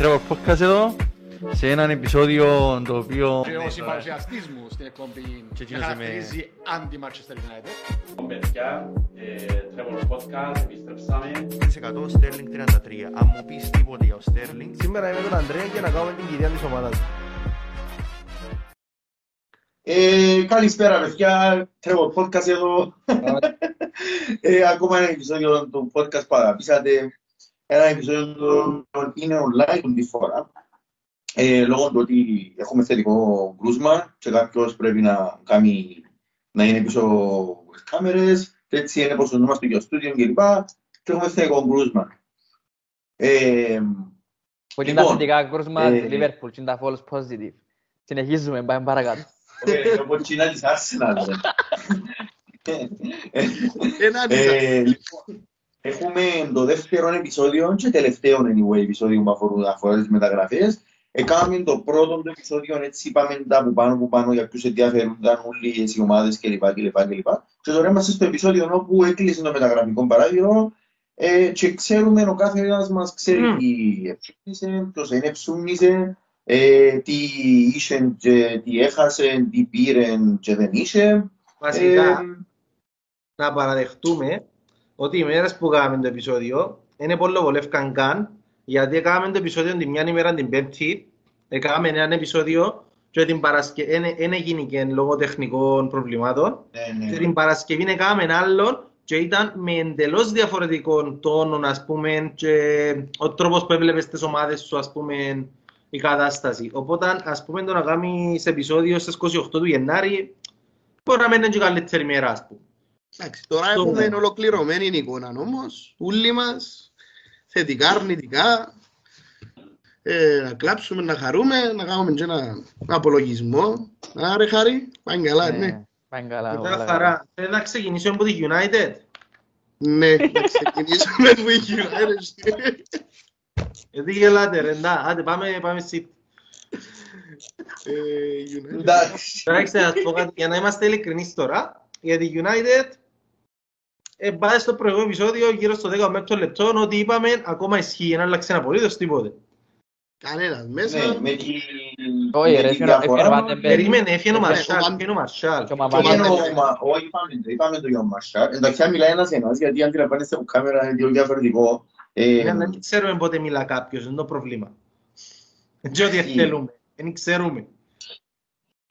Τρέβο Podcast εδώ σε έναν επεισόδιο το οποίο... Και ο συμπαρουσιαστής μου στην εκπομπή Και εκείνος με είμαι- χαρακτηρίζει anti-Manchester United. παιδιά, ε, Trevor Podcast, επιστρέψαμε. 100 Sterling 33. Αν μου πεις τίποτε για ο Sterling, Σήμερα είμαι τον Αντρέα και να κάνουμε την κυρία της ομάδας. Ε, καλησπέρα παιδιά, Trevor Podcast εδώ. ε, ακόμα ένα επεισόδιο του podcast που αγαπήσατε. Ένα επεισόδιο το οποίο είναι online τη φορά. Ε, λόγω του ότι έχουμε θετικό κρούσμα και κάποιος πρέπει να, κάνει, να είναι πίσω από τις κάμερες και έτσι είναι πως είμαστε και στο στούντιο κλπ. Και έχουμε θετικό κρούσμα. Ε, Που είναι τα Λοιπόν, θετικά κρούσμα ε, της Liverpool, είναι τα false positive. Συνεχίζουμε, πάμε παρακάτω. ε, όπως China της Arsenal. Ένα Ε, λοιπόν, έχουμε το δεύτερο επεισόδιο και τελευταίο anyway επεισόδιο που αφορούν, αφορά τις μεταγραφές. Έκαναμε το πρώτο το επεισόδιο, έτσι είπαμε τα που πάνω που πάνω για ποιους ενδιαφέρονταν όλοι οι ομάδες κλπ. κλπ, κλπ. Και τώρα είμαστε στο επεισόδιο όπου έκλεισε το μεταγραφικό παράγυρο ε, και ξέρουμε ο κάθε ένας μας ξέρει Μμ. τι έψουνισε, ποιος δεν έψουνισε, ε, τι είχε και τι έχασε, τι πήρε και δεν είχε. Βασικά, Ε, να παραδεχτούμε ότι οι μέρες που κάναμε το επεισόδιο είναι πολύ βολεύκαν καν, γιατί έκαναμε το επεισόδιο την μια ημέρα την Πέμπτη, έκαναμε ένα επεισόδιο και την Παρασκευή, δεν έγινε και λόγω τεχνικών προβλημάτων, ναι, ναι. και την Παρασκευή έκαναμε ένα άλλο και ήταν με εντελώς διαφορετικό τόνο, ας πούμε, και ο τρόπος που έβλεπες τις ομάδες σου, ας πούμε, η κατάσταση. Οπότε, ας πούμε, το να κάνεις επεισόδιο στις 28 του Γενάρη, μπορεί να μην είναι και καλύτερη μέρα, ας πούμε. Εντάξει, τώρα Στο- έχουμε ολοκληρωμένη εικόνα όμως, όλοι μας, θετικά, αρνητικά. Ε, να κλάψουμε, να χαρούμε, να κάνουμε και ένα απολογισμό. Άρε Χαρή, πάει καλά, ναι. Ναι, Πάμε καλά. Μετά όλα καλά. χαρά. Θέλεις να ξεκινήσουμε από τη United; Ναι, να ξεκινήσουμε που έχει United. Γιατί γελάτε ρε, να, άντε πάμε, πάμε εσύ. Ε, United. Εντάξει. Εντάξει, να σου πω κάτι, για να είμαστε ειλικρινείς τώρα, για τη United, ε, πάει στο προηγούμενο επεισόδιο, γύρω στο 10 μέχρι λεπτό, ότι είπαμε, ακόμα ισχύει, δεν άλλαξε απολύτως τίποτε. Κανένας Ναι, μέσα. με τη... Όχι, με ρε, τη έφυγε ο- διαφορά- έφυγε ο Βάντεμπεργκ. Περίμενε, έφυγε ο Ε, Μαρσάλ, ο Βαν- έφυγε ο Μαρσάλ. Και ο Μα- Και ο Είπαμε Βαντεμπεργκ. το- μα- όχι, είπαμε το- είπαμε το για ο Μαρσάλ. Εντάξει, αν μιλάει ένας ένας, γιατί αν τηλεπάνεστε από κάμερα είναι λίγο διαφορετικό. Ε, Ναι, Δεν ξέρουμε πότε μιλά κάποιος, είναι το πρόβλημα. Δεν ότι Ισχύει. θέλουμε, δεν ξέρουμε.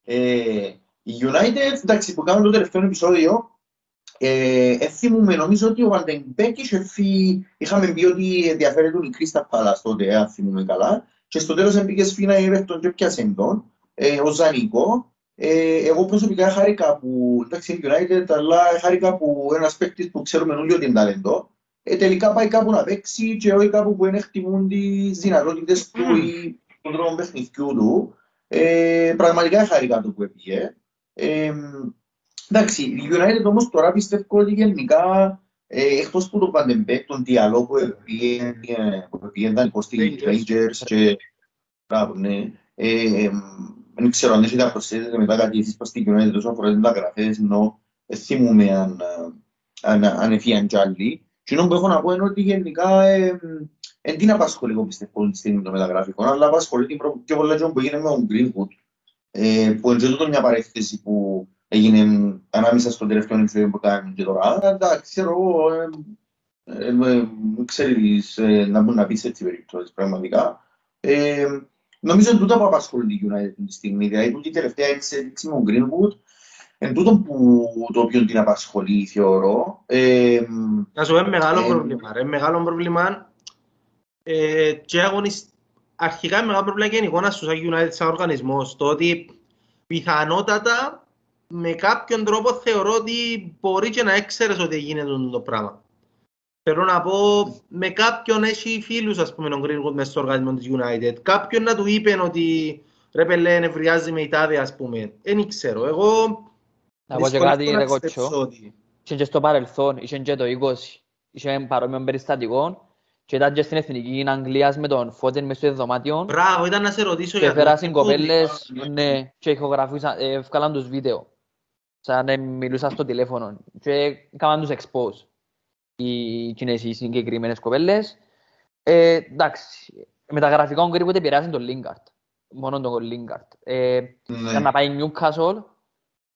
ε, η United, εντάξει, που κάνουμε το τελευταίο επεισόδιο, ε, ε, θυμούμε, νομίζω ότι ο Βαντεμπέκ είχε φύγει, είχαμε πει ότι ενδιαφέρεται η Κρίστα Παλάς τότε, αν θυμούμε καλά, και στο τέλος έμπηκες σφίνα η Everton και πιάσε τον, ε, ο Ζανίκο. Ε, εγώ προσωπικά χάρηκα που, εντάξει, είναι United, αλλά χάρηκα που ένας παίκτης που ξέρουμε όλοι ότι είναι ταλέντο, ε, τελικά πάει κάπου να παίξει και όχι κάπου που δεν εκτιμούν τις δυνατότητες του ή τον τρόπο παιχνιδιού του. Ε, πραγματικά χάρηκα το που έπηγε. Ε, εντάξει, η United όμως τώρα πιστεύω ότι γενικά ε, εκτός που το Παντεμπέκ, τον διαλόγο που έπηγε, που έπηγε ήταν στη Rangers. Rangers και μπράβο, ναι. Ε, δεν ξέρω αν έχετε να προσθέσετε μετά κάτι εσείς προς την United όσο αφορά τις μεταγραφές, ενώ δεν θυμούμαι αν, ε, αν, αν έφυγαν κι άλλοι. Και που έχω να πω είναι ότι γενικά ε, δεν την απασχολεί εγώ πιστεύω τη στιγμή το μεταγραφικό, αλλά απασχολεί την προ- πιο πολλά και που έγινε με τον Greenwood. Ε, που είναι και τούτο μια παρέκθεση που έγινε ανάμεσα στον τελευταίο επεισόδιο που κάνουμε και τώρα. Αλλά εντάξει, ξέρω εγώ, ε, ε, ε, ξέρεις ε, να μπορεί να πεις έτσι περιπτώσεις πραγματικά. Ε, νομίζω είναι τούτα που απασχολεί τη United τη στιγμή, δηλαδή τούτη η τελευταία εξέλιξη με τον Greenwood, εν τούτο που το οποίο την απασχολεί θεωρώ. Ε, Να σου πω, είναι μεγάλο Ε, πρόβλημα. ρε. Μεγάλο πρόβλημα. Ε, και αγωνισ... Αρχικά είναι μεγάλο πρόβλημα και είναι η εικόνα στους United σαν οργανισμός. Το ότι πιθανότατα με κάποιον τρόπο θεωρώ ότι μπορεί και να έξερες ότι γίνεται το πράγμα. Θέλω να πω, με κάποιον έχει φίλους, ας πούμε, τον Greenwood μες στο οργανισμό της United. Κάποιον να του είπε ότι ρε πελέ, νευριάζει με η τάδε, ας πούμε. Δεν ξέρω. Εγώ Να πω και δυσκολεύομαι κάτι, να ρε πιστέψω κότσο. ότι- Είχε και στο παρελθόν, είχε και το 20. Είχε παρόμοιο περιστατικό και ήταν και στην Εθνική Αγγλίας με τον Φώτεν μες στο δωμάτιο Μπράβο, ήταν να σε ρωτήσω και για το πέρασαν Greenwood. κοπέλες ναι, και ηχογραφούσαν, ε, ευκάλαν τους βίντεο. Σαν να μιλούσαν στο τηλέφωνο και έκαναν τους expose. Οι Κινέζοι συγκεκριμένες κοπέλες. Ε, εντάξει, Μεταγραφικό Greenwood επηρεάζει τον Lingard. Μόνο τον Lingard. Ε, Ναι. ήταν να πάει Newcastle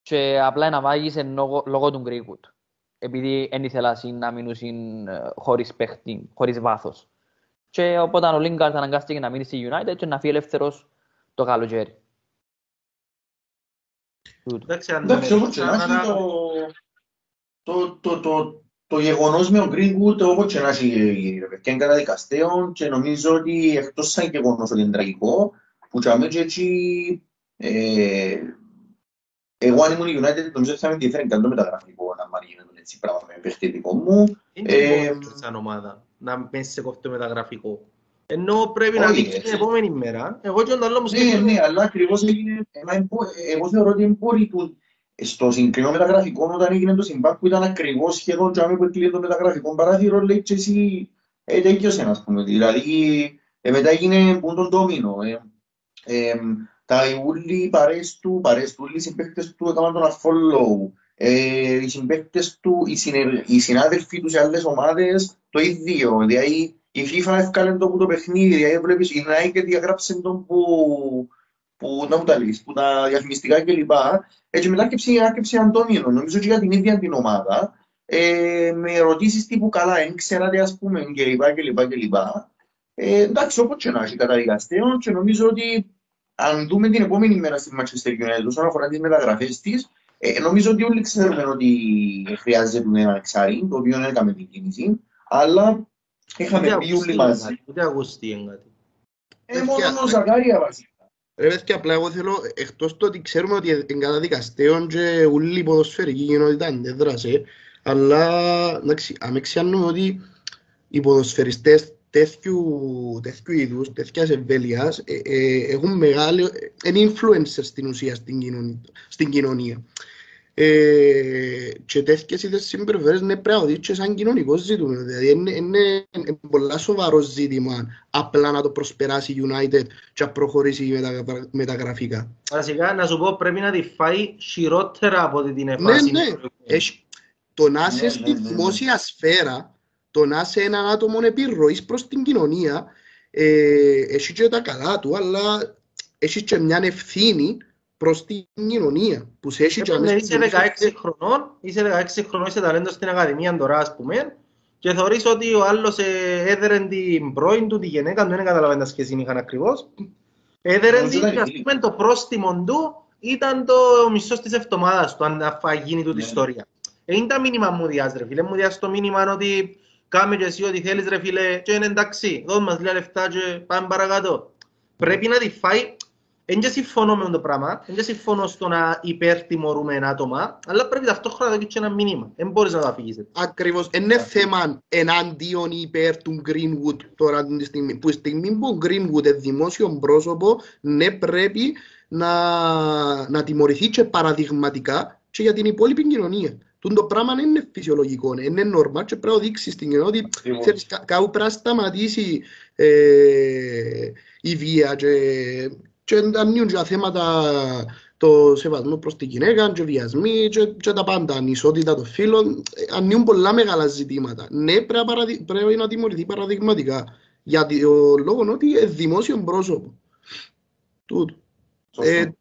και απλά να βάγεις λόγω, λόγω του Greenwood. Επειδή δεν ήθελα συν να μείνουν συν, ε, χωρίς παίχτη, χωρίς βάθος. Και οπότε ο Lingard αναγκάστηκε να μείνει στη United και να φύγει ελεύθερος το καλοκαίρι. Τούτο. Εντάξει, αν Εντάξει, δεν όπως και να έχει άρα- το, το, το, το, το γεγονός με ο Greenwood όπως και να έχει ρε παιδιά, είναι καταδικαστέων και νομίζω ότι εκτός σαν γεγονός ότι είναι τραγικό που και αμέσως έτσι ε, εγώ αν ήμουν η United νομίζω ότι θα με ενδιαφέρει καν το μεταγραφικό να μ' γίνεται έτσι πράγμα με παιχτητικό μου Είναι Ε, ε, σαν ομάδα να πέσει σε κοφτό μεταγραφικό. Ενώ πρέπει να Όχι, δείξει την έτσι. επόμενη μέρα. Εγώ και ο άλλο μου Ναι, σκέφτομαι. ναι, αλλά ακριβώς έγινε, εμά εμπο- εγώ θεωρώ ότι εμπόροι του στο συγκεκριμένο μεταγραφικό όταν έγινε το συμπάκ που ήταν ακριβώς σχεδόν και άμεσα που έκλεινε το μεταγραφικό παράθυρο λέει και εσύ ε, τέλειωσε ας πούμε δηλαδή ε, μετά έγινε που τον ντόμινο ε, ε, τα ούλοι παρέες του, παρέες του, οι συμπαίκτες του έκαναν τον unfollow ε, οι συμπαίκτες του, οι, συνεργ... οι συνάδελφοι τους σε άλλες ομάδες το ίδιο δηλαδή η FIFA έφκαλε το που το παιχνίδι δηλαδή βλέπεις η Nike διαγράψε τον που που να μου τα λύσεις, που τα διαφημιστικά κλπ. Έτσι μετά άρκεψε, άρκεψε Αντώνιο, νομίζω και για την ίδια την ομάδα, ε, με ερωτήσεις τύπου καλά, δεν ξέρατε ας πούμε κλπ. κλπ, κλπ. Ε, εντάξει, όπως και να έχει καταδικαστέων και νομίζω ότι αν δούμε την επόμενη μέρα στη Manchester United όσον αφορά τις μεταγραφές της, ε, νομίζω ότι όλοι ξέρουμε ότι χρειάζεται ένα εξάρι, το οποίο έκαμε την κίνηση, αλλά είχαμε Ούτε πει όλοι Αυγουστή μαζί. είναι κάτι, Ούτε Αυγουστή είναι κάτι. Ε, μόνο ο Ζακάρια βασικά. Ρε παιδιά, απλά εγώ θέλω, εκτός το ότι ξέρουμε ότι είναι καταδικαστέων και όλη η ποδοσφαιρική κοινότητα αντέδρασε, αλλά εντάξει, αμεξιάνουμε ότι οι ποδοσφαιριστές τέτοιου, τέτοιου είδους, τέτοιας εμβέλειας, ε, ε, έχουν μεγάλη, είναι influencers στην ουσία στην κοινωνία. Στην κοινωνία. Ε, και τέτοιες είδες συμπεριφέρειες ναι, πρέπει να δεις και σαν κοινωνικός ζήτημα. Δηλαδή είναι, είναι, είναι πολλά σοβαρό ζήτημα απλά να το προσπεράσει η United και να προχωρήσει μετα, μεταγραφικά. Βασικά, να σου πω, πρέπει να τη φάει χειρότερα από ό,τι την Ναι, εφάση. ναι. Έχει, το να είσαι Ναι, στη ναι, ναι, ναι. δημόσια σφαίρα, το να είσαι έναν άτομο επιρροής προς την κοινωνία, ε, έχει και τα καλά του, αλλά έχεις και μια ευθύνη προς την κοινωνία που σε έχει και Ναι, αμέσως είσαι 16 χρονών, είσαι 16 χρονών, είσαι ταλέντος στην Ακαδημία τώρα, ας πούμε, και θεωρείς ότι ο άλλος ε, έδερε την πρώην του, τη γυναίκα του, δεν καταλαβαίνω τα σχέση είχαν ακριβώς. Έδερε Νομίζω την, ήταν ας η- πούμε, το πρόστιμο του ήταν το μισός της εβδομάδας του, αν θα γίνει τούτη Ναι. ιστορία. Ε, είναι τα μήνυμα μου διάς, ρε φίλε. Μου διάς το μήνυμα ότι κάμε και εσύ ό,τι θέλεις, ρε φίλε, και είναι εντάξει, δώσ' μας λίγα λεφτά και πάμε παρακάτω. Πρέπει να τη φάει δεν και συμφωνώ με το πράγμα, δεν και συμφωνώ στο να υπερτιμωρούμε ένα άτομα, αλλά πρέπει ταυτόχρονα να δώσεις και ένα μήνυμα. Δεν μπορείς να το αφήγεις έτσι. Ακριβώς. Δεν είναι θέμα εναντίον ή υπέρ του Greenwood τώρα τη στιγμή. Που στη στιγμή που ο Greenwood είναι δημόσιο πρόσωπο, ναι πρέπει να, να τιμωρηθεί και παραδειγματικά και για την υπόλοιπη κοινωνία. Τούν το πράγμα δεν είναι φυσιολογικό, είναι normal και πρέπει να δείξει στην κοινότητα ότι Ακριβώς. ξέρεις, κα- κάπου πρέπει να σταματήσει ε, η βία και, και να ανοίγουν και τα θέματα το σεβασμό προς τη γυναίκα και βιασμοί και, και τα πάντα, ανισότητα των φίλων, ε, ανοίγουν πολλά μεγάλα ζητήματα. Ναι, πρέπει, να παραδει- πρέπει να τιμωρηθεί παραδειγματικά για το λόγος ότι είναι δημόσιο πρόσωπο. Τούτο. Ε, Σωστό.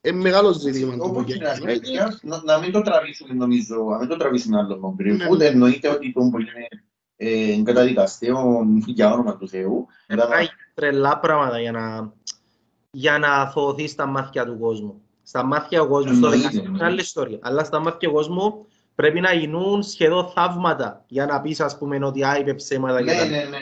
ε, μεγάλο ζήτημα το Όπως που και να γίνεται. έχει, να- να μην το τραβήσουμε νομίζω, να μην το τραβήσουμε άλλο τον Ναι, Greenwood. ναι. Εννοείται ότι τον που είναι ε, καταδικαστέο για όνομα του Θεού. Μετά να- Πάει τρελά πράγματα για να, για να θωωθεί στα μάτια του κόσμου. Στα μάτια του κόσμου, στο Εννοείται, δικαστήριο είναι εννοείται. άλλη ιστορία. Αλλά στα μάτια του κόσμου πρέπει να γίνουν σχεδόν θαύματα για να πεις, ας πούμε, ότι α, είπε ψέματα Ναι, και τα ναι, ναι.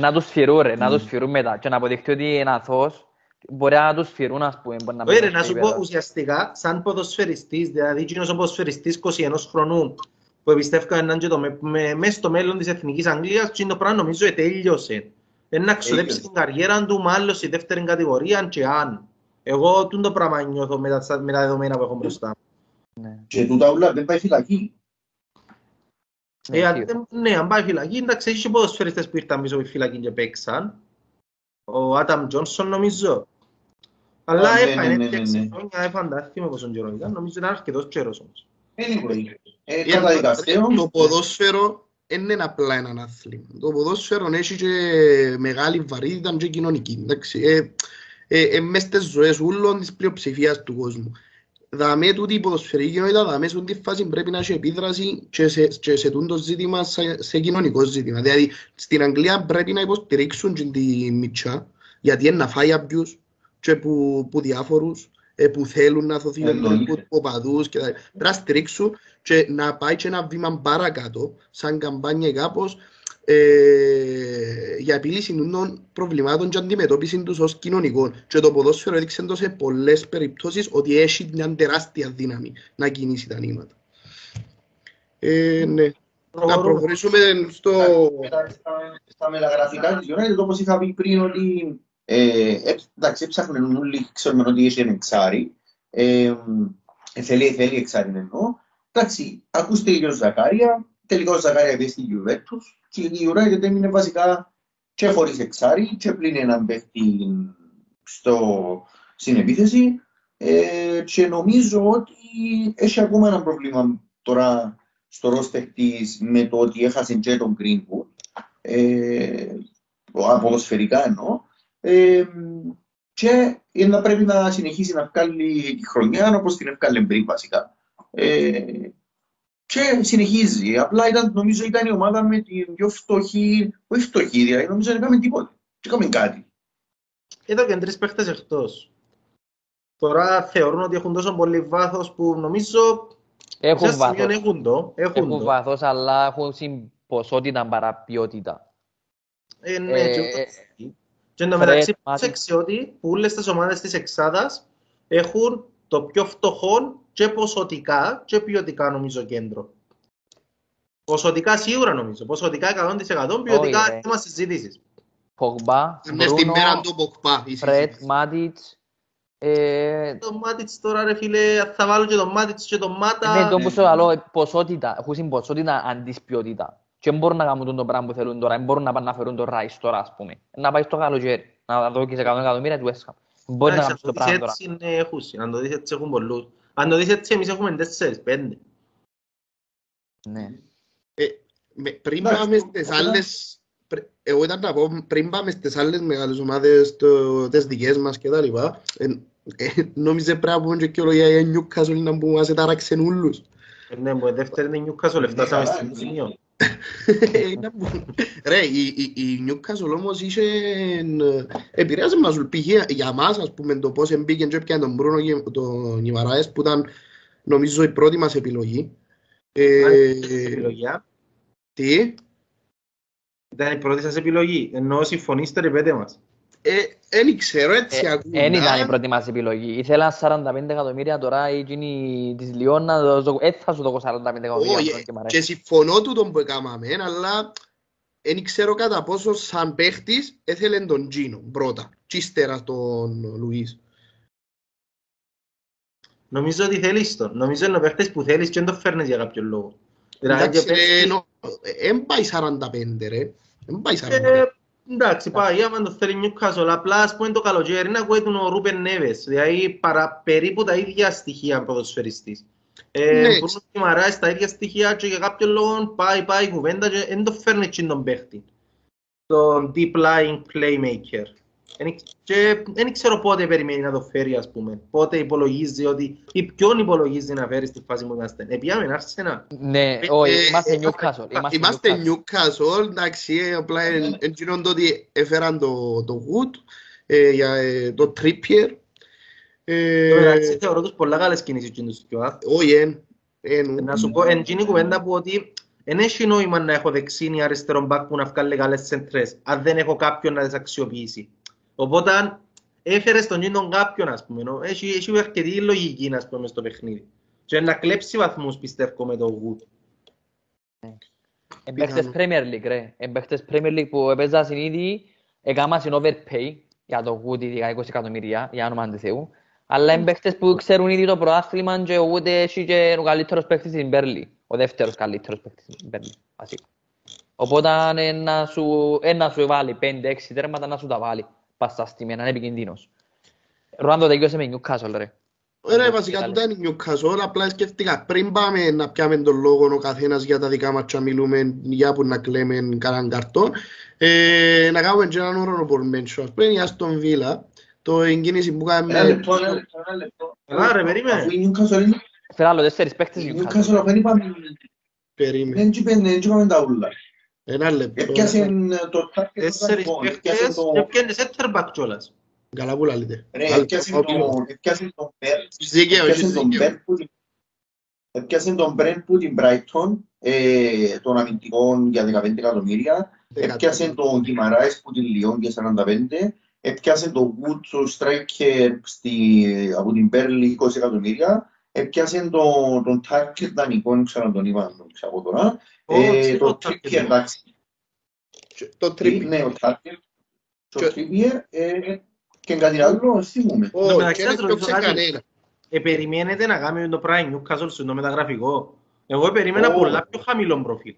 Να τους φυρούν ρε, να Mm. τους φυρούν μετά και να αποδειχτεί ότι είναι αθώος. Μπορεί να τους φυρούν ας πούμε. μπορεί να Ωραία, μπουν να στα σου πω επίπεδα. ουσιαστικά, σαν ποδοσφαιριστής, δηλαδή εκείνος ο ποδοσφαιριστής 21 χρονών που εμπιστεύκαν έναν και το με, με, μες στο μέλλον της Εθνικής Αγγλίας, και το πράγμα νομίζω ετέλειωσε. Δεν να ξοδέψει Τέλειωσε. την καριέρα του μάλλον στη δεύτερη κατηγορία και αν. Εγώ τούν το πράγμα νιώθω με τα, με τα δεδομένα που έχω μπροστά. Ναι. Και τούτα όλα δεν πάει φυλακή. Ναι, Ε, αν- σίγουρα. ναι, αν πάει φυλακή, εντάξει, έχει και ποδοσφαιριστές που ήρθαν πίσω από τη φυλακή και παίξαν. Ο Άταμ Τζόνσον νομίζω. Αλλά Α, ναι, έφανε ναι, ναι, και ναι, έξι ναι. χρόνια, έφανταστεί με πόσον καιρό ήταν. Νομίζω ήταν αρκετός καιρός όμως. Anyway, ε, Ε, καταδικαστέο. Το ποδόσφαιρο δεν είναι απλά ένα άθλημα. Το ποδόσφαιρο έχει και μεγάλη βαρύτητα και κοινωνική. Εντάξει, ε, ε, ε, μες στις ζωές όλων της πλειοψηφίας του κόσμου. Δαμέ τούτη η ποδοσφαιρική κοινότητα, δαμέ σε τούτη φάση πρέπει να έχει επίδραση και σε, και σε τούτο ζήτημα, σε, σε κοινωνικό ζήτημα. Δηλαδή, στην Αγγλία πρέπει να υποστηρίξουν και τη μητσά, γιατί είναι να φάει abuse και που, που διάφορους ε, που θέλουν να δοθεί Εννοείται. από οπαδούς και τα- πρέπει να στηρίξουν και να πάει και ένα βήμα παρακάτω, σαν καμπάνια κάπως, ε, για επίλυση των προβλημάτων και αντιμετώπιση τους ως κοινωνικών. Και το ποδόσφαιρο έδειξε το σε πολλές περιπτώσεις ότι έχει μια τεράστια δύναμη να κινήσει τα νήματα. Ε, ναι. Να προχωρήσουμε στο... Μετά στα- Στα μεταγραφικά της United, όπως είχα πει πριν, ότι ε, ε, εντάξει, έψαχναν όλοι, ξέρουμε ότι έχει ένα εξάρι. Ε, ε, θέλει, θέλει εξάρι εννοώ. Εντάξει, ακούστε και ο Ζακάρια, τελικά ο Ζακάρια πήγε στη Juventus και η United έμεινε βασικά και χωρίς εξάρι και πλην έναν παίχτη στο, στην επίθεση. Ε, και νομίζω ότι έχει ακόμα ένα πρόβλημα τώρα στο ρόστερ της με το ότι έχασε και τον Greenwood. Ε, αποδοσφαιρικά εννοώ. Ε, και να πρέπει να συνεχίσει να βγάλει τη χρονιά όπως την έβγαλε πριν βασικά. Ε, και συνεχίζει. Απλά ήταν, νομίζω ήταν η ομάδα με την πιο φτωχή, όχι φτωχή, δηλαδή νομίζω δεν έκαμε τίποτα. Δεν έκαμε κάτι. Είδα και τρεις παίχτες εκτός. Τώρα θεωρούν ότι έχουν τόσο πολύ βάθος που νομίζω Έχουν σε ένα σημείο βάθος. έχουν το. Έχουν Έχουν το. βάθος, αλλά έχουν συν ποσότητα παρά ποιότητα. Ε, ναι, Ε, και ε, ούτως. Και εν τω Φρετ, μεταξύ Μάτιτς. πρόσεξε ότι που όλες τις ομάδες της εξάδας έχουν το πιο φτωχό και ποσοτικά και ποιοτικά νομίζω κέντρο. Ποσοτικά σίγουρα νομίζω. Ποσοτικά 100% ποιοτικά Όχι, ρε. θέμα συζήτησης. Πογμπά, Είναι στη μέρα Μπρούνο, του Ποκπά. η Φρέτ, συζήτηση. Μάτιτς. Ε, Το Μάτιτς τώρα ρε φίλε, θα βάλω και τον Μάτιτς και τον Μάτα. Ναι, το που σου λέω, ποσότητα, έχουν συν ποσότητα αντί ποιότητα. Και δεν μπορούν να κάνουν το πράγμα που θέλουν τώρα, δεν μπορούν να πάνε να φέρουν το Ράις τώρα, ας πούμε. Να πάει στο καλοκαίρι, να δω και σε 100 εκατομμύρια του West Ham. Μπορεί να Εντάξει, κάνουν το αν το δεις πράγμα τώρα. έτσι είναι έχουσι. Αν το δεις έτσι έχουν πολλούς. Αν το δεις έτσι εμείς έχουμε 4-5. Ναι. Με- Πριν Εντάξει, πάμε το- στις το- άλλες... πρι- Εγώ ήταν να πω, πριν πάμε στις άλλες μεγάλες ομάδες, το- τις δικές μας και τα λοιπά, ε, ε, νόμιζε πρέπει να πούμε και κιόλα για η Newcastle να που μας ετάραξεν ούλους. Ε, Ναι, που η δεύτερη είναι η Newcastle, φτάσαμε καλά, στην ναι. σημείο. Ε, να πούμε. Ρε, η, η, η Newcastle όμως είχε... ε, Επηρέασε μας π.χ. για μας, ας πούμε, το πώς εμπήκε και έπιανε τον Μπρούνο και τον Ιβαράες, που ήταν, νομίζω, η πρώτη μας επιλογή. Ε, Επιλογή, α; τι; Ήταν η πρώτη σας επιλογή. Ενώ συμφωνήστε ρε πέτε μας. Ε, δεν ξέρω, έτσι Ε, ακούγα. Εν ήταν η πρώτη μας επιλογή. Ήθελα 45 εκατομμύρια τώρα εκείνη της Λιόν να δώσω, ε, θα σου δώσω 45 εκατομμύρια Όχι, αυτό και μ' και αρέσει. συμφωνώ του τον που έκαναμε, αλλά δεν ξέρω κατά πόσο σαν παίχτης έθελε τον Τζίνο πρώτα, και ύστερα τον Λουίς. Νομίζω ότι θέλεις τον. Νομίζω είναι ο παίχτης που θέλεις και δεν το φέρνεις για κάποιο λόγο. Δηλαδή και Εντάξει, ρε, παίχτης- ενώ- εν πάει 45 ρε, εν πάει 45. Ε, Εντάξει, πάει, άμα το θέλει Newcastle, απλά ας πούμε το καλοκαίρι να ακούει τον ο Ρούπεν Νέβες, δηλαδή παρά, περίπου τα ίδια στοιχεία ποδοσφαιριστής. Ε, Ναι. Μπρούνο Κιμαράης τα ίδια στοιχεία και για κάποιο λόγο πάει, πάει η κουβέντα και δεν το φέρνει έτσι τον παίχτη. Τον deep lying playmaker. Εν ήξ- Και δεν ξέρω πότε περιμένει να το φέρει, ας πούμε. Πότε υπολογίζει ότι, ή ποιον υπολογίζει να φέρει στη φάση που είμαστε. Επιάμε Arsenal. Ναι, Ε, όχι, ε, είμαστε ε, Newcastle. Είμαστε Είμαστε Newcastle. Newcastle, εντάξει, ε, απλά εν εν γίνον το ότι έφεραν το, το Wood, ε, για ε, το Trippier. Ε, Εν τω μεταξύ, Θεωρώ τους πολλά καλές κινήσεις και τους δυο, α. Όχι, εν, εν, Να σου πω, εν γίνει η κουβέντα που ότι δεν έχει νόημα να έχω δεξίν ή αριστερό μπακ που να βγάλει καλές σεντρές, αν δεν έχω κάποιον να τις αξιοποιήσει. Οπότε, αν έφερες τον γίνον κάποιον, ας πούμε, νο, έχει, έχει αρκετή λογική, ας πούμε, στο παιχνίδι. Και να κλέψει βαθμούς, πιστεύω, με το Wood. Εμπαίχτες Πιθανό. Premier League, ρε. Εμπαίχτες Premier League που έπαιζαν ήδη, έκαναν συν overpay για το Wood ειδικά 20 εκατομμύρια, για όνομα του Θεού. Αλλά εμπαίχτες που ξέρουν ήδη το πρωτάθλημα και ο Wood έχει και ο καλύτερος παίκτης στην Μπέρλι. Ο δεύτερος καλύτερος παίκτης στην Μπέρλι, βασικά. Οπότε ε, να σου, ε, να σου βάλει 5-6 τέρματα να σου τα βάλει. Πας στα στιγμή, να είναι επικίνδυνος. Ρουάν το τελειώσε με Newcastle, ρε. Ωραία, βασικά τούτα είναι η Newcastle, απλά σκέφτηκα πριν πάμε να πιάμε τον λόγο ο καθένας για τα δικά μας και να μιλούμε για που να κλαίμε κανέναν καρτό, ε, να κάνουμε και έναν honorable mention. Ας πούμε η Aston Villa, το εγκίνηση που Ένα κάνουμε... λεπτό, ένα λεπτό, ένα λεπτό. Καλά, ρε, περίμενε. Αφού η Newcastle είναι... Φέρε άλλο τέσσερις παίκτες Η Newcastle. Newcastle δεν είπαμε... Περίμενε. Δεν είπαμε- δεν είπαμε τα ούλα. Ένα λεπτό. Έπιασε το target Τέσσερις των λοιπόν, έπιασε παίχτες το- και πιάνε center back κιόλας. Καλά που λαλείτε. Ρε, Άλλο, έπιασε ο- το- έπιασε τον Μπέρ- Δίκαιο, έπιασε έχεις τον δίκαιο. Μπέρ που την- έπιασε τον Μπρεν που την Brighton, ε, των αμυντικών για 15 εκατομμύρια, έπιασε τον Γκυμαράης που την Λιόν για 45, έπιασε τον Wood, το striker στη- από την Μπέρλι 20 εκατομμύρια, έπιασε τον, τον Τάρκερ δανεικό, δεν ξέρω αν τον είπα, δεν ξέρω από τώρα, Ω, ε, τι το το Trippier, Tarkett. εντάξει, Το τρίπι. ναι, ο Τάρκερ, το Και- Trippier, ε, και κάτι άλλο, θυμούμαι. Εν τω Ω, μεταξύ, και να δεν σας ρωτήσω πιώψε κάτι. κανένα. Ε, περιμένετε να κάνουμε το Prime Newcastle στο μεταγραφικό. Εγώ περίμενα Ω. πολλά πιο χαμηλό προφίλ.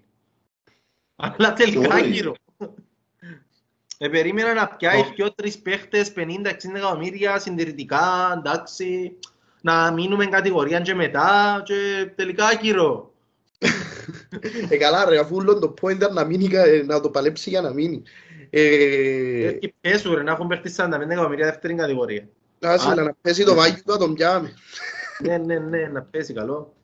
Αλλά τελικά Sorry. γύρω. Ε, περίμενα να πιάει δύο-τρεις παίχτες, 50-60 εκατομμύρια συντηρητικά, εντάξει, να μείνουμε κατηγορία και μετά και τελικά γύρω. Ε, καλά ρε, αφού όλο το point ήταν να, μείνει, κα- να το παλέψει για να μείνει. Ε, Έτσι πέσου ρε, να έχουν παίχτει 45 εκατομμύρια δεύτερη κατηγορία. άσε, Α. να πέσει το βάγιο του να τον πιάμε. Ναι, ναι, ναι, να πέσει καλό.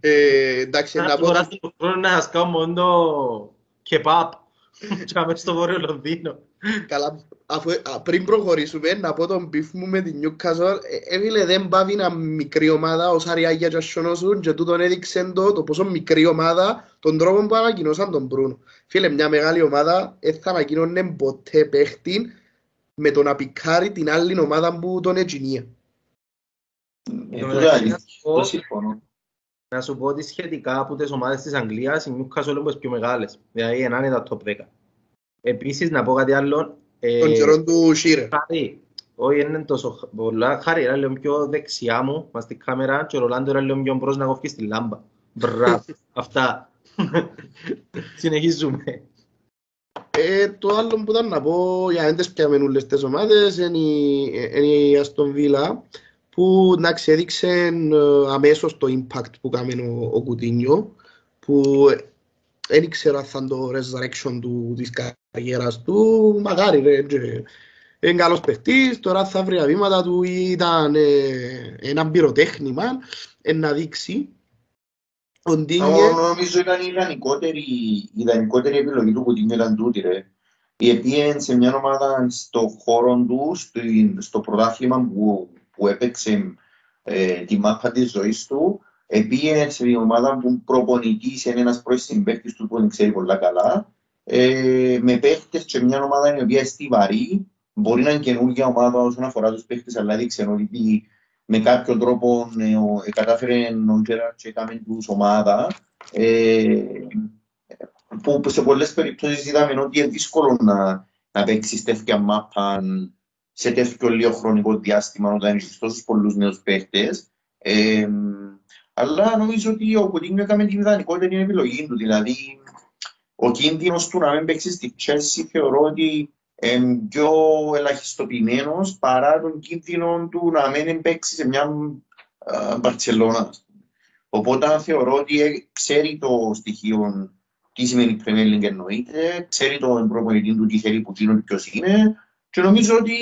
Ε, εντάξει, Να να πω... τώρα στον χρόνο να σας κάνω μόνο το κεπάπ. Και πάμε στο βόρειο Λονδίνο. Καλά, αφού, α, πριν προχωρήσουμε, να πω τον μπιφ μου με την Newcastle, ε, ε, φίλε, δεν πάβει να μικρή ομάδα, ως αριάγια και ασιονόσουν και τούτον έδειξε το, το πόσο μικρή ομάδα, τον τρόπο που ανακοινώσαν τον Μπρούνο. Φίλε, μια μεγάλη ομάδα δεν θα ανακοινώνε ποτέ παίχτη με το να πικάρει την άλλη ομάδα που τον εγκινία. Ε, το τούτο μεταξύ, αλήθεια, να σου πω- το συμφωνώ. Να σου πω ότι σχετικά από τις ομάδες της Αγγλίας, η Newcastle είναι από τις πιο μεγάλες. Δηλαδή, ενά είναι τα top 10. Επίσης, να πω κάτι άλλο. ε, Τον καιρό του Σίρε. Χάρη, όχι είναι τόσο χ- πολλά. Χάρη, είναι λίγο πιο δεξιά μου, μας στην κάμερα και ο Ρολάντο είναι λίγο πιο μπρος να κόφει στη λάμπα. Μπράβο, αυτά. Συνεχίζουμε. Ε, το άλλο που ήταν να πω για να δεν τις πιάμε όλες τις ομάδες είναι η, είναι η Aston Villa που εντάξει έδειξε ε, αμέσως το impact που κάμε ο, ο Κουτίνιο που δεν ήξερα αν θα είναι το resurrection του, της καριέρας του. Μακάρι ρε και, είναι καλός παιχτής, τώρα θα βρει τα βήματα του. Ήταν ε, ένα πυροτέχνημα ε, να δείξει. Ο Ντίνιε Εγώ νομίζω ήταν η ιδανικότερη, η ιδανικότερη επιλογή του Κουτίνιο ήταν τούτη ρε. Η οποία σε μια ομάδα στο χώρο του, στο, στο πρωτάθλημα που, που έπαιξε ε, τη μάπα της ζωής του, επήγαινε σε μια ομάδα που προπονητής είναι ένας πρώην συμπαίκτης του που τον ξέρει πολλά καλά, ε, με παίχτες σε μια ομάδα η οποία είναι στιβαρή, μπορεί να είναι καινούργια ομάδα όσον αφορά τους παίχτες, αλλά έδειξε ότι με κάποιον τρόπο ε, ο- ε, κατάφερε ο Τζέραρτ και έκαμε τους ομάδα ε, που, που σε πολλές περιπτώσεις είδαμε ότι είναι δύσκολο να, να παίξεις τέτοια μάπα σε τέτοιο λίγο χρονικό διάστημα όταν έχεις τόσους πολλούς νέους παίχτες. Ε, αλλά νομίζω ότι ο Κουτίνιο έκαμε την ιδανικότερη επιλογή του. Δηλαδή, ο κίνδυνος του να μην παίξει στη Chelsea θεωρώ ότι είναι πιο ελαχιστοποιημένος παρά τον κίνδυνο του να μην παίξει σε μια Μπαρτσελώνα. Οπότε θεωρώ ότι ε, ξέρει το στοιχείο τι σημαίνει Premier League εννοείται, ξέρει τον προπονητή του τι θέλει που γίνει ποιος είναι και νομίζω ότι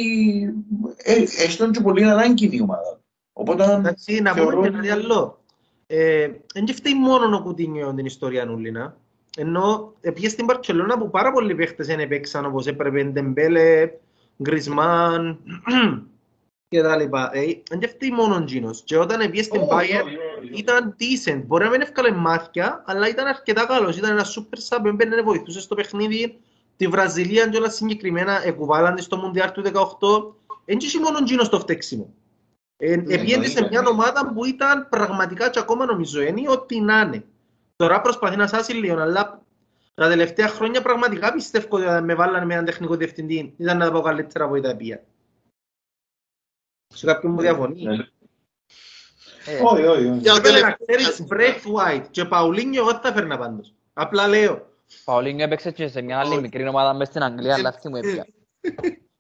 ε, έχει τον και πολύ ανάγκη η ομάδα. Οπότε Εντάξει, να πούμε θεωρώ και ότι- κάτι άλλο. Ε, Δεν και φταίει μόνο ο Κουτίνιο την ιστορία νουλίνα. Ενώ πήγε στην Παρτσελώνα που πάρα πολλοί παίχτες δεν παίξαν όπως έπρεπε Ντεμπέλε, Γκρισμάν και τα λοιπά. Ε, Δεν και φταίει μόνο ο Τζίνος. Και όταν πήγε στην Bayern ήταν decent. Μπορεί να μην έφκαλε μάτια, αλλά ήταν αρκετά καλός. Ήταν ένας super sub, έμπαινε, βοηθούσε στο παιχνίδι. Τη Βραζιλία και όλα συγκεκριμένα εκουβάλαν της στο Μουντιάρ του 18. Δεν είχε μόνο ο Τζίνος το φταίξιμο. Ε, Ναι, Επήγαινε σε εννοείται. μια ομάδα που ήταν πραγματικά και ακόμα νομίζω είναι ό,τι να είναι. Τώρα προσπαθεί να σάσει λίγο, αλλά τα τελευταία χρόνια πραγματικά πιστεύω ότι αν με βάλανε με έναν τεχνικό διευθυντή ήταν να τα πω καλύτερα από τα οποία. Σε κάποιον μου διαφωνεί. Ε, Όχι, όχι, όχι. Για Έπρεπε να τελευταία- ξέρεις Μπρέιτ White και Παουλίνιο εγώ θα φέρνα πάντως. Απλά λέω. Παολίνιο έπαιξε και σε μια άλλη μικρή ομάδα μες στην Αγγλία, αλλά αυτή μου έπια.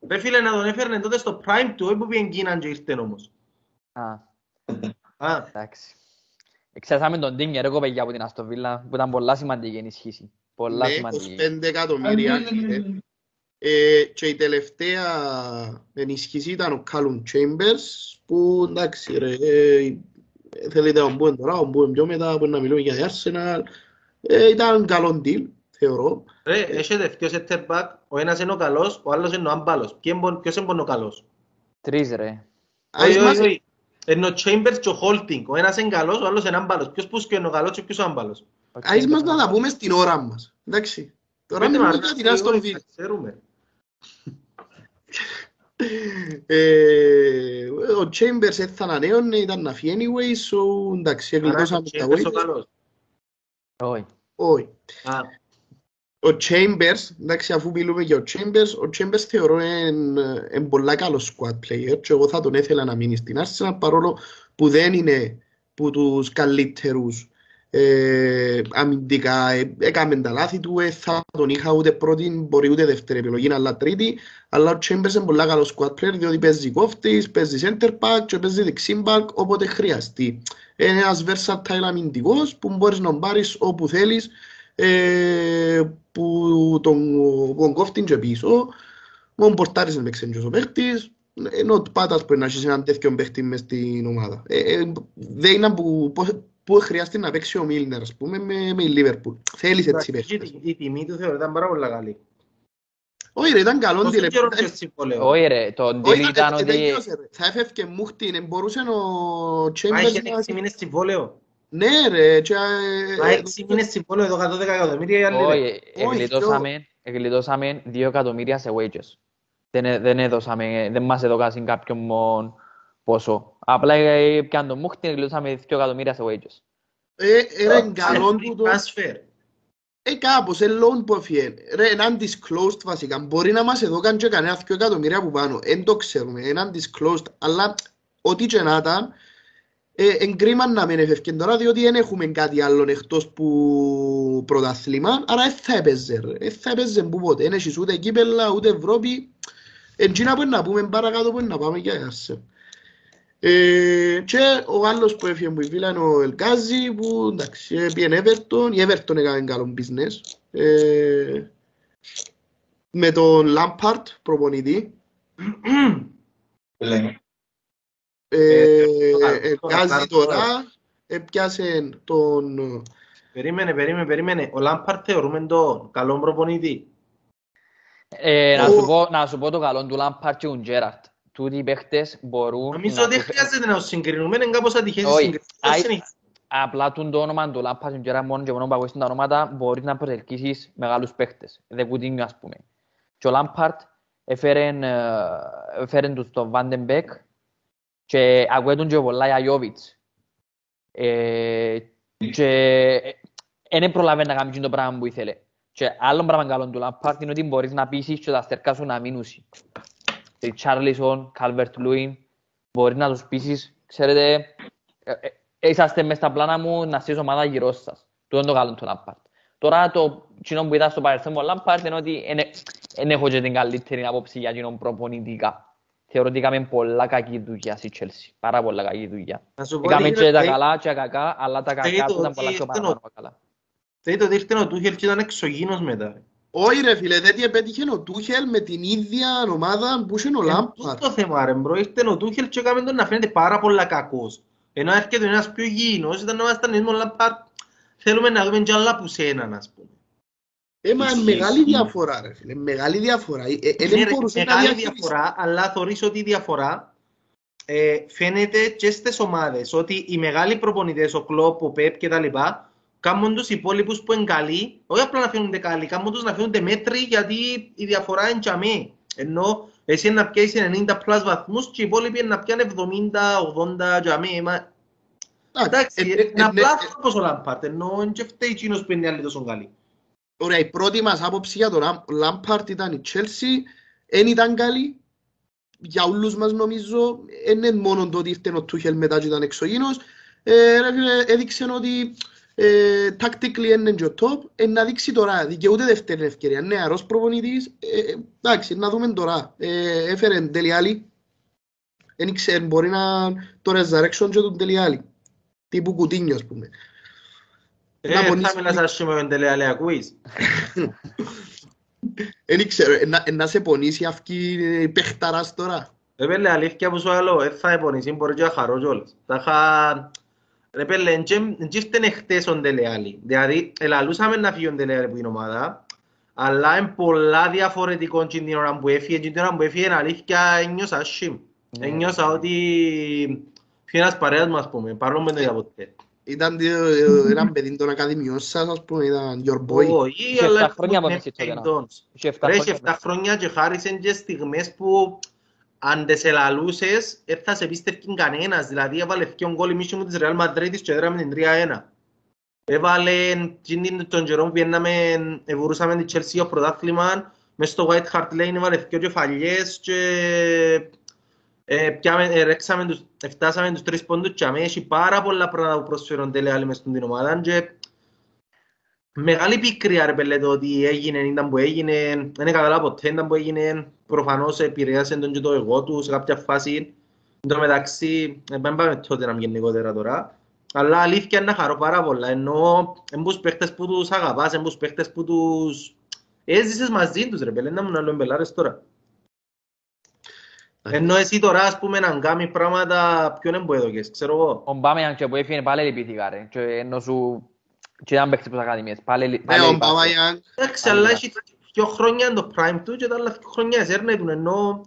Ρε φίλε να τον έφερνε τότε στο prime του, όχι που πήγαινε Κίναν και ήρθε όμως. Α. Α, Εντάξει. Εξάσαμε τον Τίνγκερ, εγώ παιδιά από την Αστοβίλα, που ήταν πολλά σημαντική ενισχύση. Πολλά Ναι, σημαντική. 25 εκατομμύρια. ε. Ε, και η τελευταία ενίσχυση ήταν ο Κάλουμ Chambers που εντάξει ρε ε, θέλετε να μπούμε τώρα, να μπούμε πιο μετά που να μιλούμε για την Arsenal ε, ήταν καλό deal θεωρώ Ρε, έχετε δύο center back, ο ένας είναι ο καλός, ο άλλος είναι ο άμπαλος. Ποιος είναι- Ποιος είναι ο καλός; Τρεις ρε. Ας Όχι, μας- όχι, όχι. Είναι ο Chambers και ο Holding. Ο ένας είναι καλός, ο άλλος είναι άμπαλος. Ποιος που είναι ο καλός και ποιος ο άμπαλος. Ο ας μας Chambers- να τα πούμε στην ώρα μας εντάξει τώρα Πείτε μιλούμε μας, για την Aston όχι, Villa θα Ξέρουμε. Ε, ο Chambers θα ανανέωνε, ήταν να φύγει anyway, so εντάξει, Άρα εγκλειτώσαμε ο τα Chambers ο wages. καλός. Όχι. Όχι. Α, Ο Chambers, εντάξει, αφού μιλούμε για ο Chambers, ο Chambers θεωρώ είναι πολλά καλός squad player και εγώ θα τον ήθελα να μείνει στην Arsenal παρόλο που δεν είναι που τους καλύτερους ε, αμυντικά, ε, έκαμε τα λάθη του, ε, θα τον είχα ούτε πρώτη, μπορεί ούτε δεύτερη επιλογή, αλλά τρίτη, αλλά ο Chambers είναι πολλά καλός squad player διότι παίζει κόφτης, παίζει center back και παίζει δεξί back όποτε χρειαστεί. Είναι ένας versatile αμυντικός που μπορείς να τον πάρεις όπου θέλεις ε, που τον, που τον κόφτην και πίσω. Μόνο πορτάρεις να παίξει και ο παίχτης, ενώ πάτας πρέπει να έχεις έναν τέτοιο παίχτη μες στην ομάδα. Ε, ε, δεν είναι που, που, που χρειάζεται να παίξει ο Μίλνερ, ας πούμε, με, με η Λίβερπουλ. Θέλεις έτσι εντάξει, παίχτες. η- Η τιμή του θεωρώ ήταν πάρα πολύ καλή. Όχι ρε, ήταν καλό Πόσο deal. καιρό Ε, και συμβόλαιο. Όχι ρε, το deal όχι, ήταν ε, ε, ότι... τελείωσε, ρε. Θα έφευκε μούχτην, ε, μπορούσε ο Α, Chambers είχε να... έξι μήνες συμβόλαιο. Ναι ρε, και, ε, Α, ε, έξι μήνες συμβόλαιο, εδώ 110 εκατομμύρια οι άλλοι. ρε. Όχι, Όχι, εγλιτώσαμε, εγλιτώσαμε δύο εκατομμύρια σε wages. Δεν, ε- δεν έδωσαμε, δεν μας έδωκαν κάποιον μόνο ποσό. Απλά ε, πιάνε το μούχτη, εγλιτώσαμε δύο εκατομμύρια σε wages. ε, ε, ρε, καλό Free του το... transfer. Ε, κάπως, ε, loan που έφυγε. Ρε, είναι undisclosed βασικά. Μπορεί να μας έδωκαν και κανένα δυο εκατομμύρια που πάνω. Δεν το ξέρουμε. Είναι undisclosed. Αλλά ό,τι και να ήταν, ε, εγκρίμα να μην έφευκε τώρα, διότι δεν έχουμε κάτι άλλο εκτός που πρωταθλήμα. Άρα δεν θα έπαιζε. ρε. Δεν θα έπαιζε που ποτέ. Δεν έχεις ούτε κύπελα, ούτε Ευρώπη. Εντζίνα που είναι να πούμε παρακάτω που είναι να πάμε για Άρσεν. Ε, και ο άλλος που έφυγε που η Βίλα είναι ο Ελγκάζη που εντάξει ε, πήγαινε Everton, η Everton έκανε καλό business ε, με τον Lampard προπονητή Λέμε. Ε, το καλό, το Ελγκάζη καλό. τώρα έπιασε τον Περίμενε, περίμενε, περίμενε. Ο Λάμπαρτ θεωρούμε το καλό προπονητή. Ε, να, Ο- σου πω, να σου πω το καλό του Λάμπαρτ και του Τζέραρτ. Τούτοι οι παίχτες μπορούν Νομίζω να ότι τους- χρειάζεται να τους συγκρινούμε, είναι κάπως ατυχές οι Όχι. συγκρίσεις. Α, Ας συνεχίσουμε. Απλά τούν το όνομα του Λάμπαρτ και του Τζέραρτ μόνο και μόνο που ακούσεις τα ονόματα μπορείς να προσελκύσεις μεγάλους παίχτες. Δεν Κουτίνιο ας πούμε. Και ο Λάμπαρτ έφερε, ε, έφερε τους τον Βάντεν Μπεκ και ακούγεται και πολλά για Ιώβιτς. Ε, και δεν προλαβαίνει να κάνει το πράγμα που ήθελε. Και άλλο πράγμα καλό του Λάμπαρτ είναι ότι μπορείς να πείσεις και τα στερκά σου να μείνουν. Ρισάρλισον, Κάλβερτ Λούιν, μπορείς να τους πείσεις, ξέρετε, ε, ε, είσαστε μες στα πλάνα μου να στήσω ομάδα γύρω σας. Το είναι το καλό του Λάμπαρτ. Τώρα το κακό που είδα στο παρελθόν μου ο Λάμπαρτ είναι ότι δεν έχω και την καλύτερη άποψη για κείνον προπονητικά. Θεωρώ ότι έκαμε πολλά κακή δουλειά στη Chelsea. Πάρα πολλά κακή δουλειά. Να σου πω Έκαμε ότι και τα ήρθε- καλά και τα κακά, αλλά τα κακά το που ήταν ότι πολλά πιο ήρθε παραπάνω ο- καλά. Θέλετε ότι ήρθε ο Τούχελ και ήταν εξωγήινος μετά. ρε. όχι ρε φίλε, δεν επέτυχε ο Τούχελ με την ίδια ομάδα που είχε ο Ε, Λάμπαρτ. τούτο το θέμα ρε μπρο, ήρθε ο Τούχελ και έκαμε τον να φαίνεται πάρα πολλά κακός. Ενώ έρχεται ένας πιο υγιεινός, ήταν να ήμασταν εμείς με ο Λαμπάρτ. Θέλουμε να δούμε και άλλα που σέναν, ας πούμε. Ε, μα Ισχύει, μεγάλη ισχύει. διαφορά ρε φίλε, μεγάλη διαφορά. Ε, ε, Είναι δεν ρε, μπορούσε να μεγάλη διαχειριστεί. διαφορά, αλλά θεωρείς ότι η διαφορά ε, φαίνεται και στις ομάδες. Ότι οι μεγάλοι προπονητές, ο Κλόπ, ο Πεπ και τα λοιπά, κάνουν τους υπόλοιπους που είναι καλοί, όχι απλά να φαίνονται καλοί, κάνουν τους να φαίνονται μέτροι γιατί η διαφορά είναι τζιαμαί. Ενώ εσύ είναι να πιάσεις 90 plus βαθμούς και οι υπόλοιποι είναι να πιάνε 70-80 τζιαμαί. Μα, εντάξει, ε, ε, είναι ε, απλά ε, άνθρωπος ο Λάμπαρτ, ενώ δεν και φταίει εκείνος που είναι οι άλλοι τόσο καλοί. Ωραία, η πρώτη μας άποψη για τον Λαμ- Λάμπαρτ ήταν η Chelsea, δεν ήταν καλή, για όλους μας νομίζω, δεν είναι μόνο το ότι ήρθε ο Τούχελ μετά και ήταν εξωγήινος, ε, ρε φίλε, έδειξε ότι ε, tactically είναι και ο top, ε, να δείξει τώρα, δικαιούται δεύτερη ευκαιρία, νεαρός προπονητής, ε, ε, εντάξει, να δούμε τώρα, ε, έφερε εν τέλει άλλη, Δεν ήξερε, μπορεί να το resurrection και τον τελειάλη. Τύπου κουτίνιο, ας πούμε. Ε, Να θα πονήσει- μιλάς ας πούμε με τελεία, λέει, ακούεις. Δεν ήξερε, ε, να- ε, να σε πονήσει αυκή ε, παιχταράς τώρα. Ρε πέλε, αλήθεια που σου άλλο, δεν θα επονήσει, μπορεί και να χαρώ κιόλας. Θα είχα... Ρε πέλε, εν και ήρθεν χτες ο Ντελεάλη. Δηλαδή, ελαλούσαμε να φύγει ο Ντελεάλη από την ομάδα, αλλά είναι πολλά διαφορετικό και την ώρα που έφυγε. Και την ώρα που έφυγε, αλήθεια, ένιωσα άσχημ. Ναι. Ένιωσα ότι φύγει ένας παρέας μου, ας πούμε, παρόλο που δεν το είδα ποτέ. Ήταν ε, έναν παιδί των ακαδημιών σας, ας πούμε, ήταν your boy. Όχι, Είχε αλλά εφτά χρόνια από είναι Μέση τότε, να. εντός. Είχε εφτά Ρε, είχε χρόνια. 7 χρόνια και χάρισαν και στιγμές που αν τες ελαλούσες, δεν θα σε πίστευκε κανένας. Δηλαδή έβαλε δύο γκολ η μίσιο μου της Ρεάλ Μαδρίτης και έδραμε την 3-1. Έβαλε εκείνη τον καιρό που πιέναμε, ευουρούσαμε την Chelsea ο πρωτάθλημα, μες στο White Hart Lane έβαλε δύο κεφαλιές και ε, πιάμε, ε, ρέξαμε τους, φτάσαμε τους τρεις πόντους και αμέ, έχει πάρα πολλά πράγματα που προσφέρουν τελεάλη μες στην ομάδα και Μεγάλη πίκρια ρε πέλε το ότι έγινε, ήταν που έγινε, δεν καταλάβα ποτέ ήταν που έγινε, προφανώς επηρέασε τον και το εγώ τους σε κάποια φάση. Εν τω μεταξύ, ε, δεν πάμε τότε να μην γενικότερα τώρα, αλλά αλήθεια είναι να χαρώ πάρα πολλά, ενώ εμπούς παίχτες που τους αγαπάς, εμπούς παίχτες που τους έζησες μαζί τους ρε πέλε, να μου άλλο μπελάρες τώρα. Ενώ εσύ τώρα ας πούμε να κάνεις πράγματα ποιον εμπόεδοκες, ξέρω εγώ. Ο Μπάμεαν και που έφυγε πάλι λυπήθηκα ρε. Και ενώ σου... Και ήταν παίκτης από τις ακαδημίες. Πάλι λυ- Ναι, πάλι ο λυπάσαι. Μπαμαγιάν, Εντάξει, αλλά έχει δύο χρόνια το prime του και τα άλλα δύο χρόνια εσέρνε του, ενώ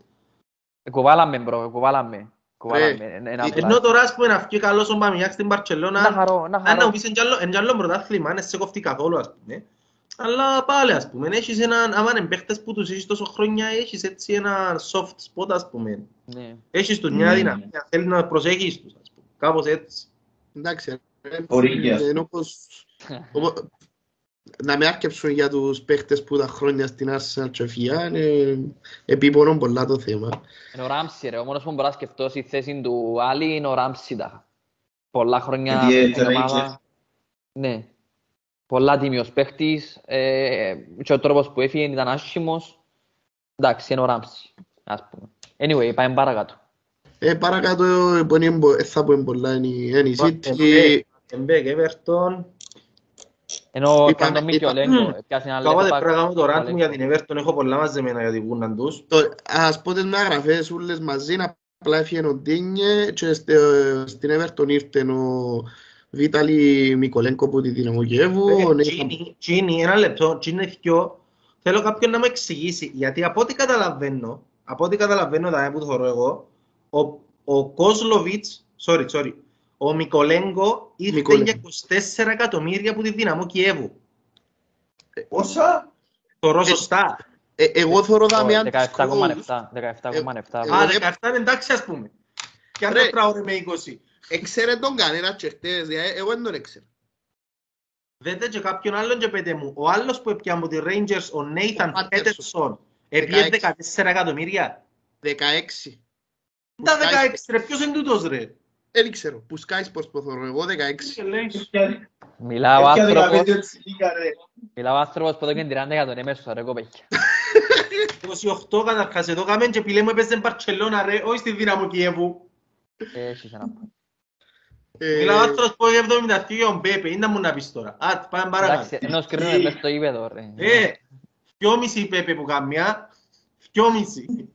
Κουβάλαμε μπρο, κουβάλαμε. Κουβάλαμε. Ρε, Ένα ε, απλά. Ενώ τώρα ας πούμε να βγει καλός ο Μπαμιάκ στην Να Μπαρτσελώνα, χαρώ, να αν να χαρώ. μου πεις εν κι άλλο- εν κι άλλο πρωτάθλημα, δεν σε κοφτεί καθόλου ας πούμε. Αλλά πάλι ας πούμε, έχεις έναν, άμα είναι παίχτες που τους έχεις τόσο χρόνια, έχεις έτσι ένα soft spot ας πούμε. Ναι. Έχεις τους μια Mm. δυναμία, θέλεις να προσέχεις τους ας πούμε, κάπως έτσι. εντάξει, ρε, Ορίγια. είναι όπως- όπως- να με άρκεψουν για τους παίχτες που τα χρόνια στην Arsenal και φύγαν, ε, επίπονο πολλά το θέμα. Είναι ο Ράμψι ρε, ο μόνος που μπορώ να σκεφτώ στη θέση του Άλλη είναι ο Ράμψι τα. Πολλά χρόνια Γιατί στην έτσι ομάδα. Ναι. Πολλά τίμιος παίχτης ε, και ο τρόπος που έφυγε ήταν άσχημος. Εντάξει, είναι ο Ράμψι, ας πούμε. Anyway, πάμε παρακάτω. Ε, παρακάτω, ε, που είναι μπο- ε, θα πούμε πολλά, είναι η- είναι η City, Εμπέ, Εμπέ και Everton. Ενώ Είπαμε- πιάνε τον Μικιολέγκο, πιάσε ένα Κάποτε left back, πρέπει να κάνω το rant μου για Μικιολέγκο. την Everton, έχω πολλά μαζεμένα για την κούναν τους. Το- Ας πω τις μεταγραφές όλες μαζί, να απλά έφυγε ο Ντίνιε και στε- στην Everton ήρθε ο Βίταλη Μικολέγκο που τη Δυναμό Κιέβου, ο Νέιθαν- Τζίνι, Τζίνι, ένα λεπτό, Τζίνι θκιο. Θέλω κάποιον να μου εξηγήσει, γιατί από ό,τι καταλαβαίνω, από ό,τι καταλαβαίνω τα που θεωρώ εγώ, ο, ο Κόσλοβιτς, sorry, sorry, ο Μικολέγκο ήρθε Μικολέγκο. για 24 εκατομμύρια από τη Δυναμό Κιέβου. Πόσα; Θωρώ Ε, σωστά. Ε, εγώ θεωρώ δάμε αν τους 17,7. 17,7. εγώ Α, δεν- 17 είναι εντάξει ας πούμε. Και αν Ρε. το τραώρε με 20. Εξέρε τον κανένα και χτες, δηλαδή, εγώ δεν τον έξερα. Δέτε και κάποιον άλλον και πέτε μου. Ο άλλος που έπια από τη Rangers, ο Nathan Patterson. Πέτερσον, έπιε 16. 14 εκατομμύρια. 16. Τα Sky 16 ρε, ποιος είναι τούτος ρε. Δεν ξέρω, που Sky Sports που θεωρώ εγώ 16. Και λέει, Μιλά ο Έπια άνθρωπος, 15 τσιλίκα, ρε. μιλά ο άνθρωπος που εδώ και 30 εκατομμύρια μέσα στο ρε κοπέκια. 28 καταρχάς, εδώ κάμε και πιλέ μου έπαιζε Μπαρτσελώνα ρε, όχι στη Δύναμο Κιέβου. Έχεις ένα πράγμα. Ε, Μιλά ο άνθρωπος που έχει 72 για τον Πέπε, είναι να μου να πεις τώρα. Α, πάμε παρακάτω. Εντάξει, ενώ σκρίνουμε μέσα στο γήπεδο ρε. Ε, δυόμιση Πέπε που κάμια, δυόμιση.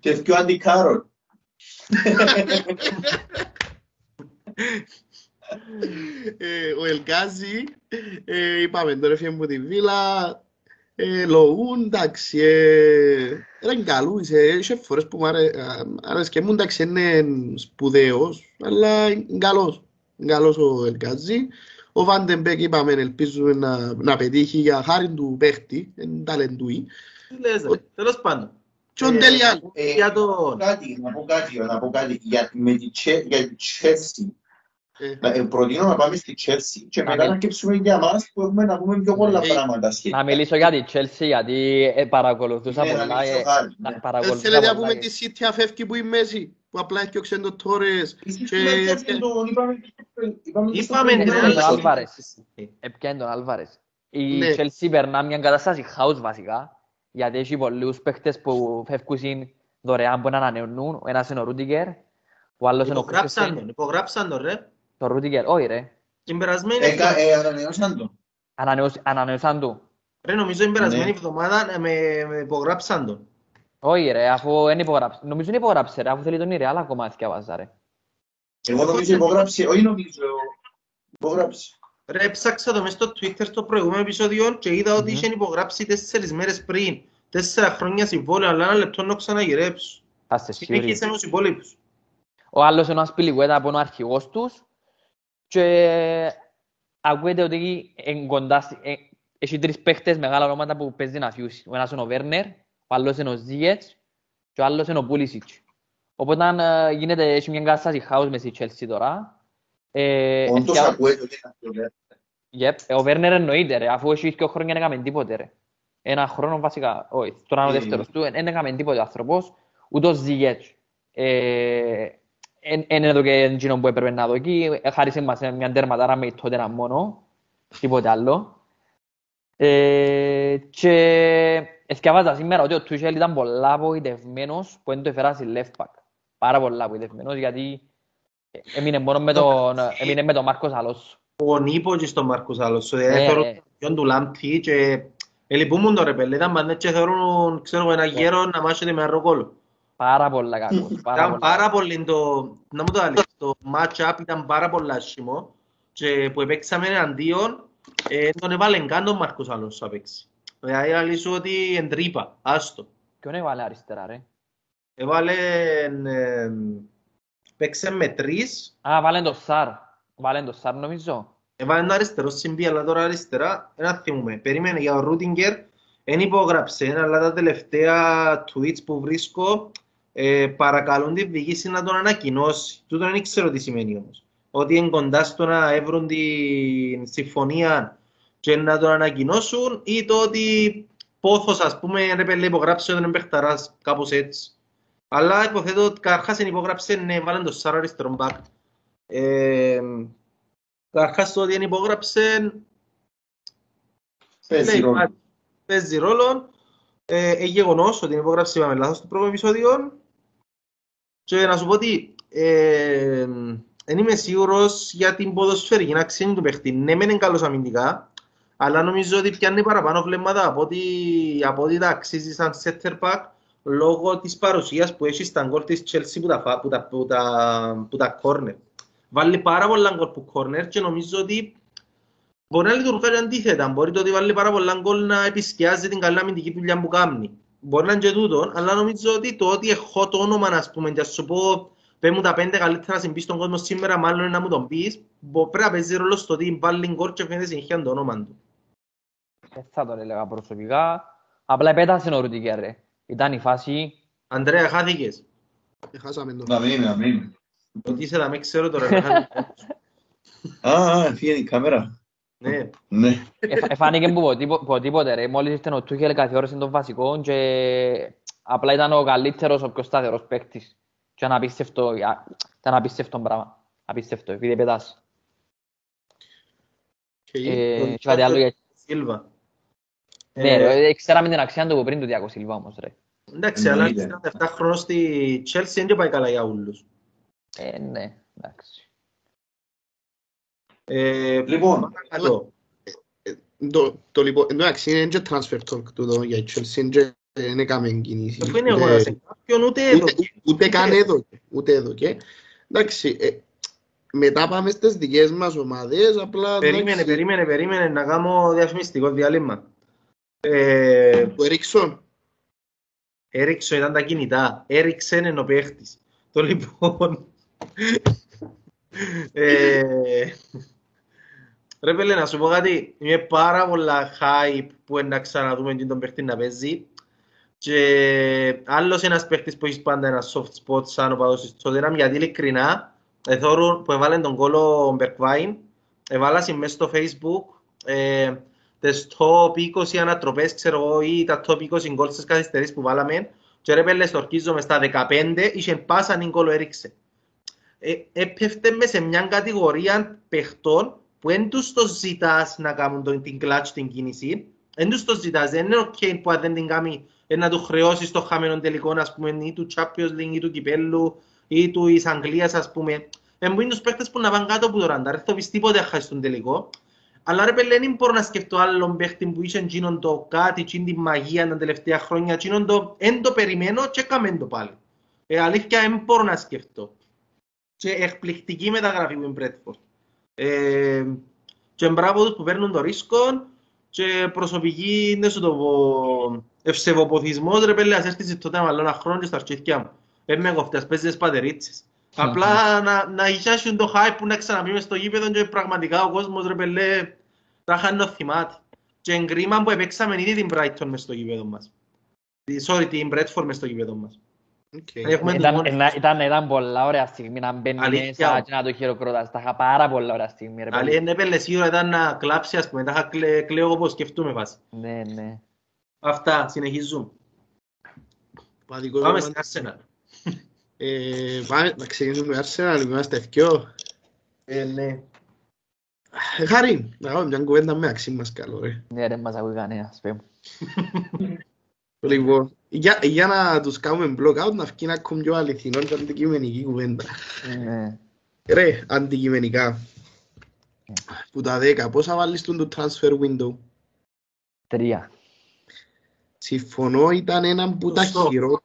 Και δυο αντικάρον. ε, ο Ελγκάζη, ε, είπαμε τώρα έφυγε από τη Βίλα, ε, Λοού, εντάξει, ε, ήταν καλούς, ε, είχε φορές που μου άρε- α, άρεσκε μου, εντάξει, είναι σπουδαίος, αλλά είναι καλός, είναι καλός ο Ελγκάζη. Ο Βάντεμπεκ είπαμε, ελπίζουμε να, να πετύχει για χάρη του παίχτη, είναι ταλεντούι. Τι λες ρε, τέλος πάντων. Και ο Ε, Ντελιάλ, Ε, Για να πω τον... κάτι, να πω κάτι, να πω κάτι. Για, με τη, Chel- για τη Chelsea. Ε, Να- ε, προτείνω να πάμε στη Chelsea και Να μετά μην- να κέψουμε για μας που έχουμε να πούμε πιο πολλά Ε, πράγματα σχετικά. Να μιλήσω για τη Chelsea γιατί ε, παρακολουθούσα Ναι, να πολλά. μιλήσω ε, κάτι, να ναι. ε, παρακολουθούσα θέλετε να πολλά, πούμε ε. τη City αφεύγει που είναι μέση, που απλά έχει οξέν το Τόρες Εσύ και... είπαμε και αυτό το- είπαμε και στο- είπαμε και στο Είπαμε προηγούμενο ναι, τον αλλά- επεισόδιο. Άλβαρες. Επιάνε τον Άλβαρες. Η Ναι. Chelsea περνά μια κατάσταση χάους βασικά, γιατί έχει πολλούς παίχτες που φεύγουν δωρεάν που να ανανεώνουν. Ο ένας είναι ο Ρούντιγκερ, ο άλλος είναι ο Υπογράψαν Κρίστενσεν. τον, υπογράψαν τον ρε. Το Ρούντιγκερ, όχι ρε. Την περασμένη Ε, εβδομάδα- κα- ε, ανανεώσαν το. Ανανεώσ- Ανανεώσαν του. Ρε, νομίζω την περασμένη Ναι. εβδομάδα ε, με, με υπογράψαν τον. Όχι ρε, αφού δεν υπογράψε. Νομίζω είναι υπογράψε ρε, αφού θέλει τον η Real ακόμα θυκευάζα ρε. Εγώ νομίζω υπογράψει, όχι νομίζω, υπογράψει. Ρε, έψαξα το μέσα στο Twitter στο προηγούμενο επεισόδιο και είδα ότι Μμμ. είχε υπογράψει τέσσερις μέρες πριν. Τέσσερα χρόνια συμβόλαιο, αλλά ένα λεπτό να ξαναγυρέψω. Θα είστε σίγουροι. Συνέχισε με τους υπόλοιπους. Ο άλλος είναι ο Ασπιλικουέτα που είναι ο αρχηγός τους και ακούεται ότι εν κοντά στη- ε, έχει τρεις παίχτες μεγάλα ονόματα που παίζει να φιούσει. Ο ένας είναι ο Βέρνερ, ο άλλος είναι ο Ζίγετς και ο άλλος είναι ο Πούλισιτς. Οπότε ε, γίνεται, έχει μια κατάσταση χάους μες στη Chelsea τώρα. Ε, Όντως εθιά- ακούεται ότι είναι αυτό, ρε. Yep. Ε, Ο Βέρνερ εννοείται ρε, αφού έχει δύο χρόνια δεν έκαμε τίποτε ρε. Ένα χρόνο βασικά, όχι, τώρα είναι ο Ε. δεύτερος του, δεν έκαμε τίποτε ο άνθρωπος, ούτε ο Ζιγέτς. Ε, εν είναι εδώ και εκείνο που έπρεπε να δω εκεί, χάρισε μας μια τερματάρα με τότε ένα μόνο, τίποτε άλλο. Ε, και εθιαβάζα σήμερα ότι ο Τούχελ ήταν πολλά απογοητευμένος που δεν το έφερα στη left back. Πάρα πολλά απογοητευμένος γιατί έμεινε μόνο με τον, έμεινε με τον Μάρκος Αλόσο. Ο Νίπο και στον Μάρκος Αλόσο. Ε, Δηλαδή ε. θεωρούν τον του Λάμπτη και ε, λυπούμουν το ρε πέλε. Ήταν πάντα και θεωρούν, ξέρω εγώ, ένα γέρο να μάσχεται με αεροκόλλο. Πάρα πολλά κακός. Πάρα Ήταν πολλά. πάρα πολύ το, να μου το αλήθεια, το match-up ήταν πάρα πολύ άσχημο και που παίξαμε εναντίον, ε, τον έβαλε καν τον Μάρκος Αλόσο να παίξει. Δηλαδή αλήθεια ότι εντρίπα, άστο. Ποιον έβαλε αριστερά ρε; Έβαλε, ε, παίξε με τρεις, Α, βάλε το Σάρ. Βάλε το Σάρ νομίζω. έβαλε ένα αριστερό συμπί, αλλά τώρα αριστερά, ένα θυμούμε. Περίμενε για ο Ρούτιγκερ, δεν υπόγραψε, αλλά τα τελευταία tweets που βρίσκω ε, παρακαλούν τη διοίκηση να τον ανακοινώσει. Τούτο δεν ξέρω τι σημαίνει όμως. Ότι είναι κοντά στο να έβρουν τη συμφωνία και να τον ανακοινώσουν ή το ότι πόθος ας πούμε ρε πέλε υπογράψε όταν είναι παιχταράς κάπως έτσι. Αλλά υποθέτω ότι καρχάς είναι υπογράψε ναι βάλαν το Σάρα αριστερό μπακ. Ε, Καρχάς το ότι είναι υπόγραψε Παίζει λέει, ρόλο. α, παίζει ρόλο. Ε, ε, γεγονός ότι είναι υπόγραψε είπαμε λάθος στο πρώτο επεισόδιο. Και να σου πω ότι ε, δεν είμαι σίγουρος για την ποδοσφαιρική αξία του παίχτη. Ναι, μεν είναι καλός αμυντικά, αλλά νομίζω ότι πιάνει παραπάνω βλέμματα από ότι, από ότι τα αξίζει σαν center back λόγω της παρουσίας που έχει στα γκολ της Chelsea που τα, φα- που τα, που τα, που τα corner. Βάλει πάρα πολλά γκολ που corner και νομίζω ότι μπορεί να λειτουργεί και αντίθετα. Μπορεί το ότι βάλει πάρα πολλά γκολ να επισκιάζει την καλή αμυντική δουλειά που κάνει. Μπορεί να είναι και τούτο, αλλά νομίζω ότι το ότι έχω το όνομα, ας πούμε, και να σου πω πέ μου τα πέντε καλύτερα συμπείς στον κόσμο σήμερα, μάλλον είναι να μου τον πεις, μπο- πρέπει να παίζει ρόλο στο ότι βάλει γκολ και φαίνεται συνέχεια το όνομα του. Δεν θα τον έλεγα προσωπικά. Απλά επέτασε ο Ρούτικερ ρε. Ήταν η φάση... Αντρέα, χάθηκες. Χάσαμε το. Να μείνει, να μείνει. Ότι είσαι θα με ξέρω τώρα. ρε, χάθηκες. Α, α, φύγει η κάμερα. Ναι. Ναι. Εφ- Εφάνηκε που ποτίπο- ποτίποτε ρε. Μόλις ήρθε ο Τούχελ καθιόρασε τον βασικό και απλά ήταν ο καλύτερος, ο πιο σταθερός παίκτης. Και ήταν απίστευτο, α, ήταν απίστευτο πράγμα. Απίστευτο, επειδή επέτασε. Ε, και κάτι άλλο για... Σίλβα. Ναι Ε, ρε, ξέραμε την αξία του από πριν του Διάκο Σιλβά όμως ρε. Εντάξει, αλλά Εννοείται. 37 χρόνος στη Chelsea δεν και πάει καλά για όλους. Ε, ναι, εντάξει. Ε, Λοιπόν, παρακαλώ. Το, το λοιπόν, εντάξει, είναι και transfer talk τούτο για η Chelsea, είναι και δεν έκαμε κίνηση. Αφού είναι Ούτε- εγώ να σε κάποιον, ούτε εδώ. ούτε, ούτε καν εδώ, ούτε εδώ και εντάξει, ε, μετά πάμε στις δικές μας ομάδες, απλά Περίμενε, εντάξει, περίμενε, περίμενε να κάνω διαφημιστικό διάλειμμα. Ε, το Έριξον, έριξε ήταν τα κινητά. Έριξε είναι ο παίχτης. Το λοιπόν... ε, ρε πέλε, να σου πω κάτι. Είμαι πάρα πολλά hype που είναι να ξαναδούμε και τον παίχτη να παίζει. Και άλλος ένας παίχτης που έχεις πάντα ένα soft spot σαν ο παδός της Tottenham, γιατί ειλικρινά εθώρουν που έβαλε τον κόλο ο Μπερκβάιν, έβαλασαν μέσα στο facebook ε, τις top 20 ανατροπές, ξέρω εγώ, ή τα top 20 γκολ στις καθυστερήσεις που βάλαμε και ρε πέλε στορκίζομαι στα 15, είχε πάσα την κόλο έριξε. Ε, έπεφτε μες σε μια κατηγορία παιχτών που δεν τους το ζητάς να κάνουν τον- την κλάτς την κίνηση, δεν τους το ζητάς, δεν είναι ok που αν δεν την κάνει ε, να του χρεώσεις το χαμένο τελικό, ας πούμε, ή του Champions League, ή του Κυπέλλου, ή του της Αγγλίας, ας πούμε. Ε, μου είναι τους παίχτες που να πάνε κάτω από το ραντάρ, δεν θα πεις τίποτε να χάσεις τον τελικό. Αλλά ρε πέλε, δεν μπορώ να σκεφτώ άλλον παίχτη που είχε εκείνον το κάτι, εκείνη τη μαγεία τα τελευταία χρόνια, εκείνον το εν το περιμένω και έκαμε το πάλι. Ε, αλήθεια, δεν μπορώ να σκεφτώ. Και εκπληκτική μεταγραφή που είναι Μπρέτφορντ. Ε, και μπράβο τους που παίρνουν το ρίσκο και προσωπική είναι σου το πω ευσεβοποθισμός ρε πέλε, ας έρθεις τότε με άλλο ένα χρόνο και στα αρχίδια μου. Ε, με κοφτές, παίζεις τις πατερίτσες. Απλά να, να ισιάσουν το hype που να ξαναπεί μες στο γήπεδο και πραγματικά ο κόσμος ρε πέλε θα χάνει το θυμάται. Και εγκρίμα που επέξαμε ήδη την Brighton μες στο γήπεδο μας. Sorry, την Bradford μες στο γήπεδο μας. Οκ. Έχουμε τους Ήταν, μόνους- ήταν, ήταν, ήταν πολλά ωραία στιγμή να μπαίνεις Αλήθεια. μέσα και να το χειροκροτάς. Τα είχα πάρα πολλά ωραία στιγμή ρε Αλλά παιδί. είναι πέλε σίγουρα ήταν να κλάψει ας πούμε, τα είχα κλε, κλαίω όπως σκεφτούμε βάση. Ναι, ναι. Αυτά, συνεχίζουμε. Παδικό Πάμε κομμάτι. στην Arsenal. Ε, Πάμε να ξεκινήσουμε με Arsenal, είμαστε ευκαιό. Ε, ναι. Ε, Χάρη, να κάνουμε μια κουβέντα με αξί μας καλό, ρε. Ναι ρε, μας ακούει κανένας. πέ μου. Λοιπόν, για, για να τους κάνουμε block out να βγει ακόμη πιο αληθινό και αντικειμενική κουβέντα. Ναι. Ρε, αντικειμενικά. Που τα 10, πόσα βάλεις τον το transfer window; Τρία. Συμφωνώ, ήταν έναν που τα χειρό.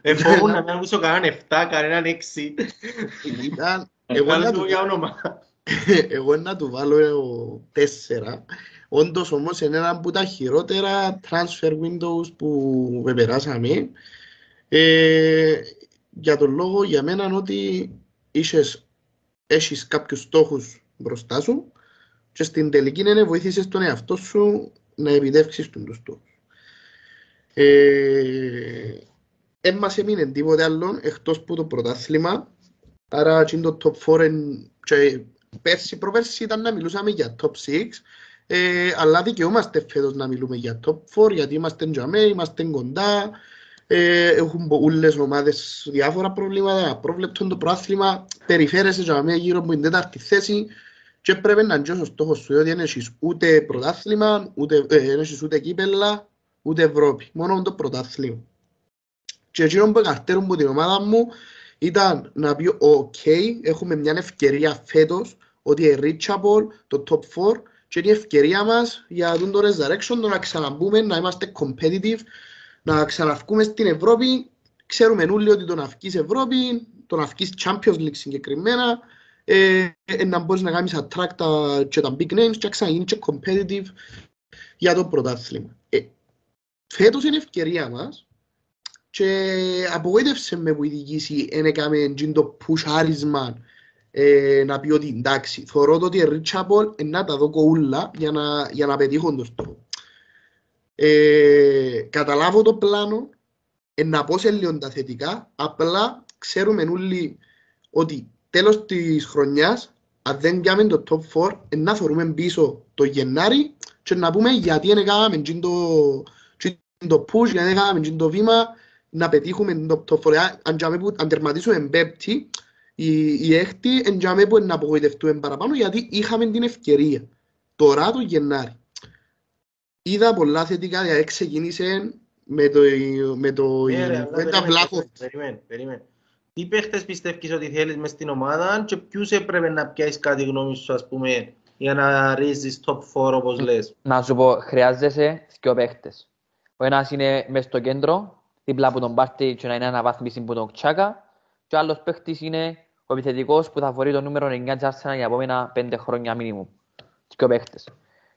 Εφόγουν να μην ακούσω κανέναν 7, κανέναν 6. Ήταν... Εγώ να του βάλω τέσσερα. Όντως όμως είναι ένα από τα χειρότερα transfer windows που περάσαμε. Ε, για τον λόγο για μένα ότι είχες, έχεις κάποιους στόχους μπροστά σου και στην τελική είναι βοήθησες τον εαυτό σου να επιτεύξεις τον τους στόχους. Ε, εν μας έμεινε τίποτε άλλο εκτός που το πρωτάθλημα άρα το top 4 και πέρσι προπέρσι ήταν να μιλούσαμε για top 6 ε, αλλά δικαιούμαστε φέτος να μιλούμε για top 4 γιατί είμαστε τζαμέ, είμαστε κοντά. Ε, έχουν πολλές ομάδες διάφορα προβλήματα, απρόβλεπτο το προάθλημα. Περιφέρεσαι τζαμέ γύρω από την τέταρτη θέση. Και πρέπει να είναι ο στόχος σου διότι δεν έχεις ούτε πρωτάθλημα, ούτε, ε, δεν έχεις ούτε κύπελα, ούτε Ευρώπη, μόνο το πρωτάθλημα. Και εκείνο που εκαρτέρουν από την ομάδα μου ήταν να πει «ΟΚ, έχουμε μια ευκαιρία φέτος ότι είναι reachable το top 4 και είναι η ευκαιρία μας για τον το resurrection το να ξαναμπούμε, να είμαστε competitive, να ξαναυκούμε στην Ευρώπη. Ξέρουμε όλοι ότι το να βγεις Ευρώπη, το να βγεις Champions League συγκεκριμένα, ε, ε, να μπορείς να κάνεις attract τα, και τα big names και να ξαναγίνεις και competitive για το πρωτάθλημα. Ε, φέτος είναι η ευκαιρία μας και απογοήτευσε με που η διοίκηση δεν έκαμε εκείνο το πουσάρισμα ε, να πει ότι εντάξει, θεωρώ το ότι είναι reachable, ε, να τα δω κοούλα για να, για να πετύχω το στόχο. Ε, καταλάβω το πλάνο, ε, να πω σε λίγο τα θετικά, απλά ξέρουμε όλοι ότι τέλος της χρονιάς, αν δεν πιάμε το top 4, ε, να θεωρούμε πίσω το Γενάρη και να πούμε γιατί δεν έκαναμε εκείνο το, εκείνο το push, γιατί δεν έκαναμε εκείνο το βήμα, να πετύχουμε το top 4. Αν- Αν, τζάμε που- αν τερματίσουμε πέμπτη, η, η έκτη, εν τζάμε που να απογοητευτούμε παραπάνω, γιατί είχαμε την ευκαιρία. Τώρα το Γενάρη. Είδα πολλά θετικά, δηλαδή ξεκίνησε με το, με το Ναι, ρε, αλλά με τα περίμενε, Βλάχοφ. Περίμενε, περίμενε. Τι παίχτες πιστεύεις ότι θέλεις μες στην ομάδα και ποιους έπρεπε να πιάσεις κάτι γνώμη σου, ας πούμε, για να ρίζεις top 4 όπως λες; Να σου πω, χρειάζεσαι δύο παίχτες. Ο ένας είναι μες στο κέντρο, δίπλα από τον Πάρτι και να είναι αναβάθμιση που τον Τσάκα. Και ο άλλος παίχτης είναι ο επιθετικός που θα φορεί το νούμερο 9 της Arsenal για επόμενα πέντε χρόνια μίνιμουμ. Δύο παίχτες.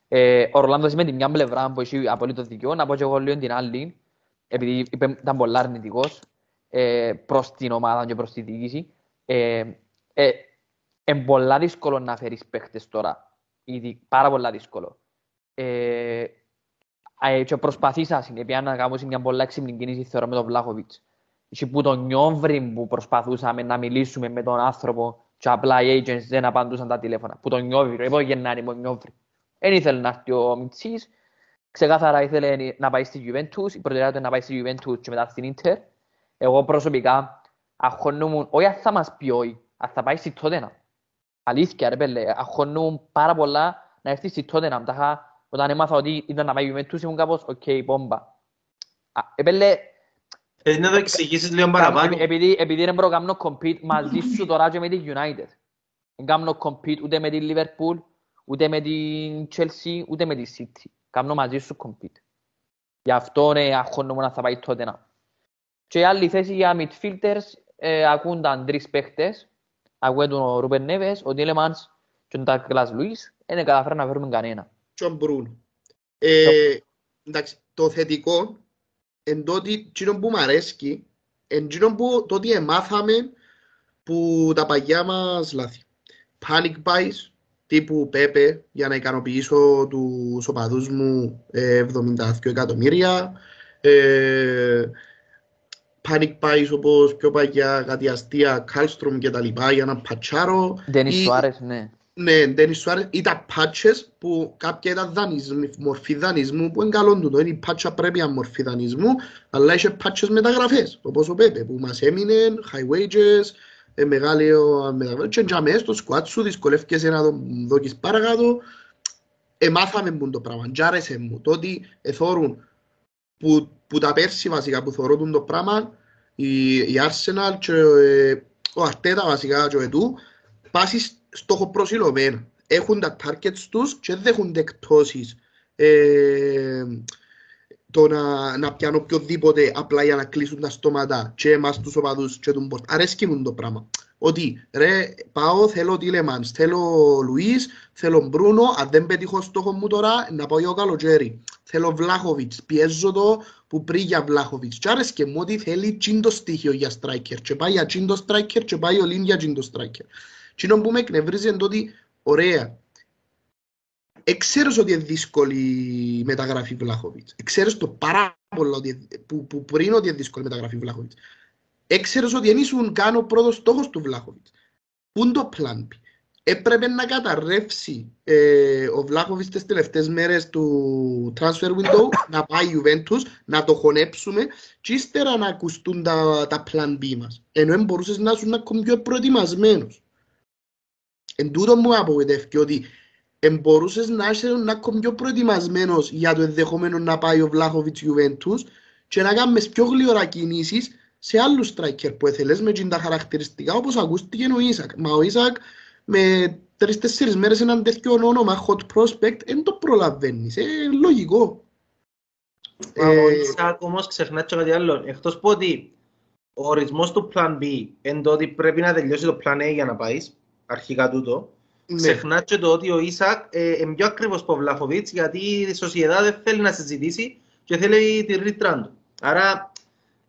Ε, ο Ρολάντος είμαι την μια πλευρά που έχει απολύτως δικαιό, να πω και εγώ λίγο την άλλη, επειδή είπε, ήταν πολύ αρνητικός ε, προς την ομάδα και προς τη διοίκηση. Ε, ε, είναι πολλά δύσκολο να φέρεις παίχτες τώρα. Ήδη, πάρα πολλά δύσκολο. Ε, ε, και προσπαθήσα συνεπεία να κάνουμε μια πολλά έξυπνη κίνηση θεωρώ με τον Βλάχοβιτς. Και που τον Νιόβρη που προσπαθούσαμε να μιλήσουμε με τον άνθρωπο και απλά οι agents δεν απαντούσαν τα τηλέφωνα. Που τον Νιόβρη, εγώ Γενάρη μου Νιόβρη. Δεν ήθελε να έρθει ο Μιτσής. Ξεκάθαρα ήθελε να πάει στη Juventus. Η προτεραιότητα είναι να πάει στη Juventus και μετά στην Inter. Εγώ προσωπικά αγχώνομαι, όχι αν θα μας πει όχι, αν θα πάει στη Tottenham. Αλήθεια ρε πελλέ, αγχώνομαι πάρα πολλά να έρθει στη Tottenham. Τα είχα- Όταν έμαθα ότι ήταν να πάει η Juventus ήμουν κάπως, οκ, πόμπα. Α, Επέλε, Θέλεις να το εξηγήσεις λίγο Κάνω- παραπάνω. επει- επειδή, επειδή δεν μπορώ να κάνω compete μαζί σου τώρα και με την United. Δεν κάνω compete ούτε με την Liverpool, ούτε με την Chelsea, ούτε με την City. Κάνω μαζί σου compete. Γι' αυτό ναι, αγχώνομαι να θα πάει τότε να. Και η άλλη θέση για midfielders ε, ακούνταν τρεις παίχτες. Ακούγεται ο Ρούπερ Νέβες, ο Τίλεμανς και ο Ντάγκλας Λουίς. Δεν καταφέραμε να φέρουμε κανένα. και ο Μπρούνο. Ε, εντάξει, το θετικό εν το ότι εκείνο που μ' αρέσκει εν εκείνο που το ότι εμάθαμε που τα παγιά μας λάθη. Panic buys τύπου Πέπε για να ικανοποιήσω τους οπαδούς μου ε, 72 εκατομμύρια. Ε, panic buys όπως πιο παγιά κάτι αστεία Κάλστρομ και τα λοιπά για να πατσάρω. Ντένις Ή- Σουάρες, ναι. Ναι, Ντένις Σουάρες ή τα patches που κάποια ήταν δανεισμ, μορφή δανεισμού που είναι καλό του. Είναι η patcha πρέπει να μορφή δανεισμού, αλλά είχε patches μεταγραφές, όπως ο Πέπε, που μας έμεινε, high wages, ε, μεγάλη ο- μεταγραφές, και για μέσα στο squad σου δυσκολεύκεσαι να το δώκεις παρακάτω. Εμάθαμε που το πράγμα, και άρεσε μου. Το ότι εθώρουν που, που τα πέρσι βασικά που θωρούν το πράγμα, η, η Arsenal και ε, ο Αρτέτα βασικά και ο Ετού, πάσει στόχο προσιλωμένα. Έχουν τα targets τους και δεν δέχονται εκτόσεις ε, το να, να πιάνω οποιοδήποτε απλά για να κλείσουν τα στόματα και εμάς τους οπαδούς και τον πόρτ. Αρέσκει μου το πράγμα. Ότι ρε πάω θέλω Τίλεμανς, θέλω Λουίς, θέλω Μπρούνο, αν δεν πετύχω στόχο μου τώρα να πάω για ο καλοκαίρι. Θέλω Βλάχοβιτς, πιέζω το που πριν για Βλάχοβιτς. Και άρεσκε μου ότι θέλει τσιν το στοιχείο για striker και πάει για τσιν το striker και πάει ο Λίν για τσιν το striker. Τι που με εκνευρίζει είναι το ότι, ωραία, εξέρεις ότι είναι δύσκολη η μεταγραφή Βλάχοβιτς. Εξέρεις το πάρα πολλά ότι, είναι- που, που πριν ότι είναι δύσκολη η μεταγραφή Βλάχοβιτς. Έξερες ότι δεν ήσουν καν ο πρώτος στόχος του Βλάχοβιτς. Πού είναι το plan B; Έπρεπε να καταρρεύσει ε, ο Βλάχοβιτς τις τελευταίες μέρες του transfer window, να πάει η Juventus, να το χωνέψουμε και ύστερα να ακουστούν τα, τα plan B μας. Ενώ δεν μπορούσες να ήσουν ακόμη πιο προετοιμασμένος. Εν τούτο μου απογοητεύει ότι εν μπορούσες να είσαι να ακόμη πιο προετοιμασμένος για το ενδεχόμενο να πάει ο Βλάχοβιτς Juventus και να κάνεις πιο γλυόρα κινήσεις σε άλλους striker που έθελες με εκείνα τα χαρακτηριστικά όπως ακούστηκε ο Ισακ. Μα ο Ισακ με τρεις-τέσσερις μέρες έναν τέτοιο όνομα hot prospect δεν το προλαβαίνεις. Ε, λογικό. Ο Ε, Ισακ όμως ξεχνά και κάτι άλλο. Εκτός που ότι ο ορισμός του Plan B είναι το ότι πρέπει να τελειώσει το Plan A για να πάεις, αρχικά τούτο. ναι. Ξεχνά και το ότι ο Ισακ ε, είναι πιο ακριβώς από ο Βλάχοβιτς γιατί η Σοσιεδά δεν θέλει να συζητήσει και θέλει τη ρήτρα του. Άρα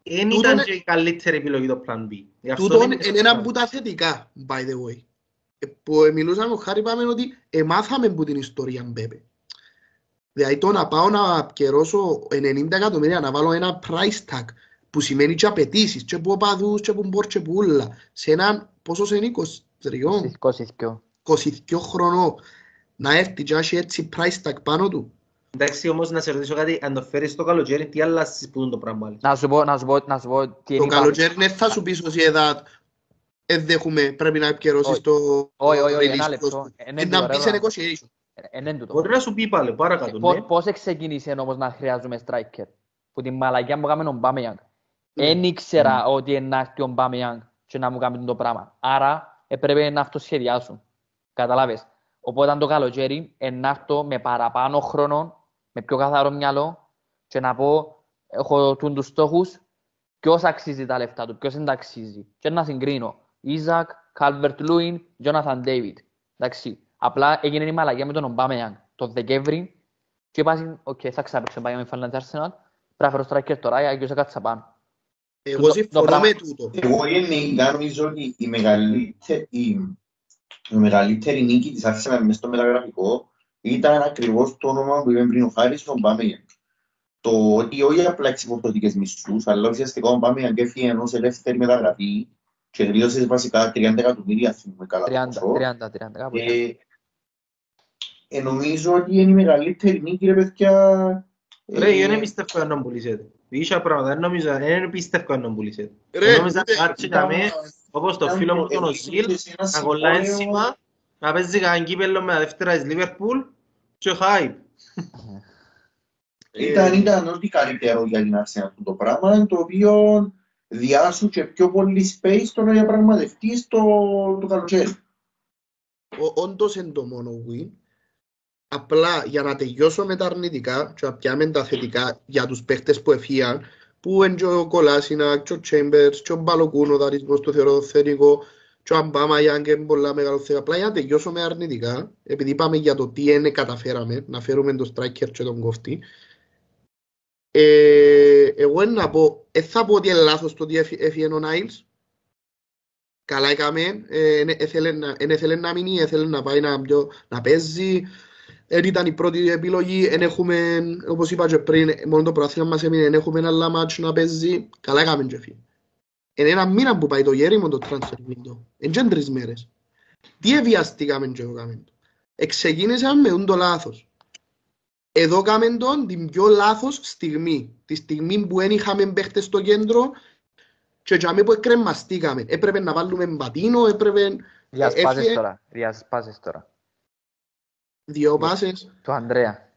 δεν Τούτο ήταν είναι- και η καλύτερη επιλογή το Plan B. Γι' αυτό Τούτο δεν είναι ένα από τα θετικά, by the way. Ε, Που ε, μιλούσαμε, ο Χάρη είπαμε ότι εμάθαμε που την ιστορία Μπέπε. Δηλαδή το να πάω να απκαιρώσω 90 εκατομμύρια, να βάλω ένα price tag που σημαίνει και απαιτήσεις, και που οπαδούς, και που μπορ, και που ούλα, σε έναν, πόσο είναι, 23, Στις 22. 22 χρονών, να έρθει και να έχει έτσι price tag πάνω του. Εντάξει όμως να σε ρωτήσω κάτι, αν το φέρεις το καλοκαίρι, τι αλλάσεις που είναι το πράγμα. άλλες. Να σου πω, να σου πω, να σου πω τι Το είναι καλοκαίρι δεν θα σου πεις Σοσιεδάδ, «Ε, δέχομαι, πρέπει να επικαιρώσεις Όχι. το Όχι, όχι, όχι, release ένα λεπτό. clause». Ε, ναι, Ε, Να τώρα, μπεις σε τώρα. negotiation. Ε, είναι τούτο. Μπορεί να σου πει πάλι, παρακάτω, Πο- ναι. Πώς ξεκίνησε όμως να χρειάζομαι striker. Που την μαλακιά που έκαμε ο Ομπάμεγιανγκ. Ναι. Δεν ήξερα ότι να έρθει ο Ομπάμεγιανγκ και να μου κάνει το πράγμα. Άρα έπρεπε να αυτοσχεδιάσουν. Καταλάβες. Οπότε το καλοκαίρι να έρθω με παραπάνω χρόνο, με πιο καθαρό μυαλό και να πω έχω τούντους στόχους ποιος αξίζει τα λεφτά του, ποιος δεν τα αξίζει. Και να συγκρίνω. Ιζακ, Κάλβερτ Λούιν, Τζόναθαν Ντέιβιτ. Εντάξει. Απλά έγινε η μαλακιά με τον Ομπάμεϊανγκ το Δεκέμβρη και είπα, οκ, θα ξαπέξω πάει με Φαλάντ Arsenal, πρέπει να φέρω striker τώρα, γιατί σε κάτσα πάνω. Εγώ Το- συμφωνώ το πράγμα- με τούτο; Εγώ γενικά νομίζω ότι η μεγαλύτερη, η, η μεγαλύτερη νίκη της Arsenal μες στο μεταγραφικό ήταν ακριβώς το όνομα που είπε πριν ο Χάρης, ο Μπάμεγεν. Το ότι όχι απλά εξυποπτωτικές μισθούς, αλλά ουσιαστικά ο Μπάμεγεν έφυγε ενός ελεύθερη μεταγραφή και γλίωσες βασικά 30 εκατομμύρια, αν θυμούμε καλά το 30, ποσό. 30, 30, κάπου εκεί. Ε, ε, νομίζω ότι είναι η μεγαλύτερη νίκη, ρε παιδιά. Ρε, Ε, εγώ δεν πιστεύω αν τον πουλήσετε. Ίσα πράγματα, δεν νομίζω, δεν πιστεύω αν τον πουλήσετε. Ρε, Νόμιζα ούτε- κάτσε ήταν- καμέ, όπως το ήταν φίλο μου το- τον ε, Οσίλ, είχε ένα να κολλάει συμφώνιο- ένσημα, να παίζει κανένα κύπελλο με τα δεύτερα της Λίβερπουλ και hype. Ήταν, ήταν ό,τι καλύτερο για την Arsenal αυτό το πράγμα, το οποίο διάσου και πιο πολύ space το να διαπραγματευτεί το, το καλοκαίρι. Ο- όντως είναι το μόνο win. Απλά για να τελειώσω με τα αρνητικά και να πιάμε τα θετικά για τους παίχτες που εφίαν, που είναι και ο Κολάσινα, και ο Τσέμπερς, και ο Μπαλοκούν, ο δανεισμός του θεωρώ θετικό, και ο Αμπάμα Γιάνγκ είναι πολλά μεγάλο θέμα. Απλά για να τελειώσω με αρνητικά, επειδή είπαμε για το τι είναι καταφέραμε, να φέρουμε τον striker και τον κόφτη, ε, εγώ είναι να πω, ε, θα πω ότι είναι λάθος το ότι έφυ- έφυγε ο Νάιλς, καλά έκαμε, ε, εν- έθελε να, εν έθελε να μείνει, έθελε να πάει να, πιο, να παίζει. Δεν ήταν η πρώτη επιλογή, εν έχουμε, όπως είπα και πριν, μόνο το προάθλημα μας έμεινε, εν έχουμε ένα άλλα μάτσο να παίζει, καλά έκαμε και φύγει. Είναι ένα μήνα που πάει το γέρι μου το transfer window, εν και τρεις μέρες. Τι εβιαστήκαμε και εδώ κάμε το. Εξεκίνησαμε με ούν το λάθος. Εδώ κάμε τον την πιο λάθος στιγμή. Τη στιγμή που δεν είχαμε παίχτες στο κέντρο και για μένα που εκκρεμαστήκαμε. Έπρεπε να βάλουμε μπατίνο, έπρεπε Διασπάζεις έφυγε. τώρα. Διασπάζεις τώρα. Δύο πάσες. Του Ανδρέα.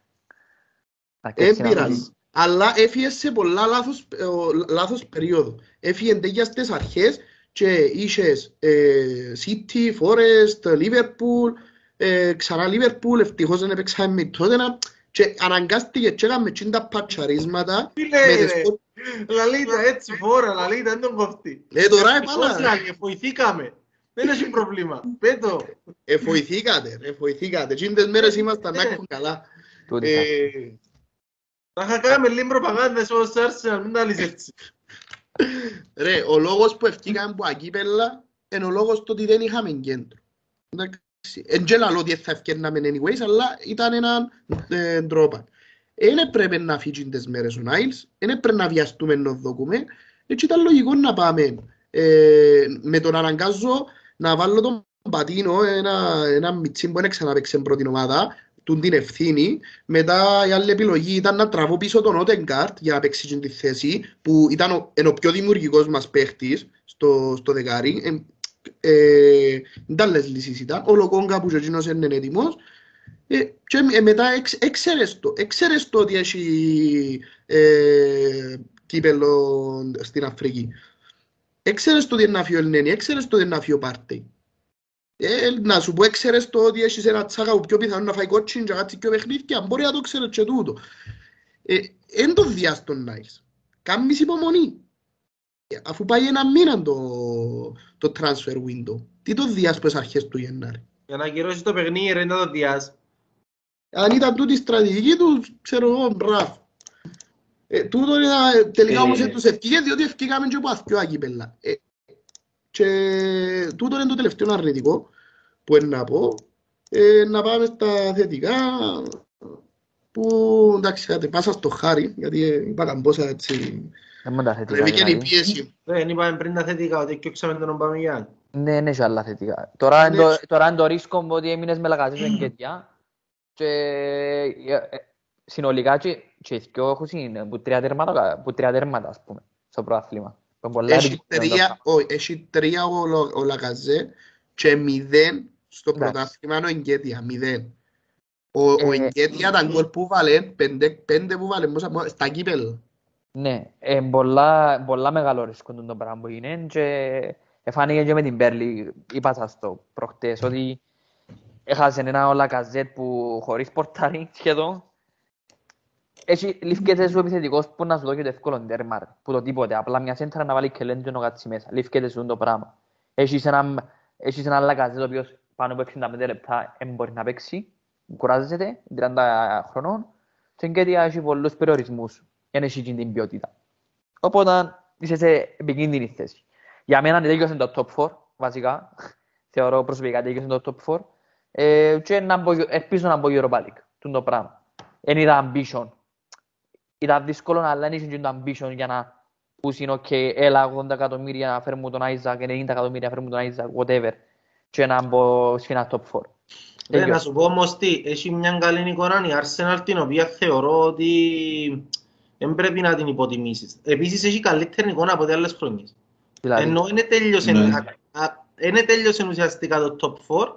Να Δεν καίξει να πειράζει. μιλήσει. Αλλά έφυγε σε πολλά λάθος, ε, ο- λάθος περίοδο. Έφυγε τέτοια στις αρχές και είχες ε, City, Forest, Liverpool, ε, ξανά Liverpool, ευτυχώς δεν έπαιξαμε με τότε και αναγκάστηκε και έκαμε τσιν τα πατσαρίσματα Τι με λέει τις ρε, φω- λαλίτα έτσι φορά, λαλίτα δεν τον κοφτεί. Ε, τώρα Πώς έπαλα. να βοηθήκαμε. Δεν έχει πρόβλημα. Πέτω. Ε, βοηθήκατε, ρε, βοηθήκατε. Τσιν τις μέρες ήμασταν να Ναι. έχουν καλά. Τούτη θα. Ε, Θα είχα κάνει λίγο προπαγάνδα σε ως Arsenal, μην τα λύσεις έτσι. Ρε, ο λόγος που ευκήκαμε από ακύπελα είναι ο λόγος του ότι δεν είχαμε κέντρο. Εντάξει. Εν και λαλώ ότι θα ευκαιρνάμε anyways, αλλά ήταν έναν ε, τρόπο. Δεν έπρεπε να φύγει τις μέρες ο Νάιλς, δεν έπρεπε να βιαστούμε να δοκούμε. Έτσι ήταν λογικό να πάμε. Ε, με τον αναγκάζω να βάλω τον Πατίνο, ένα, ένα μιτσί που δεν ξαναπαίξε πρώτη ομάδα, τούν την ευθύνη. Μετά η άλλη επιλογή ήταν να τραβώ πίσω τον Ότεγκαρτ για να παίξει την τη θέση, που ήταν ο, είναι ο πιο δημιουργικός μας παίχτης στο, στο δεκάρι. Ε, ε, δεν άλλες λύσεις ήταν. Ο Λοκόγκα που και εκείνος είναι έτοιμος. Ε, και ε, μετά εξ, έξερες το. Έξερες το ότι έχει ε, κύπελλο στην Αφρική. Έξερες το ότι είναι να φύγει ο Ελνένη, έξερες το ότι είναι να φύγει ο Πάρτεϊ. Ε, να σου πω, έξερες το ότι έχεις ένα τσάκα που πιο πιθανό να φάει κότσιν και κάτι πιο παιχνίδια, μπορεί να το ξέρεις και τούτο. Ε, εν το διάς τον Νάιλς. Κάμεις υπομονή. Ε, Αφού πάει ένα μήνα το, το transfer window. Τι το διάς στις αρχές του Γενάρη; Για να ακυρώσεις το παιχνίδι ρε, να το διάς. Αν ήταν τούτη η στρατηγική τους, ξέρω εγώ, μπράβο. Ε, τούτο είναι, ένα- τελικά Ε, όμως δεν τους ευκήγε, διότι ευκήγαμε και από αθκιό ακύπελλα. Ε, και τούτο είναι το τελευταίο αρνητικό που είναι να πω. Ε, να πάμε στα θετικά, που εντάξει, άντε, πάσα στο χάρι, γιατί ε, είπα καμπόσα έτσι, Δεν μου τα θετικά. ανεβήκε η δηλαδή. πίεση. Δεν είπαμε πριν τα θετικά, ότι έκιοξαμε τον Ομπαμιγιάν. Ναι, δεν έχει άλλα θετικά. Τώρα είναι Ναι. το- Τώρα είναι το ρίσκο μου ότι έμεινες με λαγαζί με κέντια και ε, ε, συνολικά και και οι δυο έχουν συν- που τρία τέρματα, που τρία τέρματα ας πούμε στο πρωτάθλημα. Που είναι πολλά Έχει επικίνδυνο το τρία, όχι, έχει τρία ο, Λο- ο Λακαζέ και μηδέν στο Εντάξει. πρωτάθλημα ο Εγκέτια, μηδέν. Ο, ο Ε, Εγκέτια τα γκολ που βάλε, πέντε, πέντε που βάλε, πόσα- πόσα- στα κύπελα. Ναι, ε, πολλά, πολλά μεγάλο ρίσκο το πράγμα που είναι και εφάνηκε και με την Πέρλη, είπα σας το προχτές, ότι έχασε ένα όλα καζέτ που χωρίς πορτάρι σχεδόν. Έχει λήφκεται σου επιθετικός που να σου δώσει το εύκολο τέρμα, ρε, που το τίποτε, απλά μια σέντρα να βάλει και λένε και να κάτσει μέσα, λήφκεται σου το πράγμα. Έχεις ένα, έχεις ένα λακαζέτ ο οποίος πάνω από 65 λεπτά δεν μπορεί να παίξει, κουράζεται, 30 χρονών, και γιατί έχει πολλούς περιορισμούς, δεν έχει εκείνη την ποιότητα. Οπότε είσαι σε επικίνδυνη θέση. Για μένα τέλειωσε το top 4, βασικά. Θεωρώ προσωπικά τέλειωσε το top 4. Ε, και να μπω, ελπίζω να μπω Europa League. Τούν το πράγμα. Δεν είδα ambition. Ήταν δύσκολο, αλλά δεν είχε και το ambition για να πούσουν, ok, έλα 80 εκατομμύρια να φέρουμε τον Isaac, 90 εκατομμύρια να φέρουμε τον Isaac, whatever. Και να μπω σε ένα top 4. Ναι, να Τέλειωσε. σου πω όμως τι, έχει μια καλή εικόνα η Arsenal την οποία θεωρώ ότι δεν πρέπει να την υποτιμήσεις. Επίσης έχει καλύτερη εικόνα από ό,τι άλλες χρονιές. Δηλαδή, Ενώ είναι τέλειωσε, Ναι. α- α- είναι τέλειωσε ουσιαστικά το top 4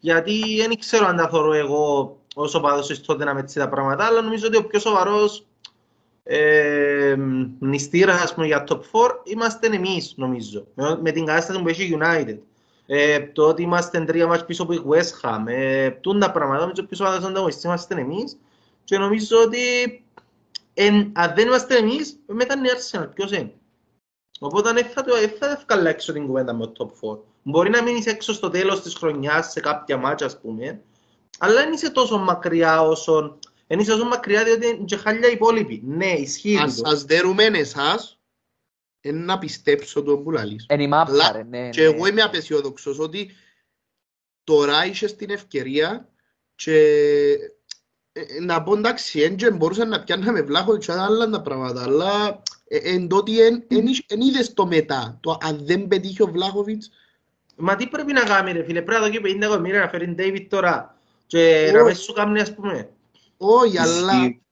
γιατί δεν ξέρω αν τα θεωρώ εγώ όσο παδός τότε να με έτσι τα πράγματα αλλά νομίζω ότι ο πιο σοβαρός ε, μνηστήρας ας πούμε, για top 4 είμαστε εμείς νομίζω. Με, με την κατάσταση που έχει η United. Ε, το ότι είμαστε τρία μάτς πίσω από η West Ham ε, τούν τα πράγματα νομίζω πίσω από τα ανταγωνιστές είμαστε εμείς. Και νομίζω ότι εν, αν δεν είμαστε εμείς μετά είναι η Arsenal ποιος είναι. Οπότε δεν θα, το, δεν θα βγάλω έξω την κουβέντα με το top 4. Μπορεί να μείνεις έξω στο τέλος της χρονιάς σε κάποια μάτια, ας πούμε, αλλά δεν είσαι τόσο μακριά όσο... Δεν είσαι τόσο μακριά διότι είναι και χάλια οι υπόλοιποι. Ναι, ισχύει. Αν το. σας δέρουμε εσάς, είναι να πιστέψω τον που λαλείς. Εν η μάπα, Αλλά ρε, ναι. Και ναι. εγώ είμαι απεσιόδοξος ότι τώρα είσαι την ευκαιρία και ε, να πω εντάξει, έντια μπορούσα να πιάνναμε βλάχο και άλλα τα πράγματα, αλλά ε, εν τότε εν, εν, είς- εν είδες το μετά, το αν δεν πετύχει ο Βλάχοβιτς, Μα τι πρέπει να κάνει ρε φίλε, πρέπει να δω και 50 εκατομμύρια να φέρει David τώρα και να Όχι. μέσα σου κάνει ας πούμε. Όχι αλλά, Ισχύει.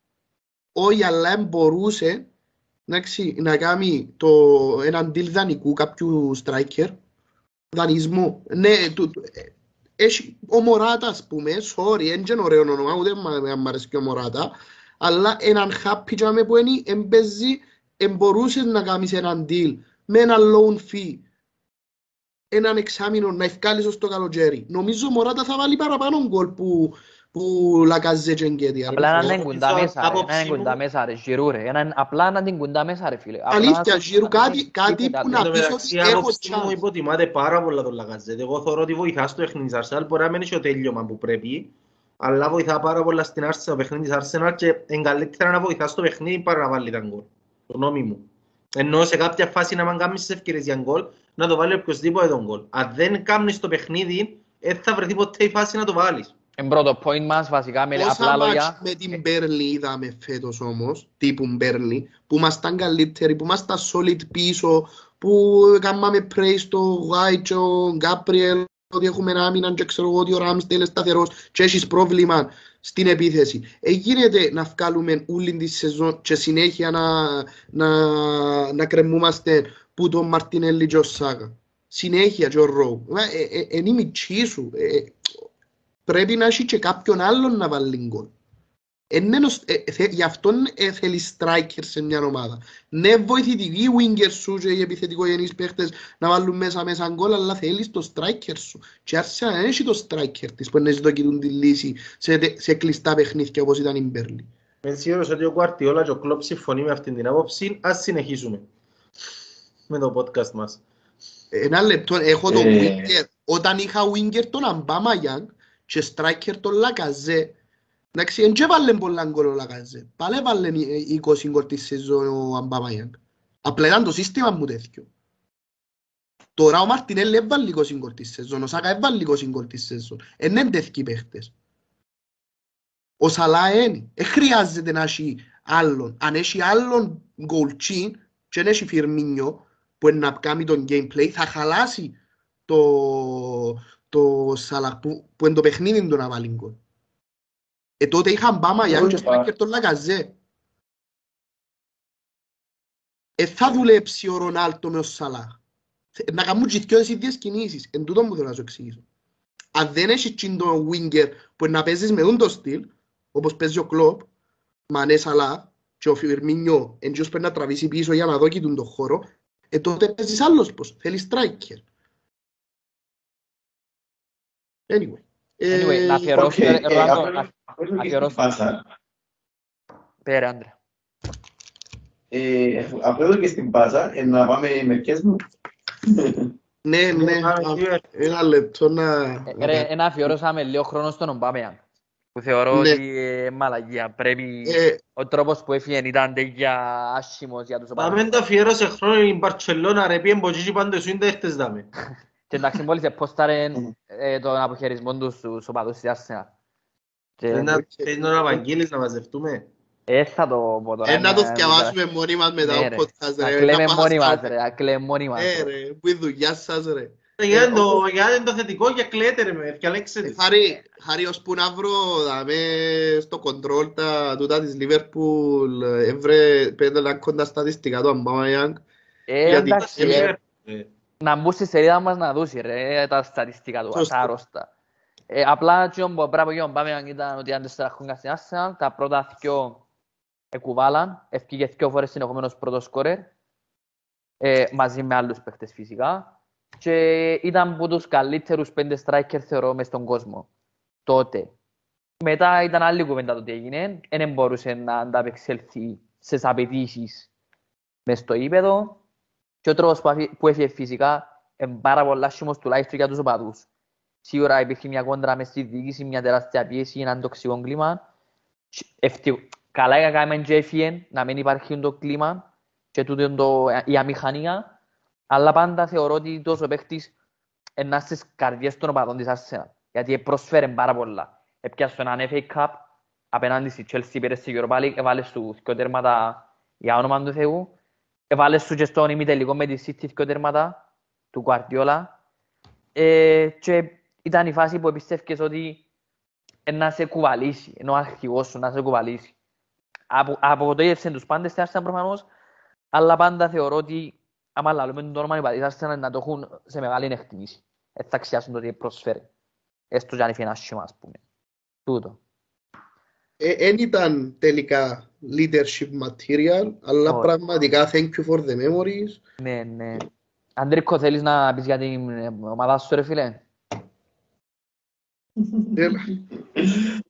όχι αλλά εν μπορούσε εντάξει, να κάνει το, έναν deal δανεικού κάποιου striker, δανεισμού. Ναι, του, του- ε, έχει ο Μωράτα, ας πούμε, sorry, δεν είναι ωραίο όνομα, ούτε μ' μ' αρέσει και ο Μωράτα, αλλά έναν happy τζάμε που είναι, εμπέζει, εμπορούσες να κάνεις έναν deal με ένα loan fee, έναν εξάμεινο να ευκάλεις ως το καλοκαίρι. Νομίζω ο Μωράτα θα βάλει παραπάνω γκολ που, που λακάζε και εγκέτια. ρε Απλά να φίλε. την κουντά Νομίζω μέσα, ρε. άποψη Να την μου- κουντά μέσα, ρε. Γιρού, ρε. Ένα- Απλά να την κουντά μέσα, ρε, φίλε. Απλά Αλήθεια, να σου- Γιρού, κάτι- κάτι τίποτα που άλλο. να Εν τω πεις μεταξύ, ότι η έχω άποψη μου chance. υποτιμάται πάρα πολλά τον Λακαζέτ. Εγώ θεωρώ ότι βοηθάς στο παιχνίδι της Arsenal, μπορεί να μην έχει το τέλειωμα που πρέπει, αλλά βοηθά πάρα πολλά στην Arsenal, στο παιχνίδι της Arsenal και είναι καλύτερα να βοηθάς στο παιχνίδι παρά να βάλει τα γκολ. Το νόμι μου. Ενώ σε κάποια φάση να μην κάνεις τις ευκαιρίες για γκολ, να το βάλει οποιοσδήποτε τον γκολ. Αν δεν κάνεις το παιχνίδι, δεν θα βρεθεί ποτέ η φάση να το βάλεις. Εν πρώτο point μας, βασικά, με απλά Πόσα μάτς λόγια. με την Μπέρλι είδαμε φέτος όμως, τύπου Μπέρλι, που ήμασταν καλύτεροι, που ήμασταν solid πίσω, που κάναμε praise στο White, ο Γκάπριελ, ότι έχουμε άμυνα και ξέρω εγώ ότι ο Ράμστελ είναι σταθερός και έχεις πρόβλημα στην επίθεση. Ε, γίνεται να βγάλουμε όλη τη σεζόν και συνέχεια να, να, να κρεμούμαστε που τον Μαρτινέλli και ο Σάκα. Συνέχεια και ο Ρόου. Ε, ε, ε, Είναι η μητσή σου. Ε, ε, πρέπει να έχει και κάποιον άλλον να βάλει γκολ. Είναι ένας- ε, θε- γι' αυτό ε, θέλει striker σε μια ομάδα. Ναι, βοηθητικοί winger σου και οι επιθετικογενείς παίχτες να βάλουν μέσα μέσα γκολ, αλλά θέλεις το striker σου. Και άρχισε να έχει το striker της που είναι να κοιτούν τη λύση σε, τε- σε κλειστά παιχνίδια όπως ήταν η Μπέρλι. Είμαι σίγουρος ότι ο Κουαρτιόλα και ο Κλόπ συμφωνεί με αυτήν την άποψη. Ας συνεχίσουμε με το podcast μας. Ένα λεπτό, έχω το Ε. winger. Όταν είχα winger τον Αμπάμαγιαν και striker τον Λακαζέ, εντάξει, εν και βάλε πολλά γκολ ο Λακαζέ. Πάλι βάλε 20 γκολ τη σεζόν ο Αμπάμαγιαν. Απλά ήταν το σύστημα μου τέτοιο. Τώρα ο Μαρτινέλli έβαλε 20 γκολ τη σεζόν, ο Σάκα έβαλε 20 γκολ τη σεζόν. Εν είναι τέτοιοι παίχτες. Ο Σαλά είναι. Δεν χρειάζεται να έχει άλλον. Αν έχει άλλον γκολτσίν και δεν έχει Φιρμίνιο που είναι να κάνει τον gameplay, θα χαλάσει το, το Σαλά που, που είναι το παιχνίδι του να βάλει γκολ. Ε, τότε είχαν Μπάμα Γιάνν και Όχι, Στράκερ τον Λακαζέ. Ε, θα δουλέψει ο Ρονάλτο με ο Σαλά. Θε- Να κάνουν και οι δυο τις ίδιες κινήσεις. Εν τούτο μου θέλω να σου εξηγήσω. Αν δεν έχεις εκείνο το winger που να παίζεις με τον το στυλ, όπως παίζει ο Κλόπ, Μανέ Σαλά και ο Φιρμίνιο εν τζιος πρέπει να τραβήσει πίσω για να δώσει τον χώρο, ε, τότε παίζεις άλλος πώς. Θέλεις striker. Και αφιερώσω. στην πάσα. Πέρα, άντρε. Ε, Αφαιρώ και στην πάσα, ε, να πάμε μερικές μου. Ναι, ναι. Πάμε, Α, κύριε. Ένα λεπτό να... Ε, Ρε, ένα αφιερώσαμε λίγο χρόνο στον Ομπάμεαν. Που θεωρώ Ναι. ότι ε, μαλαγία. Πρέπει... Ε, Ο τρόπος που έφυγε ήταν τέτοια άσχημος για τους Πάμε οπαδούς. το αφιέρωσε χρόνο η Μπαρτσελώνα ρε πήγαινε ποτζίτσι πάντως σου είναι χτες δάμε. Και εντάξει, μόλις επόσταρε ε, τον αποχαιρισμό τους στους οπαδούς της Arsenal. Και Να θέλει να Βαγγέλης να μαζευτούμε; ε, θα το πω τώρα. ε, να το ναι, διαβάσουμε μόνοι μας μετά ναι, το ρε. podcast, Να ρε. κλαίμε Να μόνοι μας, πάσατε. ρε. Να κλαίμε μόνοι μας. Ε, ρε. ρε, που η δουλειά σας, ρε. Για είναι το- για είναι το θετικό για κλαίτε ρε με, Ε, διαλέξτε. Χάρη, χάρη ώσπου να βρω δαμε, στο κοντρόλ τα τούτα της Λίβερπουλ έβρε πέντε τα κοντά στατιστικά του Αμπάμαγιανγκ Ε, γιατί- εντάξει, ε, ε, να μπουν στη σελίδα μας να δούσει ρε, τα στατιστικά του, Σωστό. τα άρρωστα. Ε, απλά εκείνο που πρέπει να πάμε ήταν ότι αν τέσσερα χρόνια στην Arsenal, τα πρώτα δυο εκουβάλαν, ευκήγε δύο φορές συνεχόμενος πρώτος σκόρερ, ε, μαζί με άλλους παίχτες φυσικά, και ήταν από τους καλύτερους πέντε striker θεωρώ μες στον κόσμο, τότε. Μετά ήταν άλλη κουβέντα το τι έγινε, δεν μπορούσε να ανταπεξέλθει στις απαιτήσεις μες στο ύπεδο και ο τρόπος που αφή- που έφυγε φυσικά είναι πάρα πολλά άσχημος τουλάχιστον για τους οπαδούς. Σίγουρα υπήρχε μια κόντρα μες στη διοίκηση, μια τεράστια πίεση, έναν τοξικό κλίμα. Ευτυχ... Καλά έκαμε και έφυγε να μην υπάρχει το κλίμα και τούτο είναι το, η αμηχανία, αλλά πάντα θεωρώ ότι τόσος παίχτης είναι στις καρδιές των οπαδών της Arsenal, γιατί προσφέρει πάρα πολλά. Έπιασε έναν FA Cup απέναντι στη Chelsea πήρε στη Europa League, έβαλε σου δύο τέρματα για όνομα του Θεού, έβαλε σου και στον ημιτελικό με τη City δύο τέρματα του Guardiola ε, και ήταν η φάση που πιστεύκες ότι ε, να σε κουβαλήσει, ενώ ο αρχηγός σου να σε κουβαλήσει. Απο, απογοητεύσε τους πάντες στην Arsenal προφανώς, αλλά πάντα θεωρώ ότι άμα λαλούμε το όνομα υπατής Arsenal να το έχουν σε μεγάλη εκτιμήση. Δεν θα αξιάσουν το τι προσφέρει. Έστω και αν είναι άσχημα, ας πούμε. Τούτο. Δεν ήταν τελικά leadership material, αλλά Όχι. πραγματικά thank you for the memories. Ναι, ναι. Αντρίκο, θέλεις να πεις για την ε, ομάδα σου, ρε φίλε; Έλα.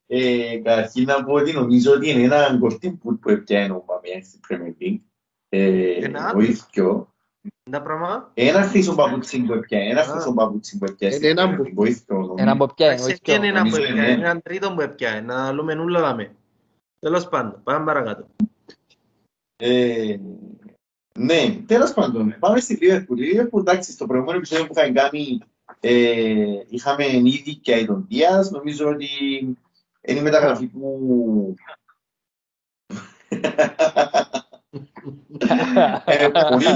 Ε, Καταρχήν να πω ότι νομίζω ότι είναι ένα κορτί που που έπιανε ο Μπαμιάν στην Premier League. Ε, Ένα; Βοήθηκιο. Είναι τα πράγμα. Ένα χρήσο παπούτσι που έπιανε, ένα χρήσο παπούτσι που έπιανε. Είναι ένα που- Βοήθηκιο. Ένα από ποια είναι, Εντάξει, όχι και είναι ένα που νομίζω έπιανε, είναι. είναι έναν τρίτο που έπιανε, να λούμε νουλα δάμε. Τέλος πάντων, πάμε παρακάτω. Ε, ναι, τέλος πάντων, πάμε στη Liverpool. Η Liverpool, εντάξει, στο προηγούμενο επεισόδιο που είχαμε κάνει, ε, είχαμε ήδη και τον Δίας. Νομίζω ότι είναι η μεταγραφή που... ε, πολύ.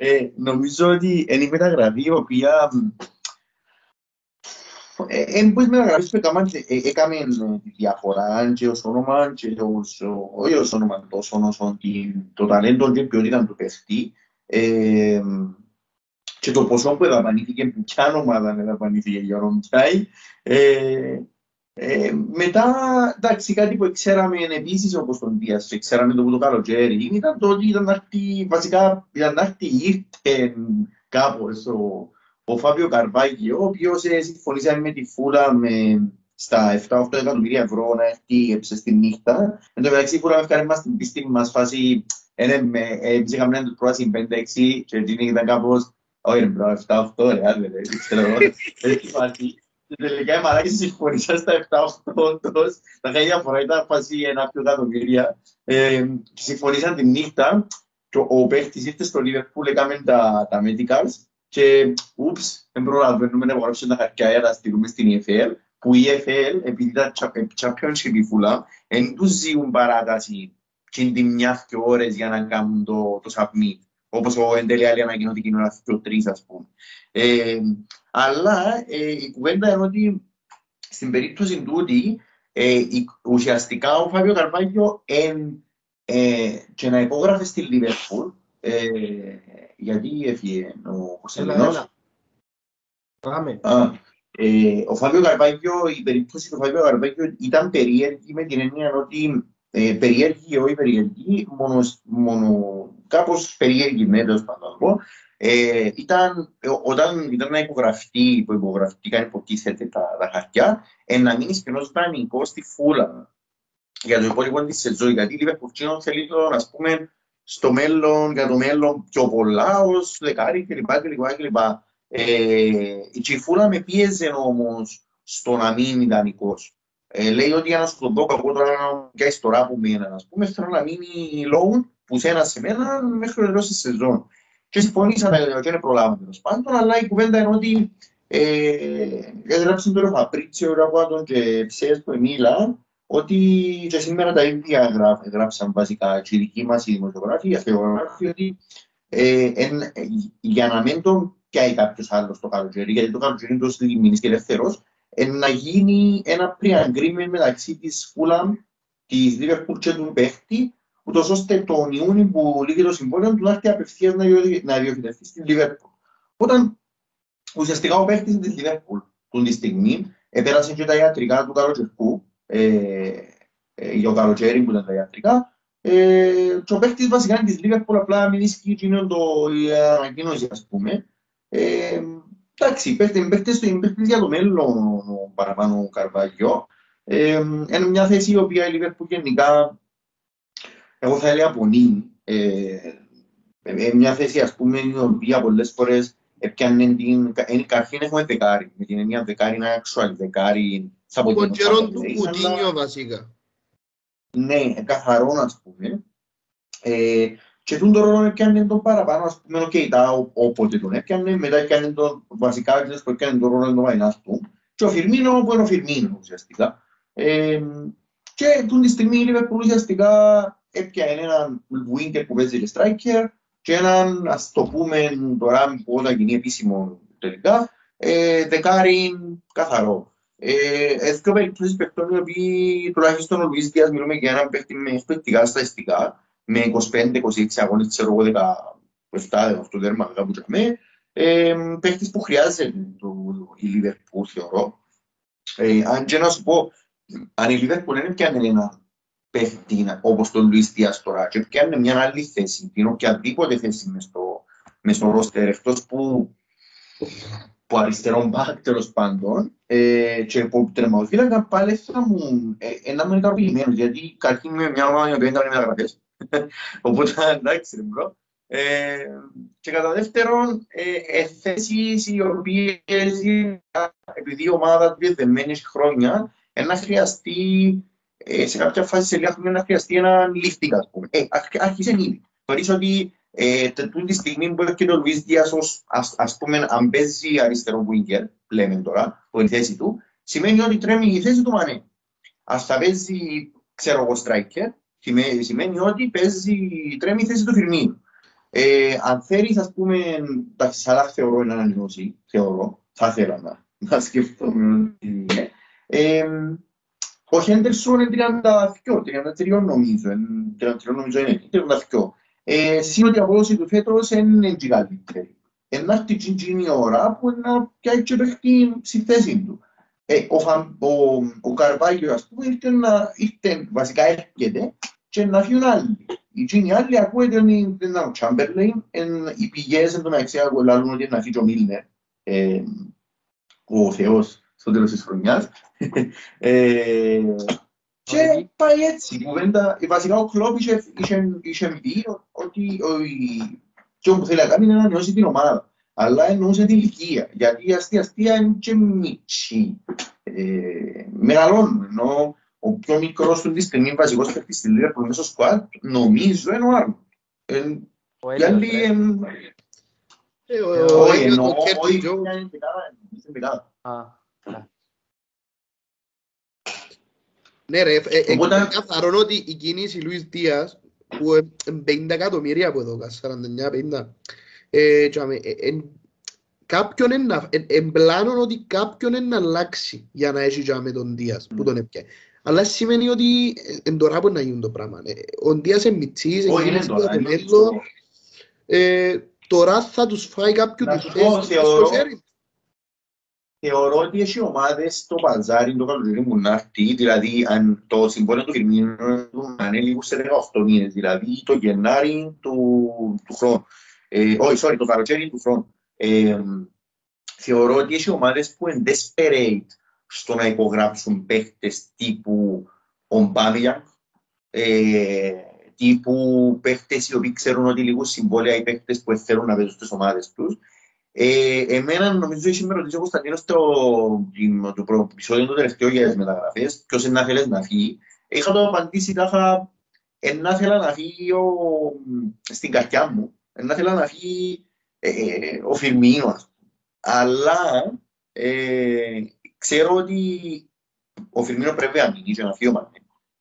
Ε, νομίζω ότι είναι η μεταγραφή η οποία ε, εν πούς μεταγραφές που έκαναν, ε, έκαμε ε, τη διαφορά και ως όνομα και ως, όχι ως όνομα τόσο όσο την- το ταλέντο και η ποιότητα του παίχτη ε, και το ποσό που δαπανήθηκε, που ποια ομάδα δαπανήθηκε για τον Πιάι. Ε, ε, μετά, εντάξει, κάτι που ξέραμε επίσης όπως τον Δίας και ξέραμε το που το καλοκαίρι ήταν το ότι ήταν να έρθει, βασικά ήταν να έρθει, ήρθε κάπως ο, ο Φάβιο Καρβάγιο, ο οποίος ε, συμφωνήσαμε με τη Φούλα με, στα 7-8 εκατομμύρια ευρώ να έρθει έψε στη νύχτα. Εν τω μεταξύ η Φούλα με έφτανε μας στην πίστη μας φάση, είναι με, ε, εμείς είχαμε ένα πρόταση 5-6 και εκείνη ήταν κάπως, όχι ρε μπρο, 7-8 ρε, άντε ρε, ξέρω εγώ, έτσι φάση. Και τελικά οι μαλάκες συμφωνήσαν στα 7-8 όντως, τα χίλια φορά ήταν φάση ένα πιο εκατομμύρια. Ε, και συμφωνήσαν τη νύχτα και ο, ο παίχτης ήρθε στο Liverpool, έκαμε τα, τα medicals και ούψ, δεν προλαβαίνουμε να υπογράψουμε τα χαρτιά για να τα στείλουμε στην EFL, που η EFL, επειδή ήταν cha- ε, championship η φούλα, δεν τους ζητούν παράταση και είναι μια και ώρες για να κάνουν το, το submit. Όπως ο εν τέλει άλλοι ανακοινώθηκε την ώρα και ο τρεις, ας πούμε. Ε, αλλά ε, η κουβέντα είναι ότι στην περίπτωση τούτη, ε, η- ουσιαστικά ο Φάβιο Καρβάγιο εν, ε, και να υπόγραφε στη Λίβερπουλ, ε, γιατί έφυγε ο Έλα, Κωνσταντινός. έλα. Πάμε. Α, ε, ο Φάβιο Καρβάγιο, η περίπτωση του Φάβιο Καρβάγιο ήταν περίεργη με την έννοια ότι ε, περίεργη, όχι περίεργη, μόνο, μόνο κάπως περίεργη, ναι, τέλος πάντων να το πω. Ε, ήταν, ε, όταν ήταν να υπογραφτεί, που υπογραφτήκαν υποτίθεται τα, τα χαρτιά, ε, να μείνει σκηνός δανεικό στη φούλα για το υπόλοιπο της σεζόν, γιατί η Λιβερπουλτσίνο θέλει το, ας πούμε, στο μέλλον, για το μέλλον πιο πολλά, ως δεκάρι κλπ. κλπ, κλπ. Ε, η Τσιφούλα με πίεζε όμως στο να μείνει ιδανικός. Ε, λέει ότι για να σου το δω κακό τώρα να πιάσεις τώρα από μένα, ας πούμε, θέλω να μείνει loan που σε ένα σε μένα μέχρι το τέλος της σεζόν. Και συμφωνήσαμε και δεν προλάβαμε τέλος πάντων, αλλά η κουβέντα είναι ότι ε, έγραψε τον Φαπρίτσιο Ραβάτον και ψες που μίλα ότι και σήμερα τα ίδια γράφ, γράψαν βασικά και οι δικοί μας οι δημοσιογράφοι, οι αυτογράφοι, ότι ε, εν, ε, για να μην τον πιάει κάποιος άλλος το καλοκαίρι, γιατί το καλοκαίρι είναι τόσο μήνες και ελεύθερος, ε, να γίνει ένα pre-agreement μεταξύ της Fulham, της Liverpool και του παίχτη, ούτως ώστε τον Ιούνιο που λύγει το συμβόλαιο του να έρθει απευθείας να, διο- να διοχετευτεί στην Liverpool. Όταν ουσιαστικά ο παίχτης είναι της Liverpool, του τη στιγμή, επέρασε και τα ιατρικά του καλοκαιριού, ε, ε, για το καλοκαίρι που ήταν τα ιατρικά. Ε, και ο παίχτης βασικά είναι της Λίβερπουλ απλά μην ισχύει και είναι το, η ανακοίνωση ας πούμε. Ε, εντάξει, παίχτης, παίχτης, παίχτης για το μέλλον ο παραπάνω ο Καρβάγιο. Ε, είναι μια θέση η οποία η Λίβερπουλ γενικά εγώ θα έλεγα πονεί. Ε, ε, μια θέση ας πούμε η οποία πολλές φορές έπιανε την... Εν, καταρχήν έχουμε δεκάρι, με την έννοια δεκάρι είναι actual δεκάρι. θα πω Ο την καιρόν του αλλά- Κουτίνιο βασικά. ναι, καθαρό, ας πούμε. Ε, και τον ρόλο έπιανε τον παραπάνω, ας πούμε, οκ, τα ό- όποτε τον έπιανε, μετά έπιανε τον, βασικά, ξέρεις που έπιανε τον ρόλο του Βαϊνάλντουμ. Και ο Φιρμίνο, που είναι ο Φιρμίνο, ουσιαστικά. Ε, και τούτη τη στιγμή η Liverpool ουσιαστικά έπιανε έναν winger που παίζει και striker και έναν, ας το πούμε, τώρα που όταν γίνει επίσημο τελικά, ε, δεκάρι καθαρό. Ε, έτσι και περιπτώσεις παιχτών οι οποίοι τουλάχιστον ο Λουίς Διάς μιλούμε για έναν παίχτη με εκπληκτικά στατιστικά με 25-26 αγώνες, ξέρω εγώ 17-18 τέρμα κάπου και με ε, παίχτης που χρειάζεται το, η Λίβερπουλ θεωρώ ε, αν και να σου πω αν η Λίβερπουλ δεν πιάνε ένα παίχτη όπως τον Λουίς Διάς τώρα και πιάνε μια άλλη θέση την οποιαδήποτε θέση μες στο, μες στο ρόστερ εκτός που που αριστερό μπακ τέλος πάντων ε, και που τερματοφύλακα πάλι θα μου ε, ένα με ικανοποιημένος γιατί καταρχήν είμαι μια ομάδα η οποία ήταν μεταγραφές οπότε εντάξει ρε bro. Ε, και κατά δεύτερον ε, ε, θέσεις οι οποίες ε, επειδή η ομάδα του δεμένης χρόνια ε, να χρειαστεί ε, σε κάποια φάση σε λίγα χρόνια να χρειαστεί έναν lifting ας πούμε ε, άρχ- άρχισε ήδη θεωρείς ότι ε, τούτη τη στιγμή που έρχεται ο Λουίς Διάς ως, ας, ας πούμε, αν παίζει αριστερό winger, λέμε τώρα, που είναι η θέση του, σημαίνει ότι τρέμει η θέση του Μανέ. Ας θα παίζει, ξέρω εγώ, striker, σημαίνει, σημαίνει ότι παίζει, τρέμει η θέση του Φιρμίνου. Ε, αν θέλεις, ας πούμε, τα Σαλάχ θεωρώ είναι ανανεώσει, θεωρώ, θα ήθελα να, να σκεφτούμε ότι είναι. Ε, ο Χέντερσον είναι 32, 33 νομίζω, είναι 33 νομίζω είναι, 32. Ε, συν ότι η απόδοση του φέτος είναι και καλύτερη. Ενώ έρθει εκείνη η ώρα που να πιάει και παίχτη στη θέση του. Ε, ο, Φαν, ο, ο Καρβάγιος, ας πούμε, ήρθε, να, ήρθε, βασικά έρχεται και να φύγουν άλλοι. Οι εκείνοι άλλοι ακούεται ότι είναι ο Τσάμπερλιν, οι πηγές εν τω μεταξύ λαλούν ότι είναι να φύγει ο Μίλνερ, ε, ο Θεός στο τέλος της χρονιάς. ε, και πάει έτσι η κουβέντα. Βασικά ο Κλόπ είχε, είχε, είχε πει ότι ο, η- και όπου θέλει να κάνει είναι να νιώσει την ομάδα. Αλλά εννοούσε την ηλικία. Γιατί η αστεία αστεία είναι και μίτσι. Ε, μεγαλώνουν. Ενώ ο πιο μικρός του τη στιγμή βασικός παίκτης στη Λίρα που είναι στο σκουάτ, νομίζω είναι ο Άρνο. Ε, Ο οι άλλοι, Έλιος, ρε. ε, Ε, ο- Ε, ο όχι, ίδιος εννοώ, το Κέρκι όχι, Τζο. είναι δεκάδα, είναι δεκάδα. Α, Ναι ρε, ε, ε, Οπότε- είναι καθαρό ότι η κίνηση Λουίς Δίας που ε, ε, 50 εκατομμύρια από εδώ, 49-50 ε, τζάμε, ε, ε, κάποιον είναι να- ε, εμπλάνουν ότι κάποιον είναι να αλλάξει για να έχει τζάμε τον Δίας που τον έπιανε. Αλλά σημαίνει ότι ε, εν τώρα που να γίνει το πράγμα. Ε, Ο Δίας είναι μητσής, Όχι, είναι εγγύηση τώρα, για το είναι μέλλον. Ε, Τώρα θα τους φάει κάποιον Να τη σου θέση πω, του θεωρώ- στο χέρι. Θεωρώ ότι έχει ομάδες στο παζάρι το καλοκαίρι που να έρθει, δηλαδή αν το συμβόλαιο του Φιρμίνου του είναι λίγο σε 18 μήνες, δηλαδή το Γενάρη του, του χρόνου. Ε, όχι, sorry, το καλοκαίρι του χρόνου. Ε, θεωρώ ότι έχει ομάδες που είναι desperate στο να υπογράψουν παίχτες τύπου ο Μπάμιλιαν, ε, τύπου παίχτες οι οποίοι ξέρουν ότι λίγο συμβόλαια οι παίχτες που θέλουν να παίζουν στις ομάδες τους. Ε, εμένα νομίζω είχε με ρωτήσει ο Κωνσταντίνος στο το πρώτο επεισόδιο του τελευταίου για τις μεταγραφές, ποιος είναι να θέλεις να φύγει. Είχα το απαντήσει τάχα, να ήθελα να φύγει ο, στην καρδιά μου, να ήθελα να φύγει ε, ε, ο Φιρμίνο, ας πούμε. Αλλά ε, ξέρω ότι ο Φιρμίνο πρέπει να μείνει και να φύγει ο Μανέ,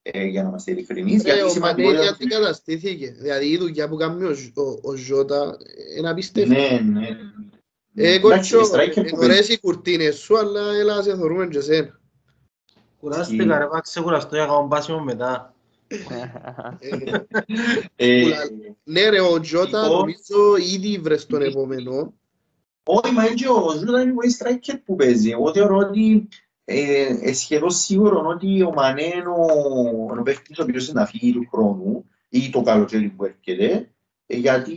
ε, για να είμαστε ειλικρινείς. Ε, γιατί ο σημαντικό Μανέ είναι γιατί ότι- καταστήθηκε. Δηλαδή η δουλειά που κάνει ο, Ζ- ο, ο Ζώτα είναι απίστευτη. Ναι, ναι. Ε, Εντάξει, κοτσό, striker που είναι παίζει. ωραίες οι κουρτίνες σου, αλλά έλα σε θωρούμε και εσένα. Κουράστηκα ρε, πάω ξεκουραστώ για να κάνω πάσιμο μετά. Ε, Ε, Πουλα- Ναι ρε, ο Τζότα Λοιπόν. νομίζω ήδη βρες τον επόμενο. Όχι, μα έτσι ο Ζούτα είναι πολύ striker που παίζει. Εγώ θεωρώ ότι ε, ε, σχεδόν σίγουρο ότι ο Μανέ είναι ο, είναι ο παίκτης ο οποίος είναι να φύγει του χρόνου ή το καλοκαίρι που έρχεται, ε, γιατί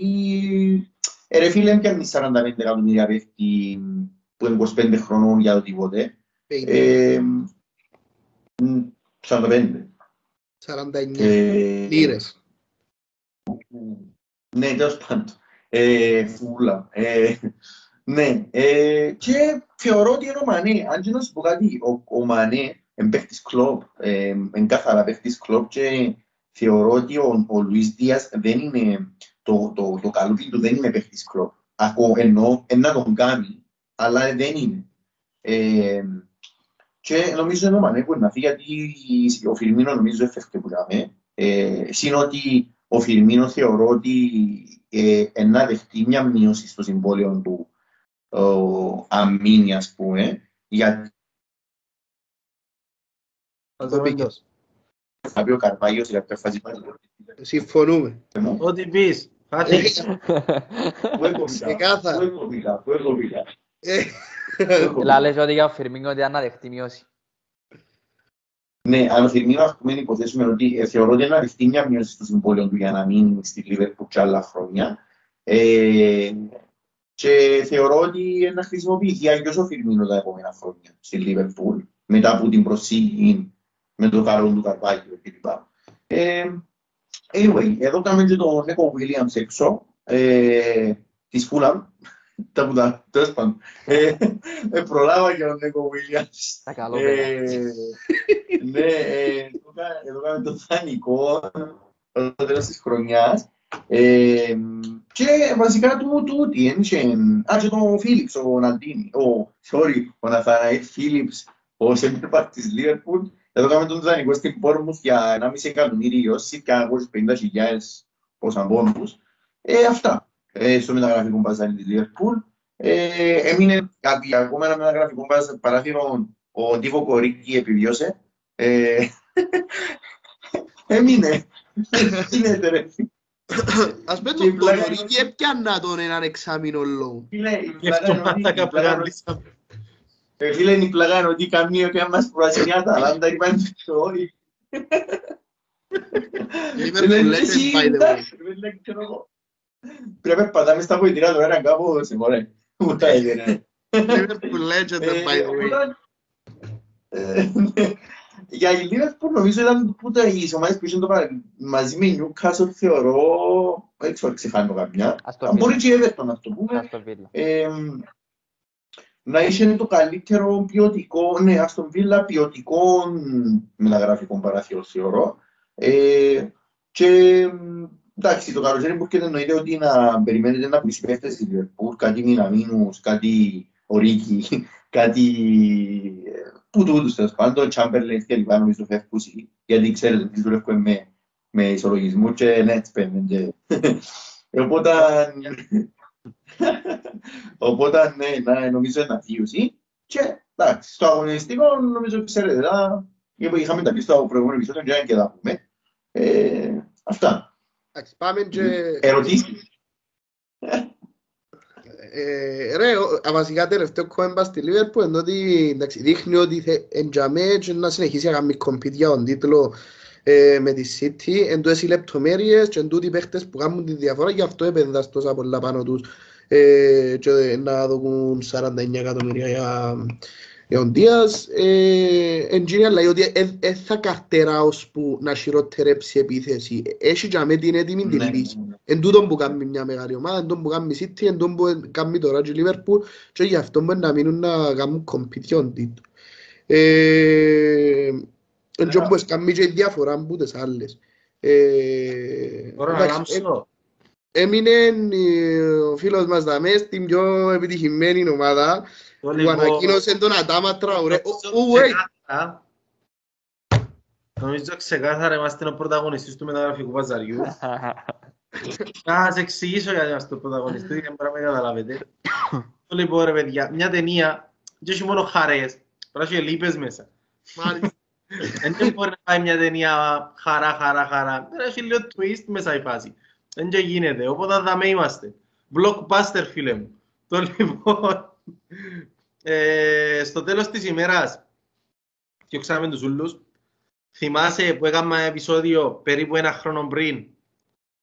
ε, ρε φίλε πιάνει 45 εκατομμύρια παίκτη που είναι 25 χρονών για οτιδήποτε. Ε, μ, 45. 49 Ε, λίρες. Ναι, τέλος πάντων. Ε, φούλα. Ε, ναι, ε, και θεωρώ ότι είναι ο Μανέ. Αν και να σου πω κάτι, ο, ο Μανέ είναι παίχτης κλόπ, ε, είναι καθαρά παίχτης κλόπ και θεωρώ ότι ο, ο Λουίς Δίας δεν είναι, το, το, το καλούπι του δεν είναι παίχτης κλόπ. Ακόμα εννοώ, ε, να τον κάνει, αλλά δεν είναι. Ε, και νομίζω είναι ο Μανέ που είναι να φύγει, γιατί ο Φιρμίνο νομίζω έφευκε που λέμε. Ε, συν ότι ο Φιρμίνο θεωρώ ότι ε, ε, να δεχτεί μια μείωση στο συμβόλαιο του ο, αμήνη, ας πούμε, γιατί Θα το πήγες. πεις. θα πει ο Καρβάγιος σε κάποια φάση πάλι. Συμφωνούμε. Ό,τι πεις. Φάσεις. Πού έχω μιλά, Ξεκάθαρα. πού έχω μιλά, πού έχω μιλά. Ε, πού έχω μιλά. Λα λες ότι για ο Φιρμίνο ότι αν να δεχτεί μειώση. Ναι, αν ο Φιρμίνο, ας πούμε, υποθέσουμε ότι ε, θεωρώ ότι να δεχτεί μια μείωση στο συμβόλαιο του για να μείνει στη Λίβερπουλ και άλλα χρόνια. Ε, και θεωρώ ότι να χρησιμοποιηθεί αγιώς ο Φιρμίνο τα επόμενα χρόνια στη Λίβερπουλ, μετά από την προσήγη με το καλό του Καρβάγιο κλπ. Ε, anyway, εδώ κάνουμε και τον Νίκο Williams έξω, ε, της Φούλαμ, τα που τα, τέλος πάντων. Ε, ε, προλάβα και τον Νίκο Williams. Τα καλό Ε, παιδιά. ναι, ε, εδώ κα- εδώ κάνουμε το δανεικό στο τέλος της χρονιάς. Ε, και βασικά του τούτη, ένιξε, α, και τον Φίλιπς, ο Ναντίνι, ο, sorry, ο Ναθαναήλ Φίλιπς, ο Σέντερ της Λίβερπουλ, εδώ κάνουμε τον δανεικό στην Πόρμουθ για 1,5 εκατομμύριο, σύρκα από τις 50.000 πόσα πόνους. Ε, αυτά, ε, στο μεταγραφικό μπαζάρι της Λίβερπουλ. Ε, έμεινε κάτι ακόμα ένα μεταγραφικό μπαζ- παράθυρο, ο Ντίβο Κορίκη επιβιώσε. Ε, έμεινε. Έμεινε, ρε. Ας πούμε Και η τον πλάκα Κονορίκη είναι- έπιανα τον έναν εξάμεινο λόγο. Φίλε, η Και πλάκα είναι ότι- ε, φίλε, η πλάκα είναι ότι καμία και μας πράσινη Αταλάντα είπαν το όχι. Liverpool legend, by the way. Πρέπει να πατάμε στα βοηθήρα τώρα να κάπου σε μωρέ. Μου τα έγινε. Liverpool legend, Ε, by the way. οπότε, ε, ναι. Για η Liverpool νομίζω ήταν που τα οι ομάδες που είχαν το παρα- μαζί με η Newcastle θεωρώ, δεν ξέρω ξεχάνω καμιά. Ας το Αν Μπορεί Βίλα. και η Everton να το πούμε. Ας το Βίλα. Ε, να είχε το καλύτερο ποιοτικό, ναι, ας τον Βίλα ποιοτικό μεταγραφικό παράθυρο θεωρώ. Ε, και εντάξει, το καλοκαίρι που έρχεται εννοείται ότι να περιμένετε να πουλήσει παίχτες στη Liverpool, κάτι Μιναμίνους, κάτι Ορίκη, κάτι ε, που τούτους τέλος πάντων, Chamberlain και λοιπά νομίζω φεύγουν, γιατί ξέρετε ότι δουλεύουμε με, με ισολογισμό και ναι, έτσι παίρνουν και... Οπότε, Οπότε, ναι, να, νομίζω είναι αφίωση. Και εντάξει, στο αγωνιστικό νομίζω ξέρετε, να, είχαμε τα πει στο προηγούμενο επεισόδιο και και τα πούμε. Ε, αυτά. Εντάξει, πάμε και... Ερωτήσεις. Ε, ρε, ο- α, βασικά τελευταίο κόμμα στη Liverpool είναι ότι εντάξει, δείχνει ότι θε- εν τζαμέ και να συνεχίσει να κάνει compete για τον τίτλο ε, με τη City. Εν τούτες οι λεπτομέρειες και εν τούτοι οι παίχτες που κάνουν τη διαφορά γι' αυτό επενδύς τόσα πολλά πάνω τους ε, και να δοκούν 49 εκατομμύρια για, για τον Δίας. Ε, εν τζίνει λέει ότι δεν θα καρτερά ώσπου να χειροτερέψει η επίθεση. Έχει τζαμέ την έτοιμη τη Ναι, λύση. ναι, ναι. Εν τούτον που κάνει μια μεγάλη ομάδα, εν τούτον που κάνει η City, εν τούτον που κάνει τώρα και η Liverpool και γι' αυτό μπορεί να μείνουν να κάνουν competition τίτλο. Ε, εν τούτον που κάνει και η διαφορά από τις άλλες. Ε, Μπορώ να εντάξει, ε, γάμψω. Έμεινε ε, ο φίλος μας Δαμές στην πιο επιτυχημένη ομάδα Το που λοιπόν- ανακοίνωσε τον Αντάμα Τραουρέ. Νομίζω Ου, wait. ξεκάθαρα- Νομίζω ξεκάθαρα είμαστε ο πρωταγωνιστής του μεταγραφικού παζαριού. Να σας εξηγήσω γιατί είμαστε ο πρωταγωνιστής, γιατί μπορεί να με καταλάβετε. Το λοιπόν ρε παιδιά, μια ταινία, δεν έχει μόνο χαρές, πρέπει να έχει λύπες μέσα. Μάλιστα. Δεν μπορεί να πάει μια ταινία χαρά, χαρά, χαρά. Δεν έχει λίγο twist μέσα η φάση. Δεν και γίνεται, οπότε θα με είμαστε. Blockbuster φίλε μου. Το λοιπόν, ε, στο τέλος της ημέρας, διώξαμε τους ούλους. Θυμάσαι που έκανα επεισόδιο περίπου ένα χρόνο πριν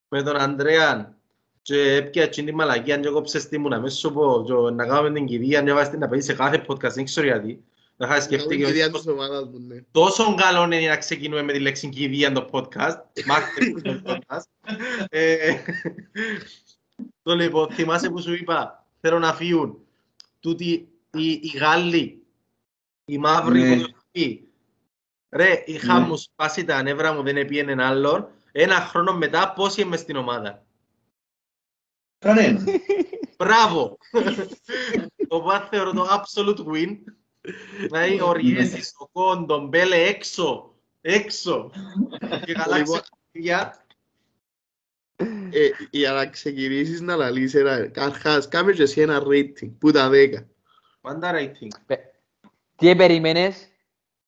με τον Ανδρέα και έπια την μαλακία και κόψες τι μου να μέσα σου πω και να κάνουμε την κηδεία και βάζεις την να παίζει σε κάθε podcast, δεν ξέρω γιατί. Να είχα σκεφτεί Η και κυρία ότι της ομάδας μου, ναι. τόσο καλό είναι να ξεκινούμε με τη λέξη κηδεία το podcast. Μάχτε το podcast. Ε, Το λοιπόν, θυμάσαι που σου είπα, θέλω να φύγουν τούτοι οι, οι Γάλλοι, οι μαύροι Ναι. που το πει. Ρε, είχα Ναι. μου σπάσει τα νεύρα μου, δεν έπιενε άλλον. Ένα χρόνο μετά, πόσοι είμαι στην ομάδα. Κανένας. Μπράβο! Οπότε θεωρώ το absolute win. Να είναι ο Ριέσης, ο Κον, τον Μπέλε έξω. Έξω. Και καλά Λοιπόν. ξεκινήσει. Ε, για να ξεκινήσεις να λαλείς ένα, καρχάς, κάμε και εσύ ένα rating, που τα 10. Πάντα rating. Πε- Τι περίμενες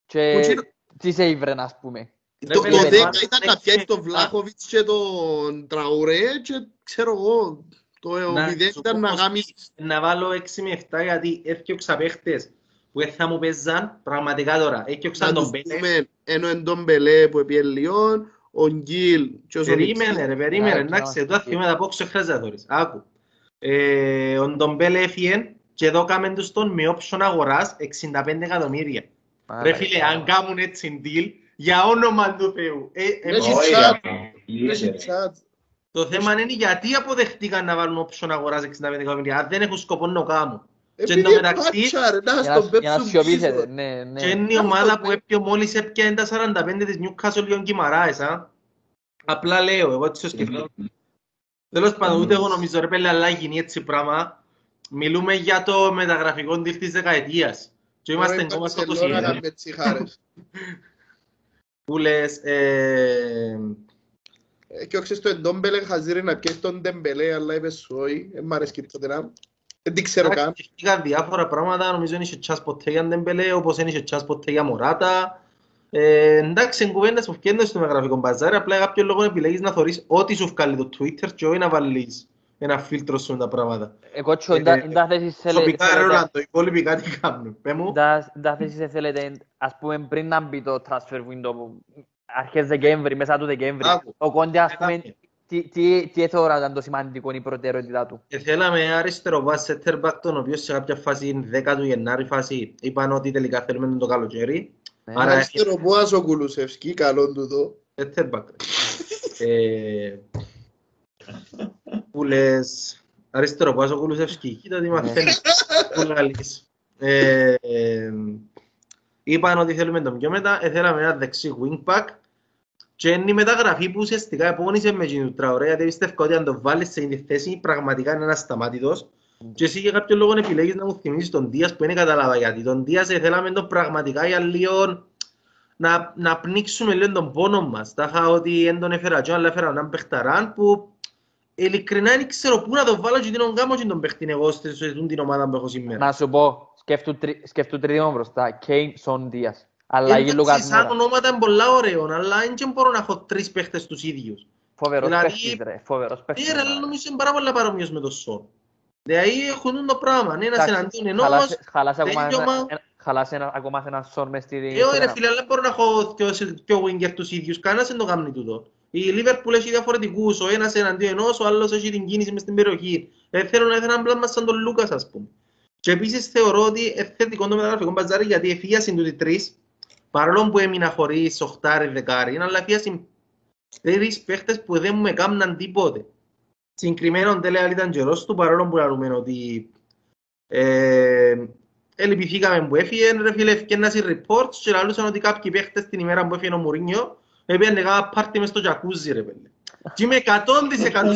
και Που τσίνο- τι σε ήβρεν, ας πούμε. Ρε, Το, παιδί, το ρε, 10 πάντα ήταν έξι, να πιάσεις τον εφτά. Βλάχοβιτς και τον Τραουρέ και ξέρω εγώ, το Να 0 σου ήταν πω να πως κάνεις να βάλω 6 με 7 γιατί έφτιαξα παίχτες που δεν θα μου παίζαν πραγματικά τώρα. Έφτιαξα να τον τους Μπέλε. πούμε ενώ εν τον Μπελέ που έπιε Λιόν, ο Γκίλ και ο Περίμενε ρε, περίμενε. Ναι, Εντάξει, ναι, τώρα ναι. θυμάμαι τα πόξο χρειάζεται να δωρείς. Άκου. Ε, ο Ντομπέλε έφυγε και εδώ κάμεν τους τον με όψον αγοράς 65 εκατομμύρια. Ρε φίλε, αν κάνουν έτσι deal, για όνομα του Θεού. Ε, ε, Έχει Όχι, chat. ρε. Λύσε, ρε. Chat. το θέμα είναι γιατί αποδεχτήκαν να βάλουν όψον αγοράς 65 εκατομμύρια, αν δεν έχουν σκοπό να το κάνουν. Και Επειδή εντωμεταξύ- πάτσα, ρε, να Για στον να- για να πέψουν σιωπήσετε, πίσω. ναι, ναι. Και είναι η ομάδα που έπιο μόλις έπιανε τα 45 της Newcastle Λιόν Κιμαράες, α. Απλά λέω, εγώ έτσι το σκεφτώ. Τέλος πάντων, ούτε εγώ νομίζω ρε πέλε, αλλά γίνει έτσι πράγμα. Μιλούμε για το μεταγραφικό deal της δεκαετίας. Και είμαστε Τώρα η ακόμα στο Μπαρτσελώνα 20. κάνουμε τσιχάρες. Που λες, ε, Ε, Και όχι στο Εντόμπελε χαζίρι να πιέσεις τον Ντεμπελέ, αλλά είπες σου όχι, δεν μ' αρέσει και το τερά. Δεν την ξέρω καν. σκεφτήκα διάφορα πράγματα, νομίζω είναι είχε τσάς ποτέ για Ντεμπελέ, όπως είναι είχε τσάς ποτέ για Μωράτα. Ε, εντάξει, είναι κουβέντες που φτιάχνουν στο μεγραφικό μπαζάρι, απλά για κάποιο λόγο επιλέγεις να θωρείς ό,τι σου βγάλει το Twitter και όχι να βάλεις ένα φίλτρο σου με τα πράγματα. Εγώ τσο, Ε, εν τα θέσεις θέλε- Προσωπικά ρε θέλετε- Ρολάντο, οι υπόλοιποι κάτι κάνουν. Πέ μου. εν τα- εν τα θέσεις θέλετε, ας πούμε, πριν να μπει το transfer window, που αρχές Δεκέμβρη, μέσα του Δεκέμβρη, Άκου. ο Κόντε, ας πούμε, Έλατε. Τι, τι, τι έθωρα ήταν το σημαντικό, η προτεραιότητά του. Και θέλαμε αριστερό βάση center back, τον οποίο σε κάποια φάση, 10 του Γενάρη φάση, είπαν ότι τελικά θέλουμε τον το καλοκαίρι. Ναι. Άρα Αριστερό Μπόας ο Κουλουσεύσκι, καλόν του εδώ. center back. Ε, Που λες, αριστερό βάζω ο Κουλουσεύσκι, κοίτα τι μαθαίνεις. Που λαλείς. Ε, ε, Είπαν ότι θέλουμε τον πιο μετά, ε, θέλαμε ένα δεξί wing back και είναι η μεταγραφή που ουσιαστικά επώνυσε με την Τραωρέ, γιατί πιστεύω ότι αν το βάλεις σε αυτή τη θέση πραγματικά είναι ανασταμάτητος και εσύ για κάποιο λόγο επιλέγεις να μου θυμίσεις τον Δίας που δεν κατάλαβα γιατί. Τον Δίας ε, θέλαμε τον πραγματικά για λίγο να, να πνίξουμε λίγο τον πόνο μας. Τα είχα ότι δεν τον έφερα και αλλά έφερα έναν παιχταράν που ειλικρινά δεν ξέρω πού να τον βάλω και τι να τον κάνω και τον παιχτήν εγώ σε σε αυτήν την ομάδα που έχω σήμερα. Να σου πω, σκέφτου, τρι, σκέφτου τρίτο μπροστά, Κέιν, Σον Δίας. Αλλαγή Εντάξει, Λουκάς σαν Μούρα. ονόματα είναι πολλά ωραίο, αλλά δεν μπορώ να έχω τρεις παίχτες τους ίδιους. Φοβερός δηλαδή- παίχτης, ρε, φοβερός παίχτης. Ναι, ρε, αλλά νομίζω είναι πάρα πολλά παρόμοιος με το Σον. Δηλαδή έχουν το πράγμα, ναι, ένας Εντάξει, εναντίον ενός, χαλάσε- χαλάσε ακόμα τέλειωμα. ένα- ένα- χαλάσε ένα- ακόμα έναν Σον μες στη... Ε, στο όχι ρε γράμμα. φίλε, αλλά δεν μπορώ να έχω δυο, δυο winger τους ίδιους, κανένας δεν το κάνει τούτο. Η Liverpool έχει διαφορετικούς, ο ένας εναντίον ενός, ο άλλος έχει την κίνηση μες στην περιοχή. Ε, θέλω να θέλω έναν πλάσμα σαν τον Λούκας, ας πούμε. Και επίσης θεωρώ ότι είναι θετικό το μεταγραφικό μπαζάρι γιατί εφίασαν τούτοι τρεις, παρόλο που έμεινα χωρίς οχτάρι δεκάρι, αλλά εφίασαν τρεις παίχτες που δεν μου έκαναν τίποτε. Συγκεκριμένο ο Ντέλε Αλ ήταν καιρός του, παρόλο που λέμε ότι ε, ελυπηθήκαμε που έφυγε, ρε φίλε, ευκαινάς οι reports και λαλούσαν ότι κάποιοι παίχτες την ημέρα που έφυγε ο Μουρίνιο έπαιρνε κάνα πάρτι μες στο τζακούζι ρε πέλε. Και είμαι 100%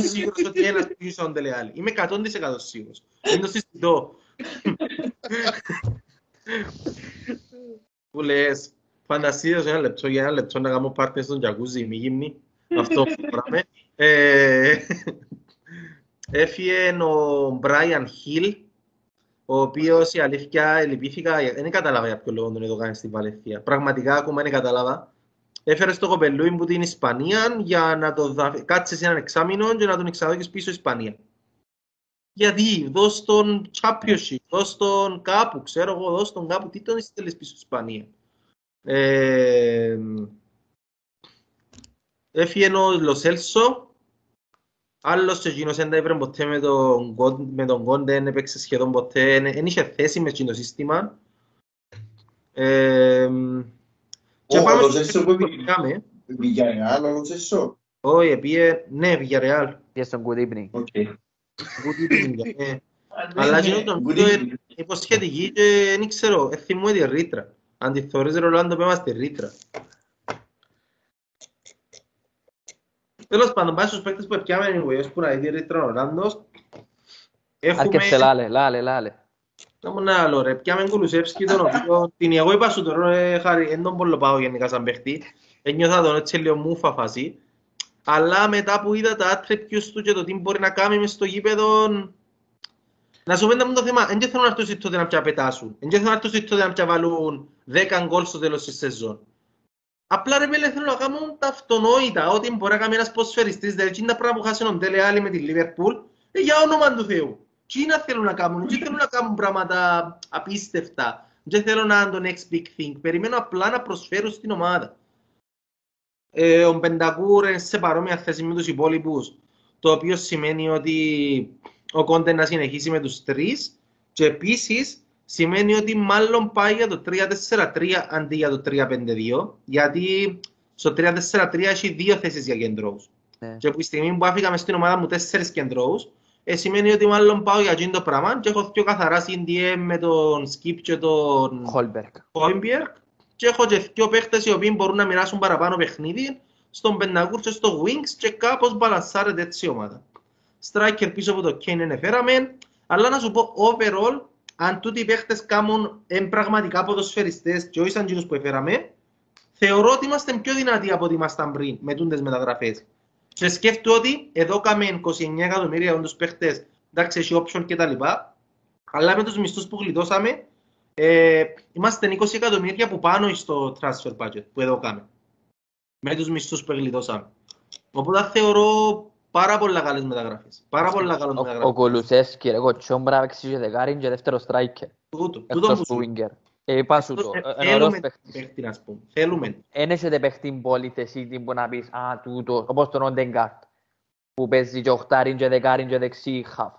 σίγουρος ότι ένας πήγε στον Τελεάλη. Είμαι 100% σίγουρος. Δεν το συζητώ. Που λες, φαντασίες ένα λεπτό για ένα λεπτό να κάνω πάρτι στον τζακούζι, μη γύμνη. Αυτό που πράγμε. Ε, Έφυγε ο Μπράιαν Χιλ, ο οποίος η αλήθεια λυπήθηκα, δεν κατάλαβα για ποιο λόγο τον εδώ κάνει στην Βαλεθία. Πραγματικά ακόμα δεν κατάλαβα. Έφερε στο κοπελούι μου την Ισπανία για να το δα... κάτσει σε έναν εξάμεινο και να τον εξαδόκεις πίσω Ισπανία. Γιατί, δώσ' τον championship, δώσ' τον κάπου, ξέρω εγώ, δώσ' τον κάπου, τι τον στέλνεις πίσω Ισπανία. Ε, Έφυγε ο Λοσέλσο, άλλος και εκείνος δεν τα έπαιρνε ποτέ με τον, Γκον- με τον Κόντε, δεν έπαιξε σχεδόν ποτέ, δεν είχε θέση μες εκείνο το σύστημα. Ε, και Ο- πάμε ο στο Λοσέλσο που που πήγε- πήγαμε. Villarreal, ο Λοσέλσο. Όχι, πήγε, ναι, Villarreal. Πήγε στον Good Evening. OK. Good evening, ε. Ναι, Αλλά ναι, εκείνο το good βίντεο evening. υποσχετική και δεν ξέρω, δεν θυμούμαι τη ρήτρα. Αν τη θωρείς Ρολάντο πέμα στη ρήτρα. Τέλος πάντων, πάει στους παίκτες που επιάμε anyways, που να δει τη ρήτρα ο Ρολάντος. Έχουμε... Άρκεψε λάλε, λάλε, λάλε. Να μου ένα άλλο ρε, πιάμε Κουλουσεύσκι τον οποίο την εγώ είπα σου τώρα ρε Χάρη, δεν τον πολύ πάω γενικά σαν παίχτη, ένιωθα τον έτσι λίγο μούφα φάση, αλλά μετά που είδα τα attributes του και το τι μπορεί να κάνει μες στο γήπεδο, να σου πέντε μου το θέμα, δεν και θέλω να έρθουν τότε να πια πετάσουν, δεν και θέλω να έρθουν τότε να πια βάλουν 10 γκολ στο τέλος της σεζόν. Απλά ρε πέλε θέλω να κάνουν τα αυτονόητα, ότι μπορεί να κάνει ένας ποσφαιριστής, δηλαδή είναι τα πράγματα που χάσουν ο Ντέλε Άλλη με τη Λίβερπουλ, ε, για όνομα του Θεού. Τι να θέλουν να κάνουν, τι θέλουν να κάνουν πράγματα απίστευτα. Δεν θέλω να είναι το next big thing. Περιμένω απλά να προσφέρουν στην ομάδα. Ε, ο Μπεντακούρ είναι σε παρόμοια θέση με τους υπόλοιπους, το οποίο σημαίνει ότι ο Κόντε να συνεχίσει με τους τρεις και επίσης σημαίνει ότι μάλλον πάει για το 3-4-3 αντί για το 3-5-2 γιατί στο 3-4-3 έχει δύο θέσεις για κεντρώους. Ναι. Και από τη στιγμή που άφηγα μες στην ομάδα μου τέσσερις κεντρώους, ε, σημαίνει ότι μάλλον πάω για εκείνο το πράγμα και έχω πιο καθαρά CDM με τον Skip και τον Χόιμπεργκ. Χόιμπιερκ και έχω και δύο παίχτες οι οποίοι μπορούν να μοιράσουν παραπάνω παιχνίδι στον Πεντακούρ και στο Wings και κάπως μπαλανσάρεται έτσι η ομάδα. Striker πίσω από το Kane έφεραμε, αλλά να σου πω overall, αν τούτοι οι παίχτες κάνουν εν πραγματικά ποδοσφαιριστές και όχι σαν εκείνους που έφεραμε, θεωρώ ότι είμαστε πιο δυνατοί από ό,τι ήμασταν πριν με τούντες μεταγραφές. Και σκέφτομαι ότι εδώ κάμε 29 εκατομμύρια για τους παίχτες, εντάξει έχει option και τα λοιπά, αλλά με τους μισθούς που γλιτώσαμε, ε, είμαστε 20 εκατομμύρια που πάνω στο transfer budget που εδώ κάμε. Με τους μισθούς που γλιτώσαμε. Οπότε θεωρώ πάρα πολλά καλές μεταγραφές. Πάρα πολλά καλές Ο- Ο μεταγραφές. Κολουσέσκι, ρε, εγώ τσόμπρα παίξει και δεκάριν και δεύτερο striker. Τούτο, τούτο Εκτός που του σου- winger. Ε, είπα σου το, Ε, ε, είναι ωραίος Θέλουμε παίχτης. παίχτη, να πούμε. Θέλουμε. Εν έχετε παίχτη πολυτεσίτη που να πεις «Α, τούτο», όπως τον Όντεγκαρτ, που παίζει και οχτάριν και δεκάριν και δεξί χαφ.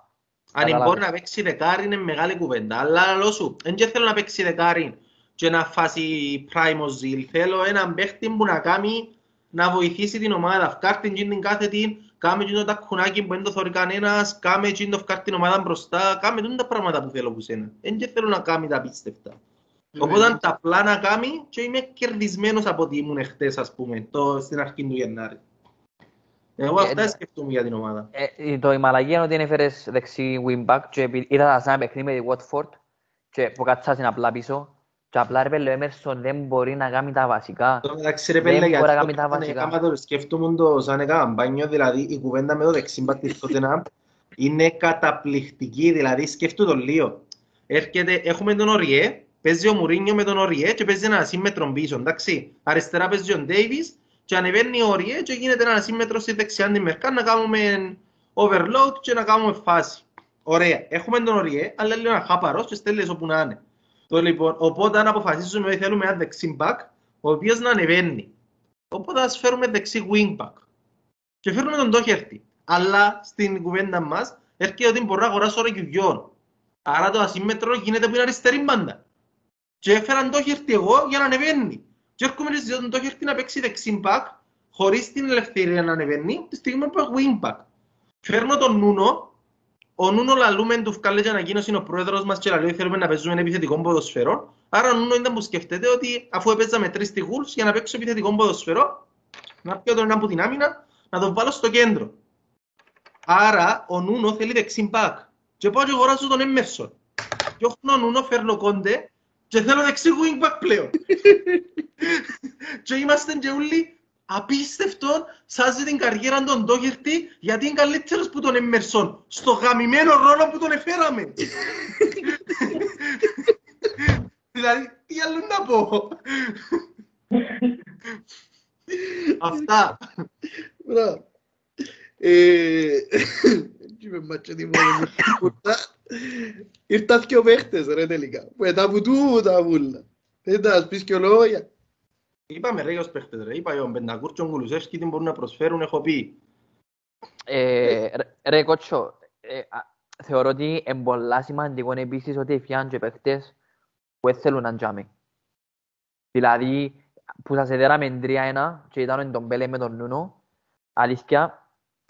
Αν Καταλάβες. μπορεί να παίξει δεκάρι είναι μεγάλη κουβέντα. Αλλά λέω σου, δεν και θέλω να παίξει δεκάρι και να φάσει πράιμο ζήλ. Θέλω έναν παίχτη που να κάνει να βοηθήσει την ομάδα. Φκάρτην και την κάθετη, κάμε και το τακουνάκι που δεν το θωρεί κανένας, κάμε και το φκάρτην την ομάδα μπροστά, κάμε τούτα τα πράγματα που θέλω από σένα. Δεν και θέλω να κάνει τα πίστευτα. Οπότε τα απλά να κάνει και είμαι κερδισμένος από ό,τι ήμουν χτες, ας πούμε, το, στην αρχή του Γενάρη. Εγώ Ε, αυτά ναι. σκεφτούμε για την ομάδα. Ε, το η μαλαγή είναι ότι έφερες δεξί wingback και επει- είδα τα σαν παιχνίδι με τη Watford και που κατσάσουν απλά πίσω και απλά ρε πέλε ο Έμερσον δεν μπορεί να κάνει τα βασικά. Το μεταξύ ρε Δεν πέλε, μπορεί γιατί να το κάνει τα έκανα- βασικά. έκανα το σκέφτομαι το σαν έκανα μπάνιο, δηλαδή η κουβέντα με το δεξίμπακ της Tottenham είναι καταπληκτική, δηλαδή σκέφτομαι το λίγο. Έρχεται, έχουμε τον Οριέ, παίζει ο Μουρίνιο με τον Οριέ και παίζει ένα ασύμμετρο πίσω, εντάξει. Αριστερά παίζει ο Ντέιβις και ανεβαίνει ο Οριέ και γίνεται ένα ασύμμετρο στη δεξιά τη μερικά να κάνουμε overload και να κάνουμε φάση. Ωραία. Έχουμε τον Οριέ, αλλά λέει ένα χάπαρος και στέλνεις όπου να είναι. Το, λοιπόν, οπότε αν αποφασίσουμε ότι θέλουμε ένα δεξί back, ο οποίος να ανεβαίνει. Οπότε ας φέρουμε δεξί wing back. Και φέρουμε τον Τόχερτη. Αλλά στην κουβέντα μας έρχεται ότι μπορώ να αγοράσω ρεκιουβιόν. Άρα το ασύμμετρο γίνεται που είναι αριστερή μπάντα. Και έφεραν Τόχερτη εγώ για να ανεβαίνει. Και έρχομαι και ζητώ τον Τόχερτη να παίξει δεξί back χωρίς την ελευθερία να ανεβαίνει τη στιγμή που έχω wing back. Φέρνω τον Νούνο ο Νούνο λαλούμε του βγάλε και ανακοίνωση είναι ο πρόεδρος μας και λέει θέλουμε να παίζουμε επιθετικό ποδοσφαιρό. Άρα ο Νούνο ήταν που σκεφτείτε ότι αφού έπαιζα με τρεις στη Wolves για να παίξω επιθετικό ποδοσφαιρό, να πιω τον ένα από την άμυνα, να τον βάλω στο κέντρο. Άρα ο Νούνο θέλει δεξί μπακ. Και πάω και αγοράζω τον Έμερσον. Και όχι ο Νούνο φέρνω κόντε και θέλω δεξί wing back πλέον. και είμαστε και όλοι απίστευτον σάζει την καριέρα των Ντόγερτη γιατί είναι καλύτερος που τον Έμερσον στο γαμημένο ρόλο που τον εφέραμε. δηλαδή, τι άλλο να πω. Αυτά. Μπράβο. Ε, έτσι με μάτσο μόνο μου. Ήρθαν και ο παίχτες ρε τελικά. Μετά από τούτα βούλα. Δεν τα πεις και λόγια. Είπαμε ρε ως παίχτες ρε, είπα ο Μπεντακούρ και ο Κουλουσεύσκι τι μπορούν να προσφέρουν, έχω πει. Ε, ρε- ρε κότσο, ε, α, θεωρώ ότι είναι πολλά σημαντικό επίσης ότι έφυγαν και παίκτες που δεν θέλουν να τζάμε. Δηλαδή, που σας έδεραμε 3-1 και ήταν ο Ντομπέλε με τον Νούνο, αλήθεια,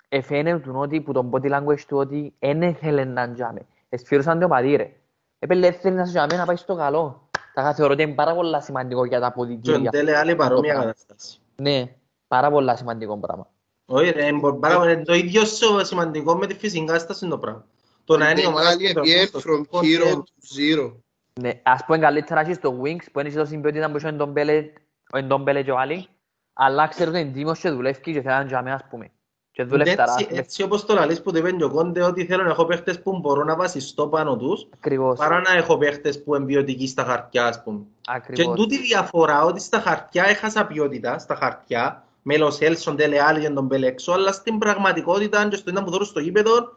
εφαίνεται ότι που τον body language του ότι δεν ήθελε να τζάμε. Εσφύρωσαν το παδί ρε. Έπαιρνε θέλει να σε τζάμε να πάει στο καλό. Τα θεωρώ ότι είναι πάρα πολλά σημαντικό για τα Και ο αποδητήρια. Ντέλε άλλη παρόμοια Το πράγμα. κατάσταση. Ναι, πάρα πολλά σημαντικό πράγμα. Όχι ρε, μπο- πάρα- είναι το ίδιο σο- σημαντικό με τη φυσική κατάσταση είναι το πράγμα. Το να είναι η ομάδα Μεγάλη στην επιέ στο from σκορ hero και- to zero. Ναι, ας πούμε καλύτερα και στο Wings που είναι και το συμπιότητα που είχε ο Ντομπέλε- ο Ντομπέλε και ο Άλλη, αλλά ξέρω ότι είναι τίμος και δουλεύει και θέλει να τζάμε ας πούμε. Και δουλεύει ταρά, Έτσι, έτσι όπως το λαλείς που το είπε και ο Κόντε ότι θέλω να έχω παίχτες που μπορώ να βασιστώ πάνω τους ακριβώς, παρά να έχω παίχτες που είναι ποιοτικοί στα χαρτιά ας πούμε. Και ακριβώς. τούτη διαφορά ότι στα χαρτιά έχασα ποιότητα, στα χαρτιά, με Λος Έλσον, Τελε Άλλη και τον Μπελεξό, αλλά στην πραγματικότητα και στο ήταν που δώρω στο γήπεδο,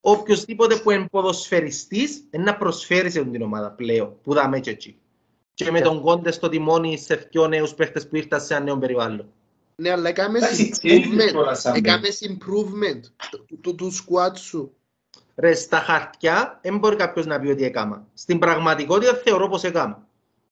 οποιοςδήποτε που είναι ποδοσφαιριστής είναι να προσφέρει σε την ομάδα πλέον, που δάμε και εκεί. Και με Και- τον Κόντε στο τιμόνι σε δυο νέους παίχτες που ήρθαν σε ένα νέο περιβάλλον. Ναι, αλλά έκαμες Εντάξει, ξέρεις τώρα improvement. σαν Έκαμες improvement του- του- του squad σου. Ρε, στα χαρτιά δεν μπορεί κάποιος να πει ότι έκαμα. Στην πραγματικότητα θεωρώ πως έκαμα.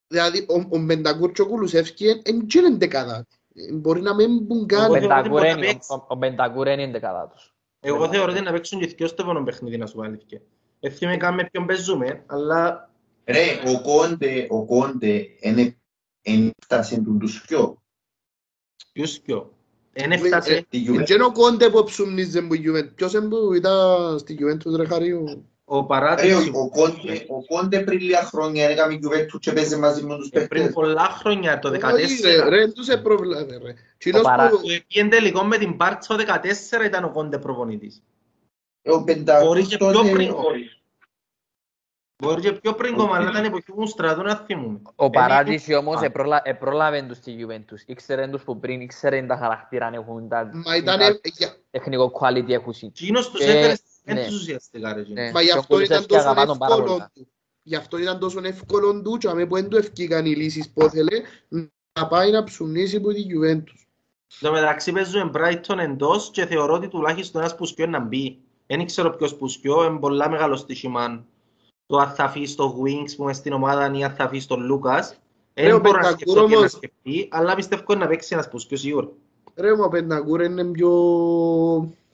Δηλαδή, ο- ο Μπεντακούρ και ο Κουλουσεύσκι εν και είναι δεκαδάτη. Ε, Μπορεί να μην μπουν Ο καν. θεωρώ ότι Μπεντακούρ μπορεί να είναι- παίξει. ο- ο Μπεντακούρ είναι η δεκάδα τους. Εγώ θεωρώ ότι να παίξουν και δυο στο επόμενο παιχνίδι, να σου πω αλήθεια. Έτσι με κάνουμε ποιον παίζουμε, αλλά Ρε, ο Κόντε, ο Κόντε, είναι έφτασε του τους πιο. Ποιος πιο. Εν έφτασε Τη Εν Juventus. και είναι ο Κόντε που ψουμνίζε που η Juventus. Ποιος είναι που ήταν στη Juventus ρε Χαρίου. ο Ρε, παράδεισος ο- ο Κόντε, ο Κόντε πριν λίγα χρόνια έκαμε η Juventus και παίζει μαζί με τους Ε, πριν παίκτες. πολλά χρόνια, το Όχι, 14. ρε, Ρε, τους επροβλάβε ρε. Τσινός παρά- που- Το πήγαινε τελικό με την Πάρτσα ο 14 ήταν ο Κόντε προπονητής. Ο Πεντακούρ Μπορεί και πιο τότε- πριν. Μπορεί και πιο πριν κόμμα, αλλά ήταν η εποχή που μου στρατούν να θυμούμε. Ο Παράτηση Ε, όμως α. επρόλα- επρόλαβε τους στη Juventus. Ήξερε τους που πριν, ήξερε τα χαρακτήρα αν έχουν τα Μα ήταν... τα για- τεχνικό quality έχουν. Εκείνος τους Ε, έφερε στις ναι. μέντες ουσιαστικά ρε. εκείνος. Ναι. Μα γι' Και ο αυτό ήταν Κουλουσεύσκι τόσο αγαπά τον πάρα εύκολο πολλά. του. Γι' αυτό ήταν τόσο εύκολο του και αμέ που δεν του ευκήκαν οι λύσεις που ήθελε να πάει να ψουμνίσει από τη Juventus. Στο μεταξύ παίζουμε Brighton εντός και θεωρώ ότι τουλάχιστον ένας που σκιώ να μπει. Δεν ξέρω ποιος που σκιώ, είναι πολλά μεγάλο στοιχημάν. Το αν θα αφήσει στο Wings που είναι στην ομάδα ή αν θα αφήσει τον Λούκας. Ρε, ο Δεν μπορώ να Πεντακούρ σκεφτώ τι να όμως- σκεφτεί, αλλά πιστεύω να παίξει ένας που σκιώ σίγουρα. Ρε μου, ο Πεντακούρ είναι πιο,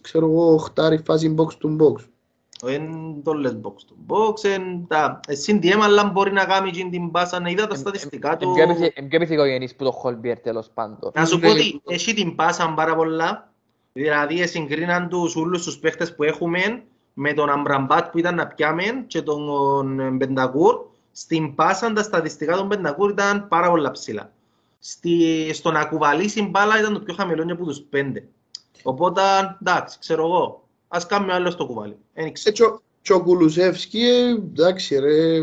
ξέρω εγώ, οχτάρι φάση box to box. Δεν το λες box to box, εν τα... ε, CDM αλλά μπορεί να κάνει και την πάσα, να είδα τα στατιστικά του. Είναι πιο επιθυγογενής που το Χολμπιέρ τέλος πάντων. Να σου Ναι. πω ότι έχει την πάσα πάρα πολλά. Δηλαδή συγκρίναν τους όλους τους παίχτες που έχουμε με τον Αμπραμπάτ που ήταν να πιάμε και τον Μπεντακούρ. Στην πάσα τα στατιστικά των Μπεντακούρ ήταν πάρα πολλά ψηλά. Στη, στο να κουβαλήσει μπάλα ήταν το πιο χαμηλό από τους πέντε. Οπότε, εντάξει, ξέρω εγώ. Ας κάνουμε άλλο στο κουβάλι. Δεν ξέρω. Έτσι, ο- και ο Κουλουσεύσκι, ε, εντάξει ρε,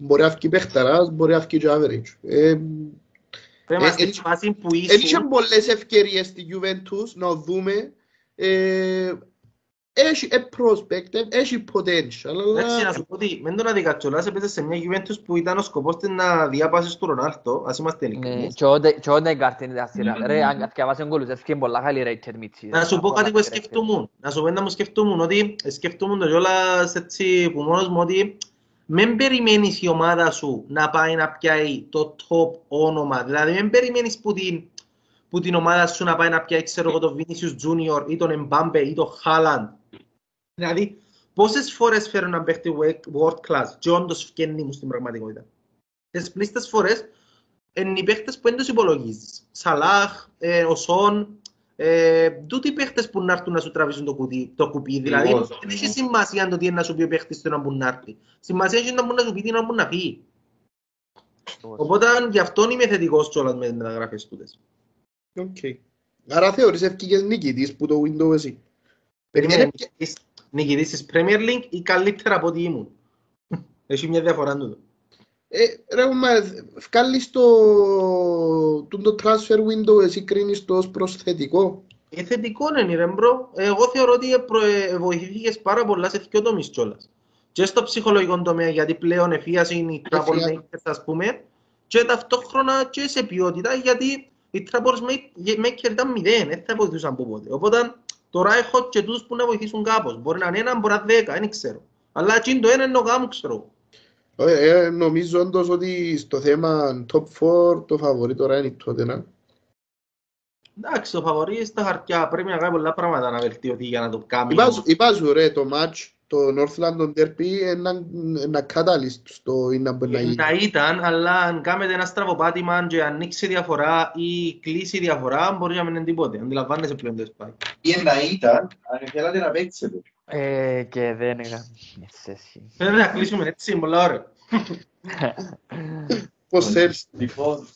μπορεί να βγει παιχταράς, μπορεί να βγει και average. Ε, Πρέπει να ε, στη φάση που Εν είχε ήσουν, πολλές ευκαιρίες στη Juventus να δούμε. Ε, έχει a prospect, έχει potential, Εντάξει, να αλλά σου πω ότι με τον Αδικατσολάς έπαιζες σε μια Juventus που ήταν ο σκοπός της να διάπασεις του Ρονάλτο, ας είμαστε Ναι, ειλικρινείς. και ο Ντε- και ο Ντεγκάρτ είναι τα σειρά. Ρε, αν διαβάσει τον Κουλουσεύσκι είναι πολλά καλή rated μίτσι. Να σου πω κάτι που σκεφτούμουν. Να σου πω ένα μου σκεφτούμουν ότι σκεφτούμουν το κιόλας έτσι που μόνος μου ότι μην περιμένεις η ομάδα σου να πάει να πιάει το top όνομα. Δηλαδή μην περιμένεις που την, που την ομάδα σου να πάει να πιάει ξέρω εγώ τον Vinicius Junior ή τον Mbappe ή τον Haaland. Δηλαδή πόσες φορές φέρουν να παίχτη world class και όντως φκένει μου στην πραγματικότητα. Τις πλήστες φορές είναι οι παίχτες που δεν τους υπολογίζεις. Σαλάχ, ε, ο Σον, ε, τούτοι οι παίχτες που να έρθουν να σου τραβήσουν το, κουτί, το κουπί. Δηλαδή, Ακριβώς, δεν έχει ακριβώς. σημασία το τι είναι να σου πει ο παίχτης το να μπορεί να έρθει. Σημασία έχει να μπορεί να σου πει τι να μπορεί να φύγει. Οπότε γι' αυτό είμαι θετικός κιόλας με τις μεταγραφές τούτες. Οκ. Άρα θεωρείς εφκήκες νικητής που το window εσύ. Περίμενε Ε, νικητής- νικητής της Premier League ή καλύτερα από ό,τι ήμουν. Έχει μια διαφορά τούτο. Ε, ρε, μα, βγάλεις το, το, το transfer window, εσύ κρίνεις το ως προσθετικό; Ε, θετικό είναι ρε bro. Εγώ θεωρώ ότι ε, προ- ε, βοηθήθηκες πάρα πολλά σε δυο τομείς κιόλας. Και στο ψυχολογικό τομέα, γιατί πλέον εφίαση είναι οι Εφία- trouble makers, ας πούμε, και ταυτόχρονα και σε ποιότητα γιατί οι trouble makers ήταν μηδέν, δεν θα βοηθούσαν από πότε. Οπότε τώρα έχω και τούτους που να βοηθήσουν κάπως. Μπορεί να είναι ένα, μπορεί να είναι δέκα, δεν ξέρω. Αλλά εκείνο το ένα είναι ο γάμου, ξέρω. Ε, ε, νομίζω όντως ότι στο θέμα top 4 το φαβορί τώρα είναι η Tottenham. Εντάξει, το φαβορί στα χαρτιά πρέπει να κάνει πολλά πράγματα να βελτιωθεί για να το κάνει. Υπάζουν- Υπάζουν ρε το match, το North London Derby, ένα, ένα catalyst στο είναι να γίνει. Να ήταν, αλλά αν κάνετε ένα στραβοπάτημα και ανοίξει διαφορά ή κλείσει διαφορά, μπορεί να μην είναι τίποτε. Αντιλαμβάνεσαι πλέον το σπάει. Ή να ήταν, αν θέλατε να παίξετε. Ε, και δεν έκανα σχέση. Πρέπει να κλείσουμε έτσι, πολλά ωραία. Πώς θέλεις. Λοιπόν,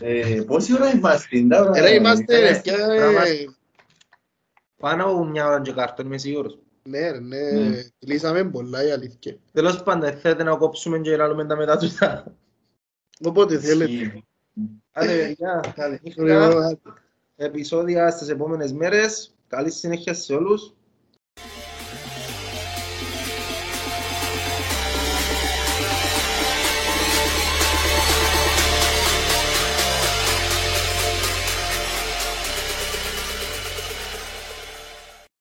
ε, πόση ώρα είμαστε, τα ώρα, Ε, Ρε είμαστε, ε, ρε, και- είμαστε. Πάνω από μια ώρα και κάρτον, είμαι σίγουρος. Ναι, ρε, ναι, κλείσαμε πολλά η αλήθεια. Τέλος πάντων, θέλετε να κόψουμε και να λέμε τα μετά τους τα. Οπότε θέλετε. Ισχύει. Άντε, παιδιά, καλή νύχτα. Ωραία, Επεισόδια στις επόμενες μέρες. Καλή συνέχεια σε όλους.